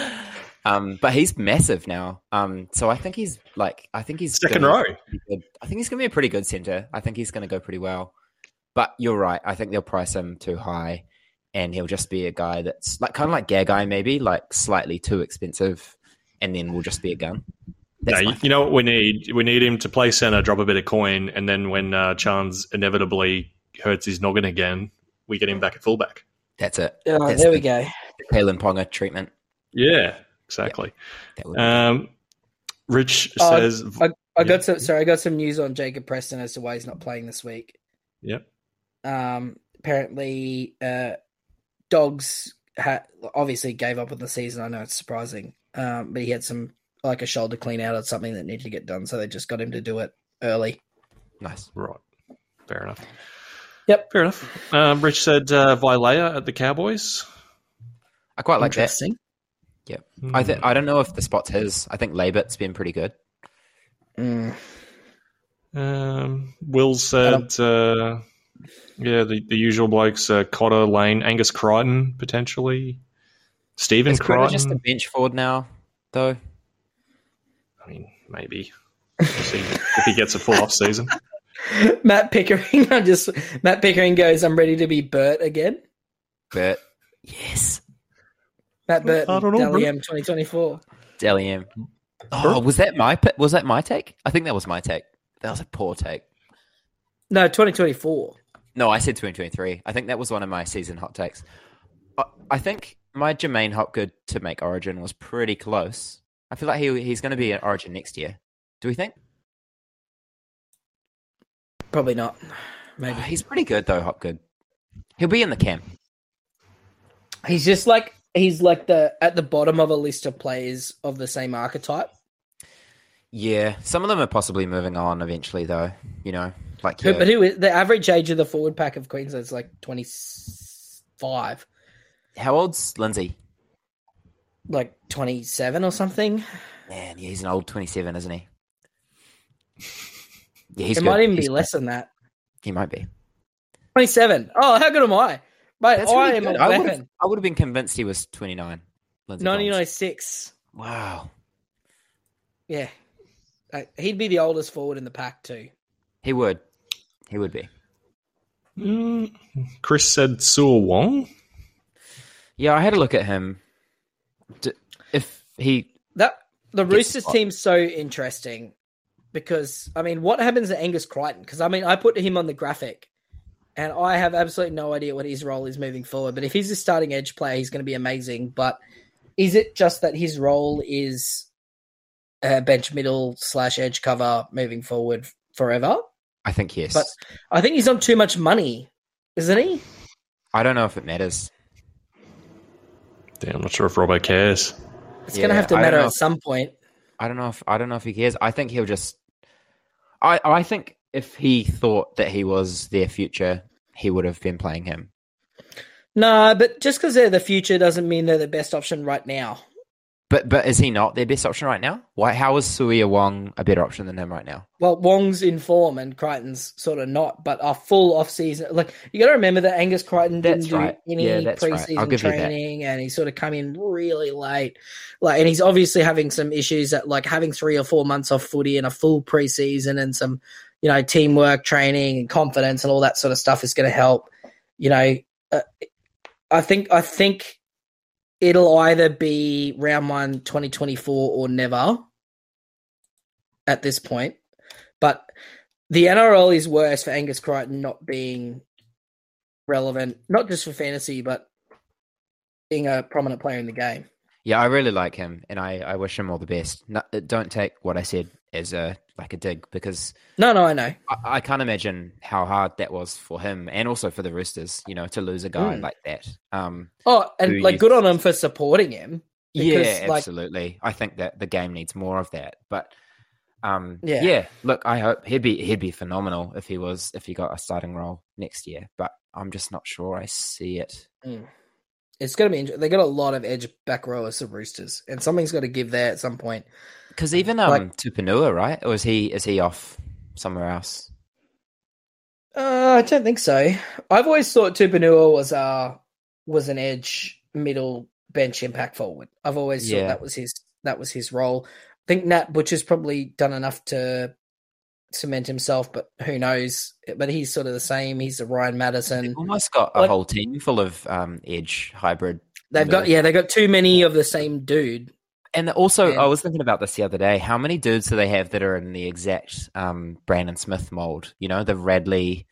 Um, but he's massive now. Um, so I think he's like, I think he's 2nd gonna row. be good. I think he's going to be a pretty good center. I think he's going to go pretty well. But you're right. I think they'll price him too high, and he'll just be a guy that's like kind of like Gagai, maybe like slightly too expensive, and then we'll just be a gun. No, That's you, you know what we need? We need him to play center, drop a bit of coin, and then when uh, Charnze inevitably hurts his noggin again, we get him back at fullback. That's it. Oh, That's there we go. Kalyn Ponga treatment. Yeah, exactly. That would Um, Rich Oh, says, I, I Yeah. got some. Sorry, I got some news on Jacob Preston as to why he's not playing this week. "Yep, Um, apparently, uh, dogs ha- obviously gave up on the season. I know it's surprising, um, but he had some like a shoulder clean out or something that needed to get done, so they just got him to do it early. nice. right, fair enough." Yep. fair enough. Um, Rich said, uh, "Vilea at the Cowboys." I quite like that. Interesting. I th- I don't know if the spot's his. I think Labat's been pretty good. Mm. Um, Will said, uh, "Yeah, the, the usual blokes: uh, Cotter, Lane, Angus Crichton, potentially, Stephen Is Crichton Crichton. just a bench forward now, though? I mean, maybe We'll see if he gets a full off season." Matt Pickering, I just Matt Pickering goes. I'm ready to be Bert again. Bert, yes, Matt Burt, I don't know, Dally bro. M 2024. Dally M. Oh, was that my was that my take? I think that was my take. That was a poor take. No, 2024. No, I said 2023. I think that was one of my season hot takes. I, I think my J'maine Hopgood to make Origin was pretty close. I feel like he he's going to be at Origin next year. Do we think? Probably not. Maybe Oh, he's pretty good though, Hopgood. He'll be in the camp. he's just like he's like the at the bottom of a list of players of the same archetype. Yeah, some of them are possibly moving on eventually, though. You know, like yeah, But who is the average age of the forward pack of Queensland is like 25, how old's Lindsay? like 27 or something. Man, yeah, he's an old twenty-seven, isn't he? Yeah, he's it good. might even He's be good. less than that. He might be. 27. Oh, how good am I? Mate, That's I really am good. a I would have. weapon. I would have been convinced he was twenty-nine. Lindsay Collins. 1996. Wow, Yeah. Uh, he'd be the oldest forward in the pack too. he would. He would be. Mm, Chris said Siua Wong. Yeah, I had a look at him. D- If he, That the Roosters spot. team's so interesting because I mean, what happens to Angus Crichton? Because I mean, I put him on the graphic, and I have absolutely no idea what his role is moving forward. But if he's a starting edge player, he's going to be amazing. But is it just that his role is uh, bench middle slash edge cover moving forward forever? I think yes. But- I think he's on too much money, isn't he? I don't know if it matters. Damn, I'm not sure if Robbo cares. It's going to have to matter know at some point. I don't know if I don't know if he cares. I think he'll just. I I think if he thought that he was their future, he would have been playing him. No, but just because they're the future doesn't mean they're the best option right now. But but is he not their best option right now? Why? How is Siua Wong a better option than him right now? Well, Wong's in form and Crichton's sort of not, but a full off season. Like you got to remember that Angus Crichton didn't That's do right. any Yeah, right. Preseason that. training, and he sort of come in really late. Like, and he's obviously having some issues that like having three or four months off footy and a full preseason and some, you know, teamwork training and confidence and all that sort of stuff is going to help. You know, uh, I think I think it'll either be round one 2024 or never at this point. But the NRL is worse for Angus Crichton not being relevant, not just for fantasy, but being a prominent player in the game. Yeah, I really like him, and I, I wish him all the best. No, don't take what I said as a like a dig because No, no, I know. I, I can't imagine how hard that was for him and also for the Roosters. You know, to lose a guy Mm. like that. Um, Oh, and like good on him for supporting him. Because, yeah, like- absolutely. I think that the game needs more of that. But um, Yeah. yeah. look, I hope he'd be he'd be phenomenal if he was if he got a starting role next year. But I'm just not sure I see it. It's going to be. They got a lot of edge back rowers, the Roosters, and something's got to give there at some point. Because even um, Like- Tupouniua, right? Or is he is he off somewhere else? Uh, I don't think so. I've always thought Tupouniua was uh was an edge middle bench impact forward. I've always Yeah. thought that was his that was his role. I think Nat Butcher's probably done enough to cement himself, but who knows? But he's sort of the same. He's the Ryan Matterson. They've almost got a Like- whole team full of um, edge hybrid. They've got yeah, they've got too many of the same dude. And also, Yeah. I was thinking about this the other day. How many dudes do they have that are in the exact um, Brandon Smith mold? You know, the Radley,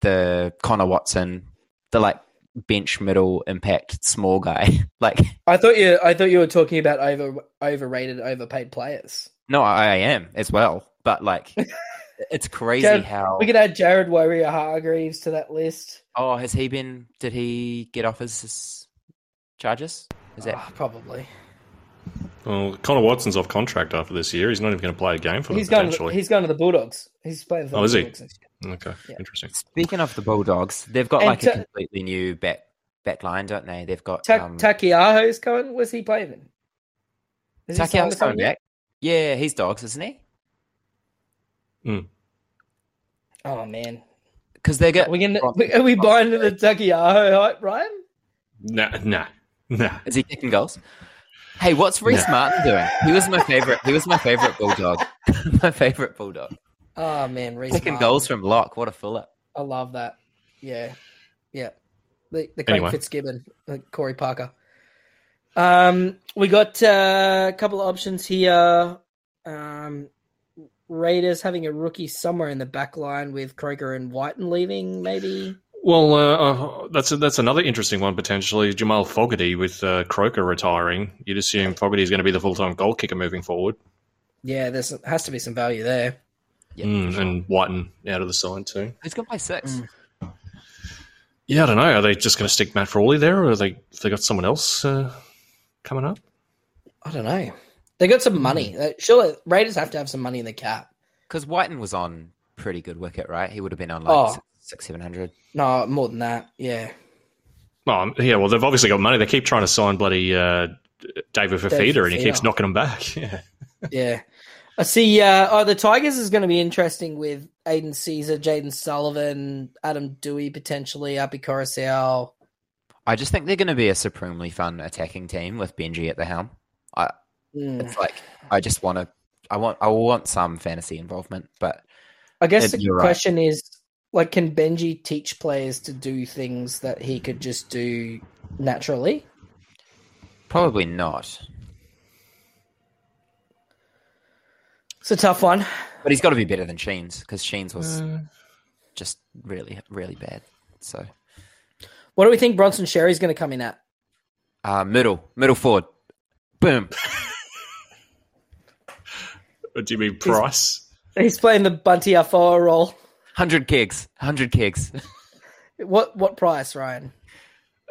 the Connor Watson, the like bench middle impact small guy. like, I thought you I thought you were talking about over overrated, overpaid players. no, I, am as well. But like, it's crazy Jared, how. We could add Jared Waerea-Hargreaves to that list. Oh, has he been? Did he get off his, his charges? Is that Ah, probably. Well, Connor Watson's off contract after this year. He's not even going to play a game for them He's going. To, potentially. he's going to the Bulldogs. He's playing for Oh, the is he? Bulldogs. next year. Okay, Yeah. interesting. Speaking of the Bulldogs, they've got And like Ta- a completely new back back line, don't they? They've got Ta- um, Takiaho's going. Was he playing? Then? Is Takiaho's coming back. Yeah, he's dogs, isn't he? Oh man, Because they are get. we gonna? Are we buying into the Takiaho hype, Ryan? No, no, no. Is he kicking goals? Hey, what's Reece Martin doing? He was my favorite. He was my favorite bulldog. my favorite bulldog. Oh man, Reece Kicking Martin. goals from lock. What a full up. I love that. Yeah, yeah. The the Craig Anyway. Fitzgibbon, the Corey Parker. Um, we got uh, a couple of options here. Um, Raiders having a rookie somewhere in the back line with Croker and Wighton leaving, maybe. Well, uh, uh, that's that's another interesting one potentially. Jamal Fogarty with uh, Croker retiring. You'd assume Fogarty is going to be the full time goal kicker moving forward, Yeah, there's has to be some value there. Yeah, Mm, sure. and Wighton out of the side too. Who's gonna play six? Mm. Yeah, I don't know. Are they just going to stick Matt Frawley there, or are they have they got someone else uh, coming up? I don't know. They got some money. Uh, Surely Raiders have to have some money in the cap. Because Wighton was on pretty good wicket, right? He would have been on like Oh. Six, six, seven hundred. No, more than that. Yeah. Oh, yeah. Well, they've obviously got money. They keep trying to sign bloody uh, David Fifita, and he keeps knocking them back. Yeah. Yeah. I see. Uh, oh, the Tigers is going to be interesting with Aidan Sezer, Jayden Sullivan, Adam Doueihi potentially, Api Koroisau. I just think they're going to be a supremely fun attacking team with Benji at the helm. I, Hmm. it's like I just want to. I want. I want some fantasy involvement, but I guess Ed, the you're right. question is, like, can Benji teach players to do things that he could just do naturally? probably not. It's a tough one. But he's got to be better than Sheens because Sheens was Hmm. just really, really bad. So What do we think Bronson Xerri's going to come in at? uh, middle, middle forward, boom. Or do you mean Price? He's playing the Bunty Afoa role. Hundred kegs, hundred kegs. What what price, Ryan?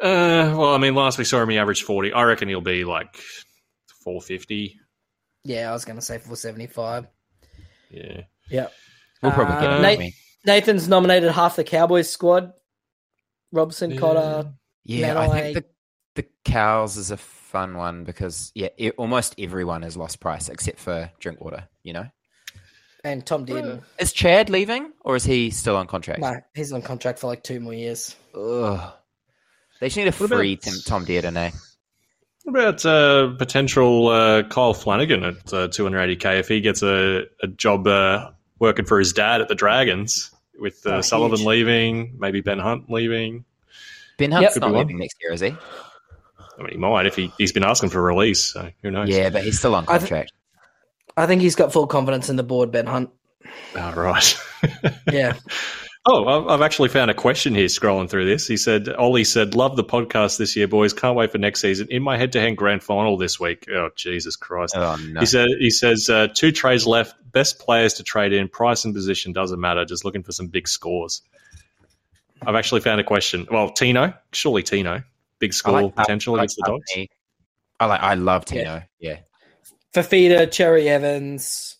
Uh, well, I mean, last we saw him, he averaged forty. I reckon he'll be like four fifty. Yeah, I was going to say 475. Yeah. Yeah. We'll probably get Uh, him. Nate- won't? Nathan's nominated half the Cowboys squad. Robson, Cotter, Yeah, I Manaway. think the the cows is a fun one because yeah, e almost everyone has lost price except for Drinkwater. You know, and Tom Dearden. is Chad leaving or is he still on contract? No, he's on contract for like two more years. Ugh. They just need to What about- free Tim, Tom Dearden, eh? What about uh, potential uh, Kyle Flanagan at uh, 280k if he gets a, a job uh, working for his dad at the Dragons with uh, Oh, Sullivan huge. leaving, maybe Ben Hunt leaving? Ben Hunt's Yep. not Could be one. leaving next year, is he? I mean, he might if he, he's been asking for a release, so who knows? Yeah, but he's still on I th- contract. I think he's got full confidence in the board, Ben Hunt. Oh, right. Yeah. oh, I've- I've actually found a question here scrolling through this. He said, Ollie said, love the podcast this year, boys. Can't wait for next season. In my head to hand grand final this week. Oh, Jesus Christ. oh no, He said he says uh, two trades left, best players to trade in, price and position doesn't matter. Just looking for some big scores. I've actually found a question. Well, Tino, surely Tino, big I score like- potential I like against the Dogs. Tony. I like. I love Tino. Yeah. Fifita, Cherry Evans.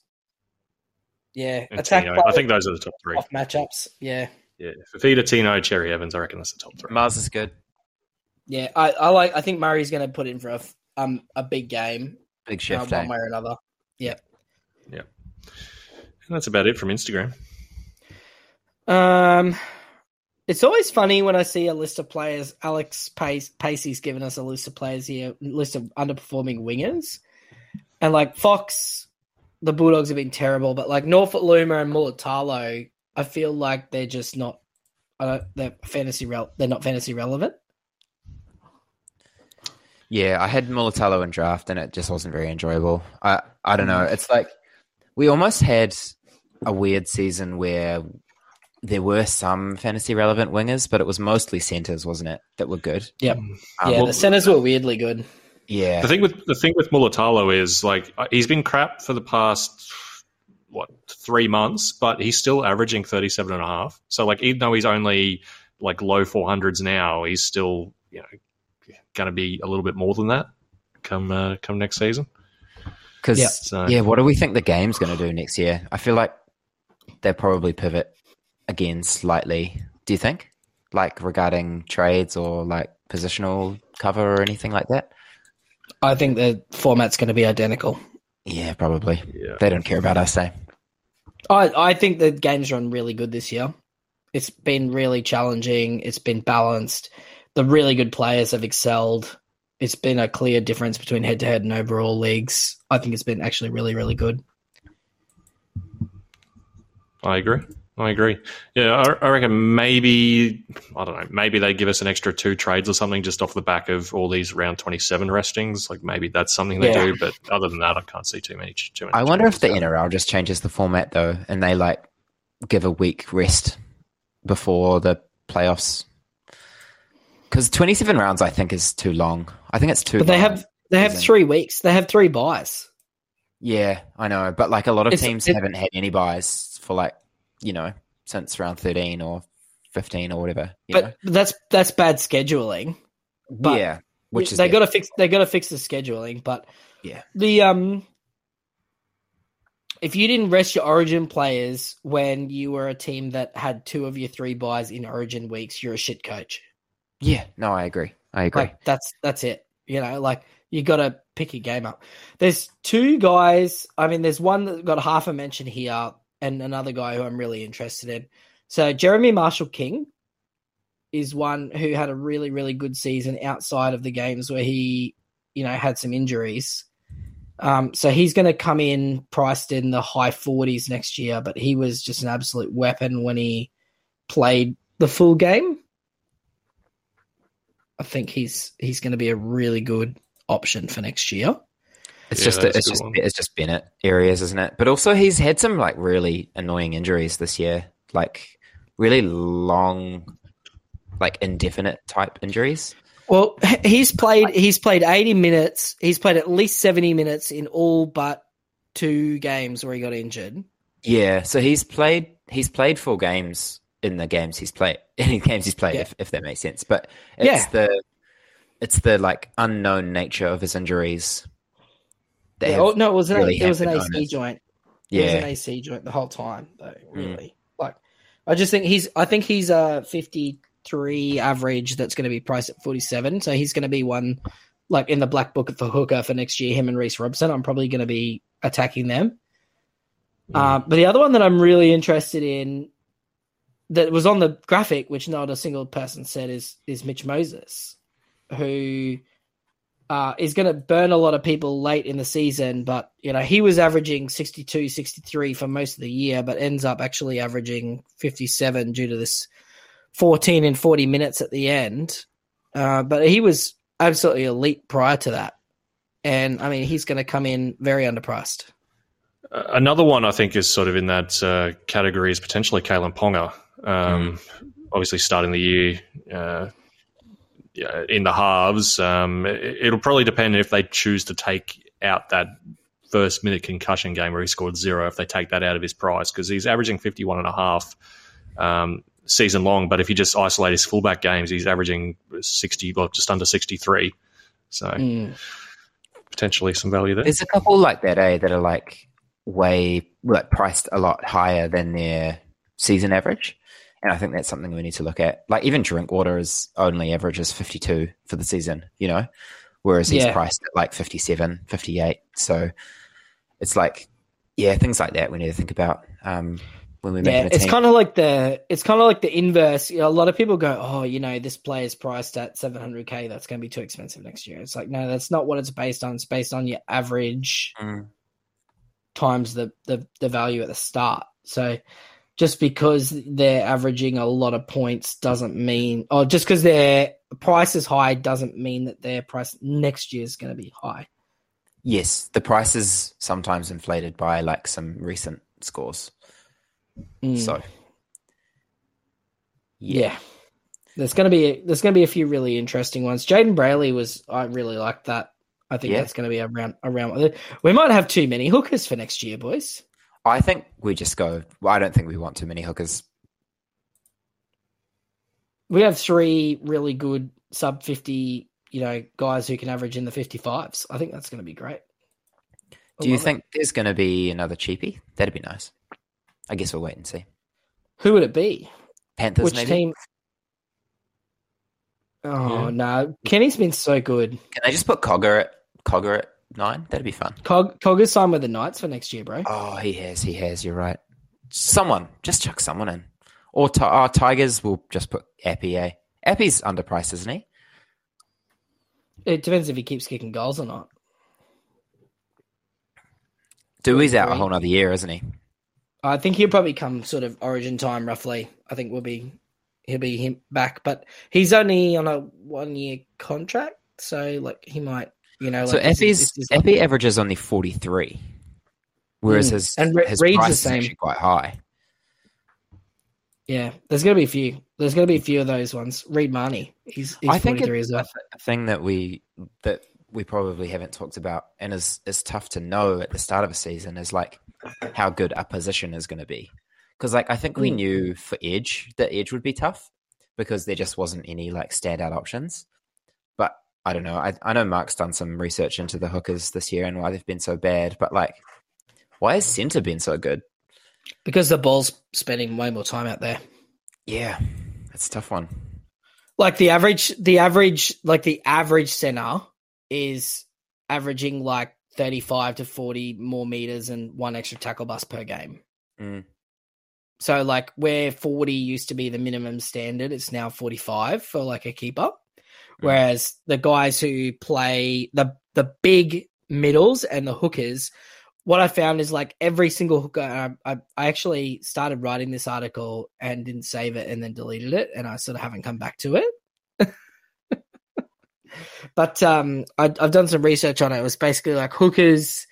Yeah. And Attack Tino. I think those are the top three. off matchups. Yeah. Yeah, Fifita, Tino, Cherry Evans. I reckon that's the top three. Mars is good. Yeah. I, I like I think Murray's gonna put in for a f- um a big game. Big uh, shift. one eh? way or another. Yeah. Yeah. And that's about it from Instagram. Um It's always funny when I see a list of players. Alex Pace, Pacey's given us a list of players here, list of underperforming wingers, and like Fox, the Bulldogs have been terrible, but like Norfolk Luma and Mulitalo, I feel like they're just not. Uh, they're fantasy. Rel- they're not fantasy relevant. Yeah, I had Mulitalo in draft, and it just wasn't very enjoyable. I I don't know. It's like we almost had a weird season where there were some fantasy relevant wingers, but it was mostly centers, wasn't it? That were good. Yep. Um, yeah, well- the centers were weirdly good. Yeah. The thing with the thing with Mulitalo is like uh, he's been crap for the past what three months, but he's still averaging 37 and a half. So like even though he's only like low 400s now, he's still you know going to be a little bit more than that come uh, come next season. Because Yeah. So yeah, what do we think the game's going to do next year? I feel like they'll probably pivot again slightly. Do you think, like regarding trades or like positional cover or anything like that? I think the format's going to be identical. Yeah, probably. yeah. They don't care about us, eh? I I think the game's run really good this year. It's been really challenging. It's been balanced. The really good players have excelled. It's been a clear difference between head to head and overall leagues. I think it's been actually really, really good. I agree. I agree. Yeah, I, I reckon maybe I don't know. Maybe they give us an extra two trades or something just off the back of all these round twenty seven restings. Like maybe that's something they Yeah. do. But other than that, I can't see too many. Too many I wonder if changes. the NRL just changes the format though, and they like give a week rest before the playoffs. Because twenty-seven rounds, I think, is too long. I think it's too. But they have they have season. three weeks. They have three buys. Yeah, I know, but like a lot of It's- teams it- haven't had any buys for like you know since round thirteen or fifteen or whatever. You But that's that's bad scheduling. but yeah, which is they got to fix they got to fix the scheduling. But Yeah. the um, if you didn't rest your Origin players when you were a team that had two of your three buys in Origin weeks, you're a shit coach. yeah. No, I agree. I agree. Like that's that's it. You know, like you got to pick your game up. There's two guys. I mean, there's one that got half a mention here, and another guy who I'm really interested in. So Jeremy Marshall King is one who had a really really good season outside of the games where he, you know, had some injuries. Um, so he's going to come in priced in the high 40s next year, but he was just an absolute weapon when he played the full game. I think he's he's going to be a really good option for next year. It's Yeah, just a it's just one. it's just Bennett areas, isn't it? But also he's had some like really annoying injuries this year, like really long, like indefinite type injuries. Well, he's played he's played 80 minutes. He's played at least 70 minutes in all but two games where he got injured. Yeah, so he's played he's played full games in the games he's played any games he's played, Yeah. if, if that makes sense. But it's Yeah. the it's the like unknown nature of his injuries. Yeah, oh, no, it was an really it was an AC owners. joint. It was an AC joint the whole time, though. Really, like I just think he's I think he's a 53 average that's going to be priced at 47. So he's going to be one like in the black book for hooker for next year. Him and Reece Robson. I'm probably going to be attacking them. Uh, but the other one that I'm really interested in that was on the graphic, which not a single person said, is is Mitch Moses, who uh, is going to burn a lot of people late in the season. But you know he was averaging 62, 63 for most of the year, but ends up actually averaging 57 due to this 14 and 40 minutes at the end. Uh, but he was absolutely elite prior to that, and I mean he's going to come in very underpriced. Uh, Another one I think is sort of in that uh, category is potentially Kalyn Ponga. Um, Obviously, starting the year uh, yeah, in the halves, um, it, it'll probably depend if they choose to take out that first minute concussion game where he scored zero. If they take that out of his price, because he's averaging fifty one and a half um, season long, but if you just isolate his fullback games, he's averaging sixty, well, just under sixty three. So Mm. potentially some value there. there's a couple like that, eh, that are like way like priced a lot higher than their season average. And I think that's something we need to look at. Like even Drinkwater is only averages 52 for the season, you know, whereas he's Yeah. priced at like 57, 58. So it's like, yeah, things like that we need to think about. Um, when we're Yeah, making a it's kind of like the it's kind of like the inverse. You know, a lot of people go, "Oh, you know, this player's priced at 700k. That's going to be too expensive next year." It's like, no, that's not what it's based on. It's based on your average Mm. times the the, the value at the start. So just because they're averaging a lot of points doesn't mean, or just because their price is high doesn't mean that their price next year is going to be high. Yes, the price is sometimes inflated by like some recent scores. Mm. So Yeah. There's gonna be a, there's gonna be a few really interesting ones. Jayden Brailey was I really like that. I think Yeah. that's gonna be around around we might have too many hookers for next year, boys. I think we just go. Well, I don't think we want too many hookers. We have three really good sub fifty, you know, guys who can average in the fifty fives. I think that's gonna be great. Do you love it. think there's going to be another cheapie? That'd be nice. I guess we'll wait and see. who would it be? Panthers, Which maybe. team? Oh Yeah. no. Kenny's been so good. Can I just put Cogger at Cogger at nine? That'd be fun. Cog Cogger's signed with the Knights for next year, bro. Oh, he has. He has. You're right. Someone just chuck someone in. Or ti- oh, Tigers will just put Appy. Eh? Appy's underpriced, isn't he? It depends if he keeps kicking goals or not. Doueihi's out a whole nother year, isn't he? I think he'll probably come sort of origin time roughly. I think we'll be he'll be him back, but he's only on a one year contract, so like he might, you know. so like, is- Appy's this averages only 43, whereas Mm. his And Re- his Reed's the same. actually quite high. yeah, there's gonna be a few. There's gonna be a few of those ones. Reed Mahoney, he's he's I think 43 it- as well. A thing that we that we probably haven't talked about and is is tough to know at the start of a season is like how good our position is going to be. Because like I think we Mm. knew for Edge that Edge would be tough because there just wasn't any like standout options. I don't know. I I know Mark's done some research into the hookers this year and why they've been so bad. But like, why has Centre been so good? Because the ball's spending way more time out there. Yeah, that's a tough one. Like the average, the average, like the average center is averaging like 35 to 40 more meters and one extra tackle bus per game. Mm. So like where 40 used to be the minimum standard, it's now 45 for like a keeper. Whereas the guys who play the the big middles and the hookers, what I found is like every single hooker. I, I, I actually started writing this article and didn't save it and then deleted it, and I sort of haven't come back to it. but um, I, I've done some research on it. It was basically like hookers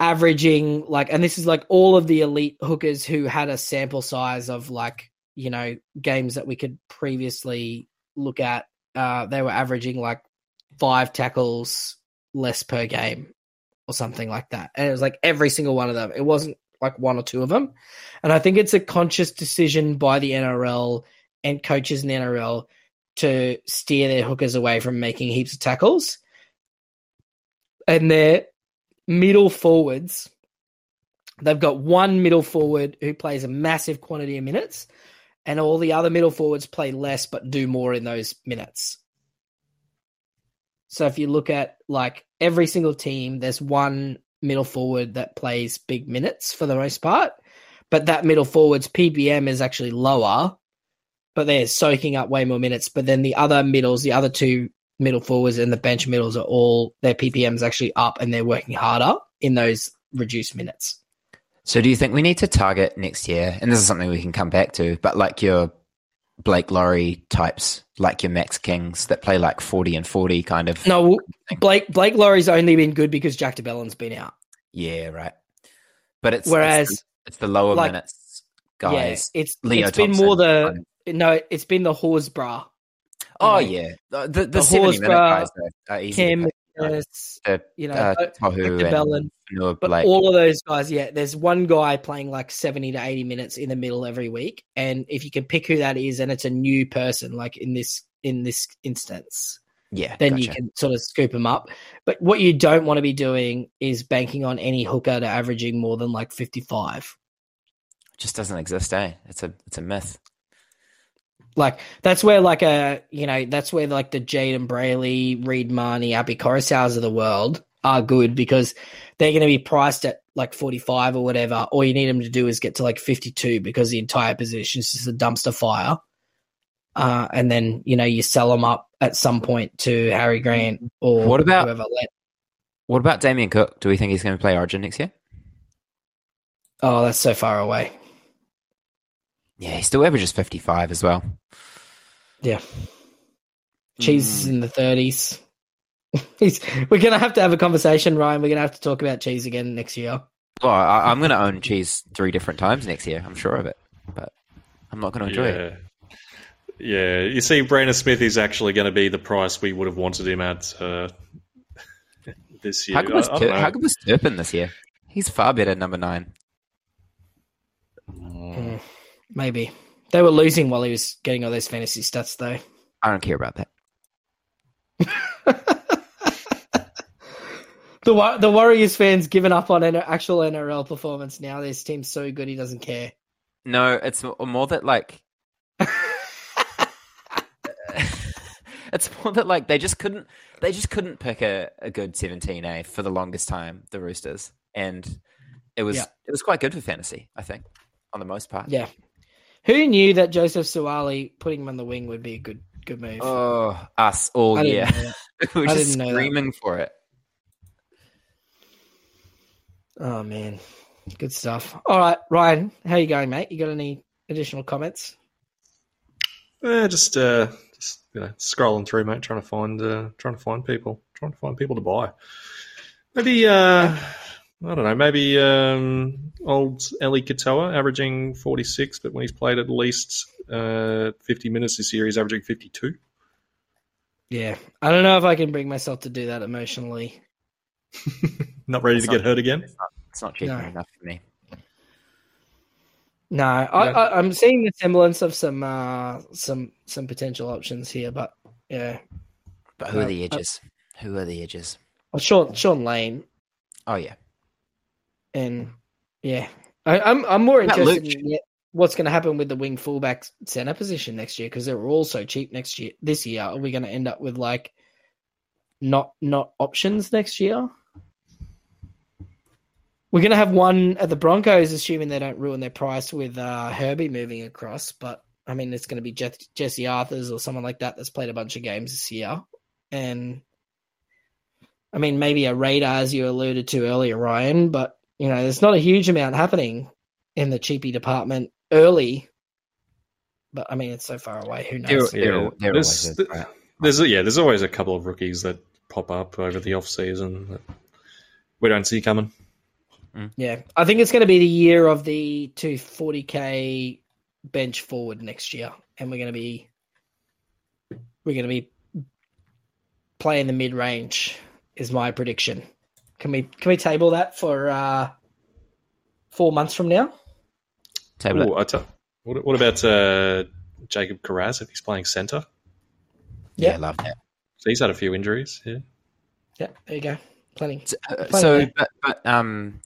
averaging like, and this is like all of the elite hookers who had a sample size of like you know games that we could previously look at. Uh, they were averaging like five tackles less per game or something like that. And it was like every single one of them. It wasn't like one or two of them. And I think it's a conscious decision by the NRL and coaches in the NRL to steer their hookers away from making heaps of tackles. And their middle forwards, they've got one middle forward who plays a massive quantity of minutes, and all the other middle forwards play less but do more in those minutes. So if you look at like every single team, there's one middle forward that plays big minutes for the most part, but that middle forward's PPM is actually lower, but they're soaking up way more minutes. But then the other middles, the other two middle forwards and the bench middles are all their PPM is actually up and they're working harder in those reduced minutes. So do you think we need to target next year? And this is something we can come back to, but like your Blake Lawrie types, like your Max Kings that play like 40 and 40 kind of. No, Blake Blake Lawrie's only been good because Jack de Belin's been out. Yeah, right. But it's Whereas, it's the, it's the lower like- minutes guys. yeah, it's Leo it's been more the kind no, it's been the Horsburgh. Oh know, yeah, the the, the the 70 minute guys are, are. Kim? Yes, you know, uh, Tohu and But all of those guys, yeah, there's one guy playing like 70 to 80 minutes in the middle every week. And if you can pick who that is and it's a new person, like in this in this instance, yeah, then you can sort of scoop them up. But what you don't want to be doing is banking on any hooker to averaging more than like 55. It just doesn't exist, eh? It's a it's a myth. Like that's where like a you know that's where like the Jayden Brailey, Reed Mahoney, Api Koroisaus of the world are good because they're going to be priced at like 45 or whatever, all you need them to do is get to like 52 because the entire position is just a dumpster fire. Uh, and then, you know, you sell them up at some point to Harry Grant or What about- whoever. Let, What about Damien Cook? Do we think he's going to play Origin next year? oh, that's so far away. Yeah, he still averages 55 as well. Yeah. Cheese is in the 30s. He's, we're going to have to have a conversation, Ryan. We're going to have to talk about cheese again next year. Well, I, I'm going to own Cheese three different times next year. I'm sure of it. But I'm not going to enjoy it. Yeah. Yeah, you see, Brandon Smith is actually going to be the price we would have wanted him at uh, this year. How good was, I- I Tur- don't how good was Turpin this year? He's far better number nine. Mm, maybe. They were losing while he was getting all those fantasy stats, though. I don't care about that. The Wa- the Warriors fans given up on an actual NRL performance now. This team's so good he doesn't care. No, it's more that like it's more that like they just couldn't they just couldn't pick a, a good 17A for the longest time, the Roosters. And it was Yeah. it was quite good for fantasy, I think, on the most part. yeah. Who knew that Joseph Suaalii putting him on the wing would be a good good move? Oh, us all I year. We're I just didn't know that. screaming for it. Oh man, good stuff. All right, Ryan, how you going, mate? You got any additional comments? Yeah, just, uh, just you know, scrolling through, mate, trying to find, uh, trying to find people, trying to find people to buy. Maybe, uh, I don't know, maybe um, old Eli Katoa averaging forty six, but when he's played at least uh, fifty minutes this year, he's averaging fifty two. Yeah, I don't know if I can bring myself to do that emotionally. Not ready to It's get hurt again. It's not, it's not cheap No. enough for me. No, I, I, I'm seeing the semblance of some uh, some some potential options here, but yeah, But who are the uh, edges? Who are the edges? well, Sean Shaun Lane Oh yeah. And yeah, I, I'm I'm more Matt interested Luch. in what's going to happen with the wing fullback center position next year because they're all so cheap next year. This year, are we going to end up with like not not options next year? We're going to have one at the Broncos, assuming they don't ruin their price with uh, Herbie moving across. But I mean, it's going to be Je- Jesse Arthurs or someone like that that's played a bunch of games this year, and I mean, maybe a radar, as you alluded to earlier, Ryan. But you know, there's not a huge amount happening in the cheapy department early. But I mean, it's so far away. Who They're, knows? they're, Yeah, they're there's- always right. There's yeah, there's always a couple of rookies that pop up over the off season that we don't see coming. Mm. Yeah, I think it's going to be the year of the 240k bench forward next year, and we're going to be we're going to be playing the mid range. Is my prediction. Can we can we table that for uh, four months from now? Table it. Ooh, I tell- what, what about uh, Jacob Kiraz if he's playing centre? Yeah, Yeah. love that. So he's had a few injuries. Yeah, Yeah, there you go. Plenty. So, uh, Play so but, but um,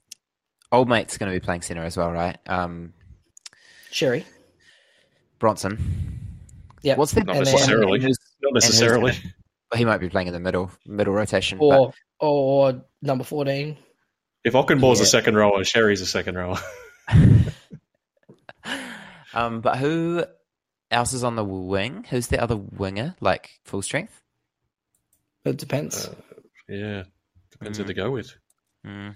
old mate's going to be playing center as well, right? Um, Xerri. Bronson. Yeah. What's the Not And then- necessarily. who's- not who's necessarily. He might be playing in the middle middle rotation. or or number fourteen. If Ockenball's Yeah. a second rower, Xerri's a second rower. um, but who else is on the wing? Who's the other winger? Like full strength? It depends. Uh, yeah, depends who Mm. to go with. Mm.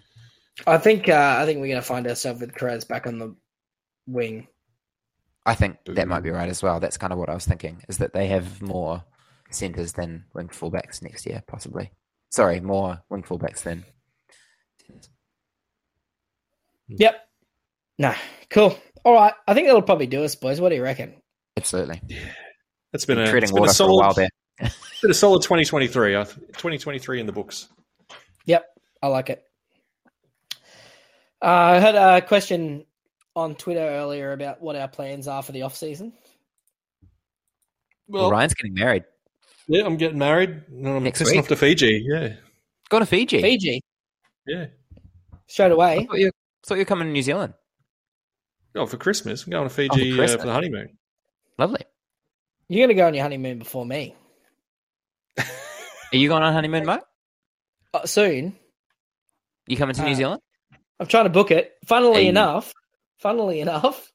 I think uh, I think we're going to find ourselves with Kiraz back on the wing. I think that might be right as well. That's kind of what I was thinking. Is that they have more centers than wing fullbacks next year, possibly. Sorry, more wing fullbacks than. Yep. No. Cool. All right. I think that'll probably do us, boys. What do you reckon? Absolutely. It's been a, Treading it's been a water for a solid, while there. it's been a solid 2023. I th- 2023 in the books. Yep. I like it. Uh, I had a question on Twitter earlier about what our plans are for the off season. Well, Ryan's getting married. Yeah, I'm getting married. And I'm Next pissing week. off to Fiji. Yeah, Go to Fiji. Fiji yeah. straight I away. thought you, thought you were coming to New Zealand. Oh, for Christmas, I'm going to Fiji uh, Christmas. for the honeymoon. Lovely. You're going to go on your honeymoon before me Are you going on honeymoon, Mike? uh, soon. You coming to New Uh, Zealand? I'm trying to book it. Funnily Hey. enough, funnily enough,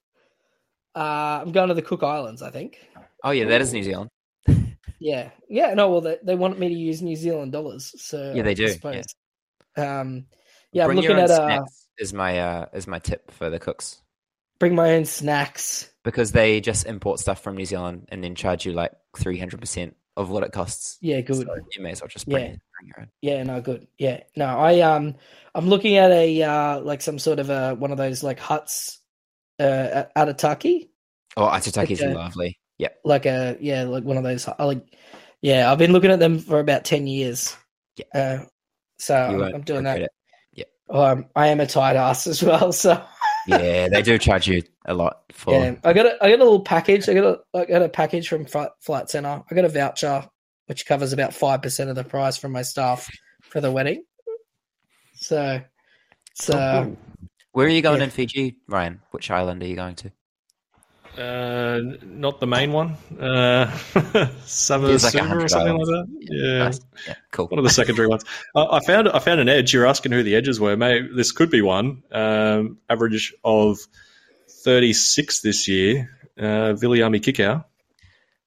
uh, I'm going to the Cook Islands. I think. Oh yeah, that is New Zealand. Yeah, yeah. No, well, they, they want me to use New Zealand dollars, so Yeah, they do, suppose. Um, yeah, Bring I'm your looking own at uh, is my uh, is my tip for the cooks bring my own snacks. because they just import stuff from New Zealand and then charge you like three hundred percent of what it costs. Yeah, good. So you may as well just bring, Yeah. bring your own. Yeah, no, good. Yeah, no, I um, I'm looking at a uh, like some sort of a one of those like huts, uh, at Aitutaki, Oh, Aitutaki's Okay. lovely. Yep. like a yeah, like one of those. I Like, yeah, I've been looking at them for about ten years. Yeah. Uh, so I'm, I'm doing that. it. Um, I am a tight ass as well, so Yeah, they do charge you a lot for. yeah, I got a I got a little package. I got a I got a package from Flight, Center. I got a voucher which covers about five percent of the price from my staff for the wedding. So, so Where are you going Yeah. in Fiji, Ryan? Which island are you going to? Uh, not the main one. Uh, Summer like a or something islands. like that. Yeah. Nice. Yeah, cool. One of the secondary ones. I, I found I found an edge. You're asking who the edges were. May this could be one. Um, average of 36 this year. Uh, Viliami Kikau.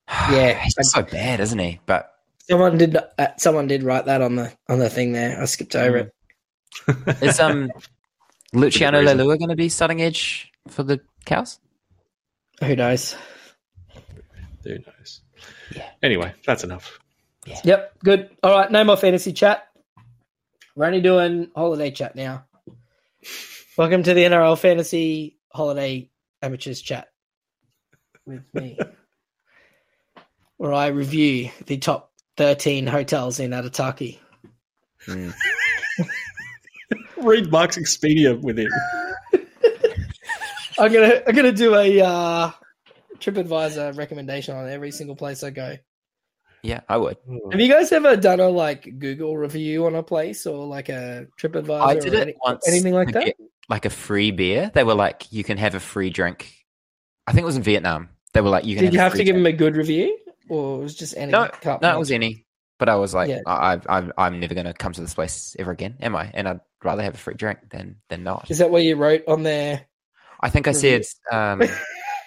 Yeah. he's so bad, isn't he? But someone did uh, someone did write that on the on the thing there. I skipped over it. is um Luciano reason. Leilua going to be starting edge for the cows? Who knows? Who knows? Yeah. Anyway, that's enough. Yep, good. All right, no more fantasy chat. We're only doing holiday chat now. Welcome to the NRL Fantasy Holiday Amateurs Chat with me, where I review the top 13 hotels in Aitutaki. Mm. Read Mark's Expedia with him. I'm gonna I'm gonna do a uh, TripAdvisor recommendation on every single place I go. Yeah, I would. Have you guys ever done a like Google review on a place or like a TripAdvisor? I did or it any- once. anything like that? like a free beer. They were like, you can have a free drink. I think it was in Vietnam. They were like, you can. Did you a have to free give them a good review, or it was just any? No, cup No, it was any. But I was like, Yeah. I, I, I'm, I'm never going to come to this place ever again, am I? And I'd rather have a free drink than than not. Is that what you wrote on there? I think I said, um,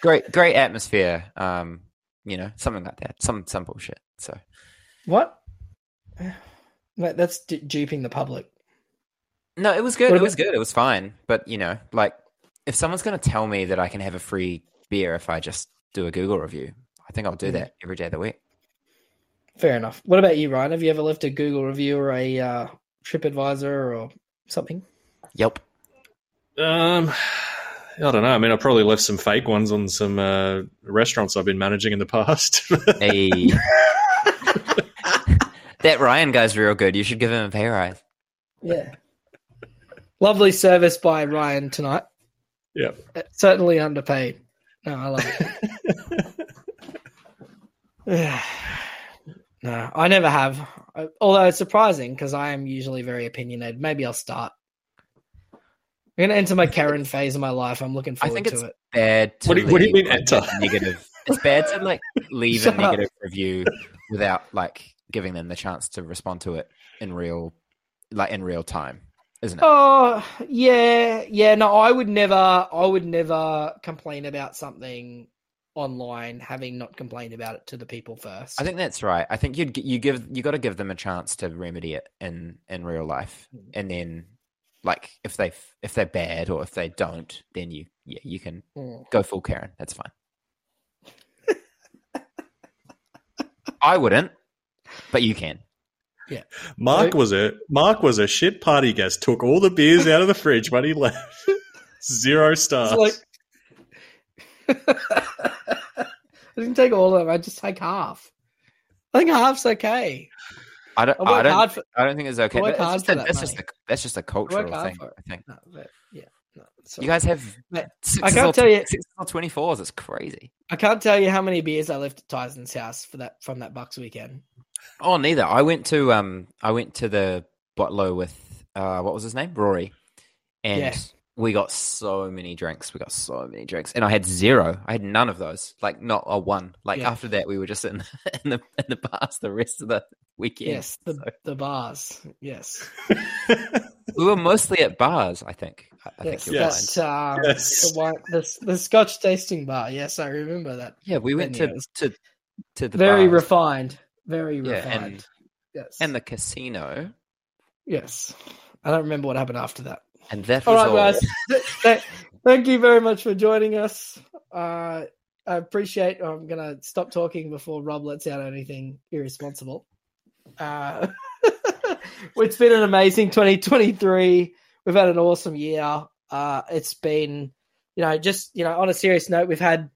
great, great atmosphere. Um, you know, something like that. Some, some bullshit. So What? Mate, that's d- duping the public. no, it was good. What It was good. It was fine. But you know, like if someone's going to tell me that I can have a free beer if I just do a Google review, I think I'll do Mm. that every day of the week. Fair enough. What about you, Ryan? Have you ever left a Google review or a uh, TripAdvisor or something? Yep. Um, I don't know. I mean, I probably left some fake ones on some uh, restaurants I've been managing in the past. Hey. that Ryan guy's real good. You should give him a pay rise. Yeah. Lovely service by Ryan tonight. Yep. Uh, Certainly underpaid. No, I love it. no, I never have. Although it's surprising because I am usually very opinionated. Maybe I'll start. I'm going to enter my Karen phase of my life. I'm looking I forward think to it's it. bad. To What do you- what do you mean enter? Negative. It's bad to like leave a Shut up. negative review without like giving them the chance to respond to it in real, like in real time, isn't it? Oh, yeah. Yeah, no, I would never I would never complain about something online having not complained about it to the people first. I think that's right. I think you'd you give you got to give them a chance to remedy it in in real life, Mm. and then like if they if they're bad or if they don't, then you yeah you can Mm. go full Karen. That's fine. I wouldn't, but you can. Yeah. Mark was a Mark was a shit party guest. Took all the beers out of the fridge when he left. Zero stars. Like I didn't take all of them. I just take half. I think half's okay. I don't. I I don't. for. I don't think it's okay. I work but it's hard just a- that that's just a, that's just a cultural thing. I think No, but yeah, no. you guys have Mate, sixes can't or, tell you- sixes or twenty fours. It's crazy. I can't tell you how many beers I left at Tyson's house for that from that Bucks weekend. Oh, neither. I went to um, I went to the Botlow with uh, what was his name, Rory, and Yeah. We got so many drinks. We got so many drinks, and I had zero. I had none of those. Like not a one. Like Yeah. after that, we were just in in the in the bars the rest of the weekend. Yes, the So the bars. Yes. we were mostly at bars. I think I I Yes, think you'll Yes. that, uh, Yes. the, wine, the, the Scotch tasting bar. Yes, I remember that. Yeah, we went to to to the very bars refined. Very Yeah, refined. and- yes. and the casino, yes. I don't remember what happened after that. And that All was right, all. guys. Th- Thank you very much for joining us. Uh, I appreciate. I'm gonna stop talking before Rob lets out anything irresponsible. Uh, it's been an amazing 2023. We've had an awesome year. Uh, it's been, you know, just you know, on a serious note, we've had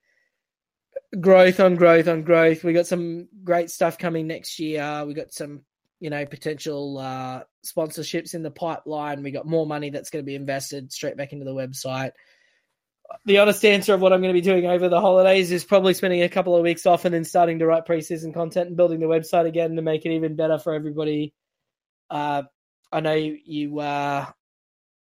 growth on growth on growth. We got some great stuff coming next year. We got some, you know, potential uh, sponsorships in the pipeline. We got more money that's going to be invested straight back into the website. The honest answer of what I'm going to be doing over the holidays is probably spending a couple of weeks off and then starting to write preseason content and building the website again to make it even better for everybody. Uh, I know you, uh,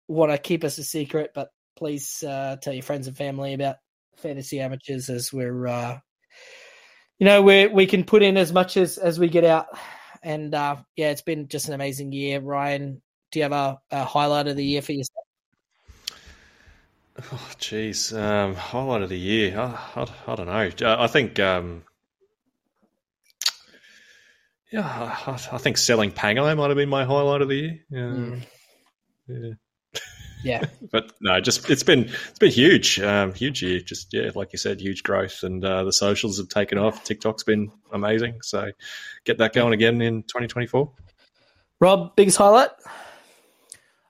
want to keep us a secret, but please uh, tell your friends and family about fantasy amateurs as we're, uh, you know, we we can put in as much as as we get out. And uh, yeah, it's been just an amazing year. Ryan, do you have a, a highlight of the year for yourself? Oh, jeez. Um, highlight of the year. I, I, I don't know. Uh, I think, um, yeah, I, I think selling Pangai might have been my highlight of the year. Yeah, Mm, yeah. Yeah, But no, just it's been it's been huge, um, huge year. Just yeah, like you said, huge growth, and uh, the socials have taken off. TikTok's been amazing. So get that going again in 2024. Rob, biggest highlight?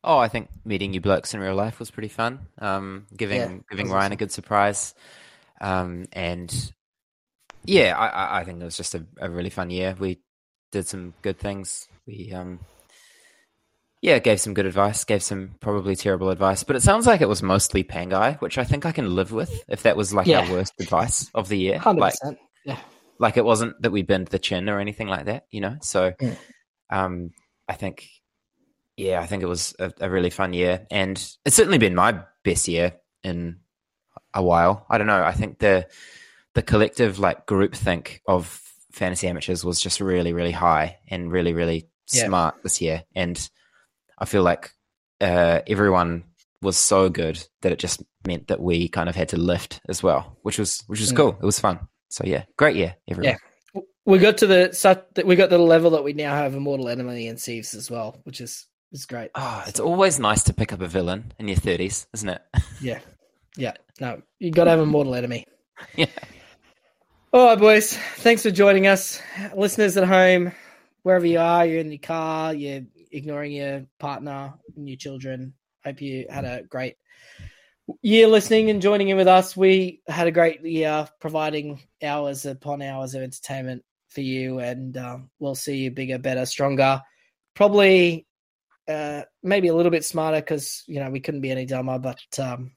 Oh, I think meeting you blokes in real life was pretty fun. Um, giving Yeah, giving Ryan awesome. a good surprise, um, and yeah, I- I, I think it was just a, a really fun year. We did some good things. We um, yeah, gave some good advice, gave some probably terrible advice, but it sounds like it was mostly Pangai, which I think I can live with. If that was like Yeah. our worst advice of the year, Hundred like. Yeah, like it wasn't that we bent the chin or anything like that, you know. So, Mm. um, I think, yeah, I think it was a, a really fun year, and it's certainly been my best year in a while. I don't know. I think the the collective like group think of fantasy amateurs was just really, really high and really, really Yeah. smart this year, and I feel like uh, everyone was so good that it just meant that we kind of had to lift as well, which was which was Mm. cool. It was fun. So yeah, great year, everyone. Yeah. we got to the such we got to the level that we now have Immortal Enemy and Sieves as well, which is is great. Oh, it's always nice to pick up a villain in your thirties, isn't it? Yeah, yeah. No, you got to have a Mortal Enemy. yeah. All right, boys. Thanks for joining us, listeners at home, wherever you are. You're in your car. You're ignoring your partner and your children. Hope you had a great year listening and joining in with us. We had a great year providing hours upon hours of entertainment for you, and um, we'll see you bigger, better, stronger. Probably, uh, maybe a little bit smarter because you know we couldn't be any dumber, but. Um,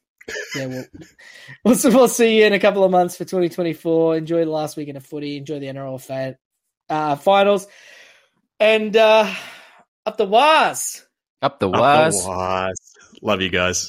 yeah, we'll, we'll, we'll see you in a couple of months for 2024. Enjoy the last weekend of footy. Enjoy the NRL uh, finals. And uh, up the Wahs. Up the Up the Wahs. Wahs. Love you guys.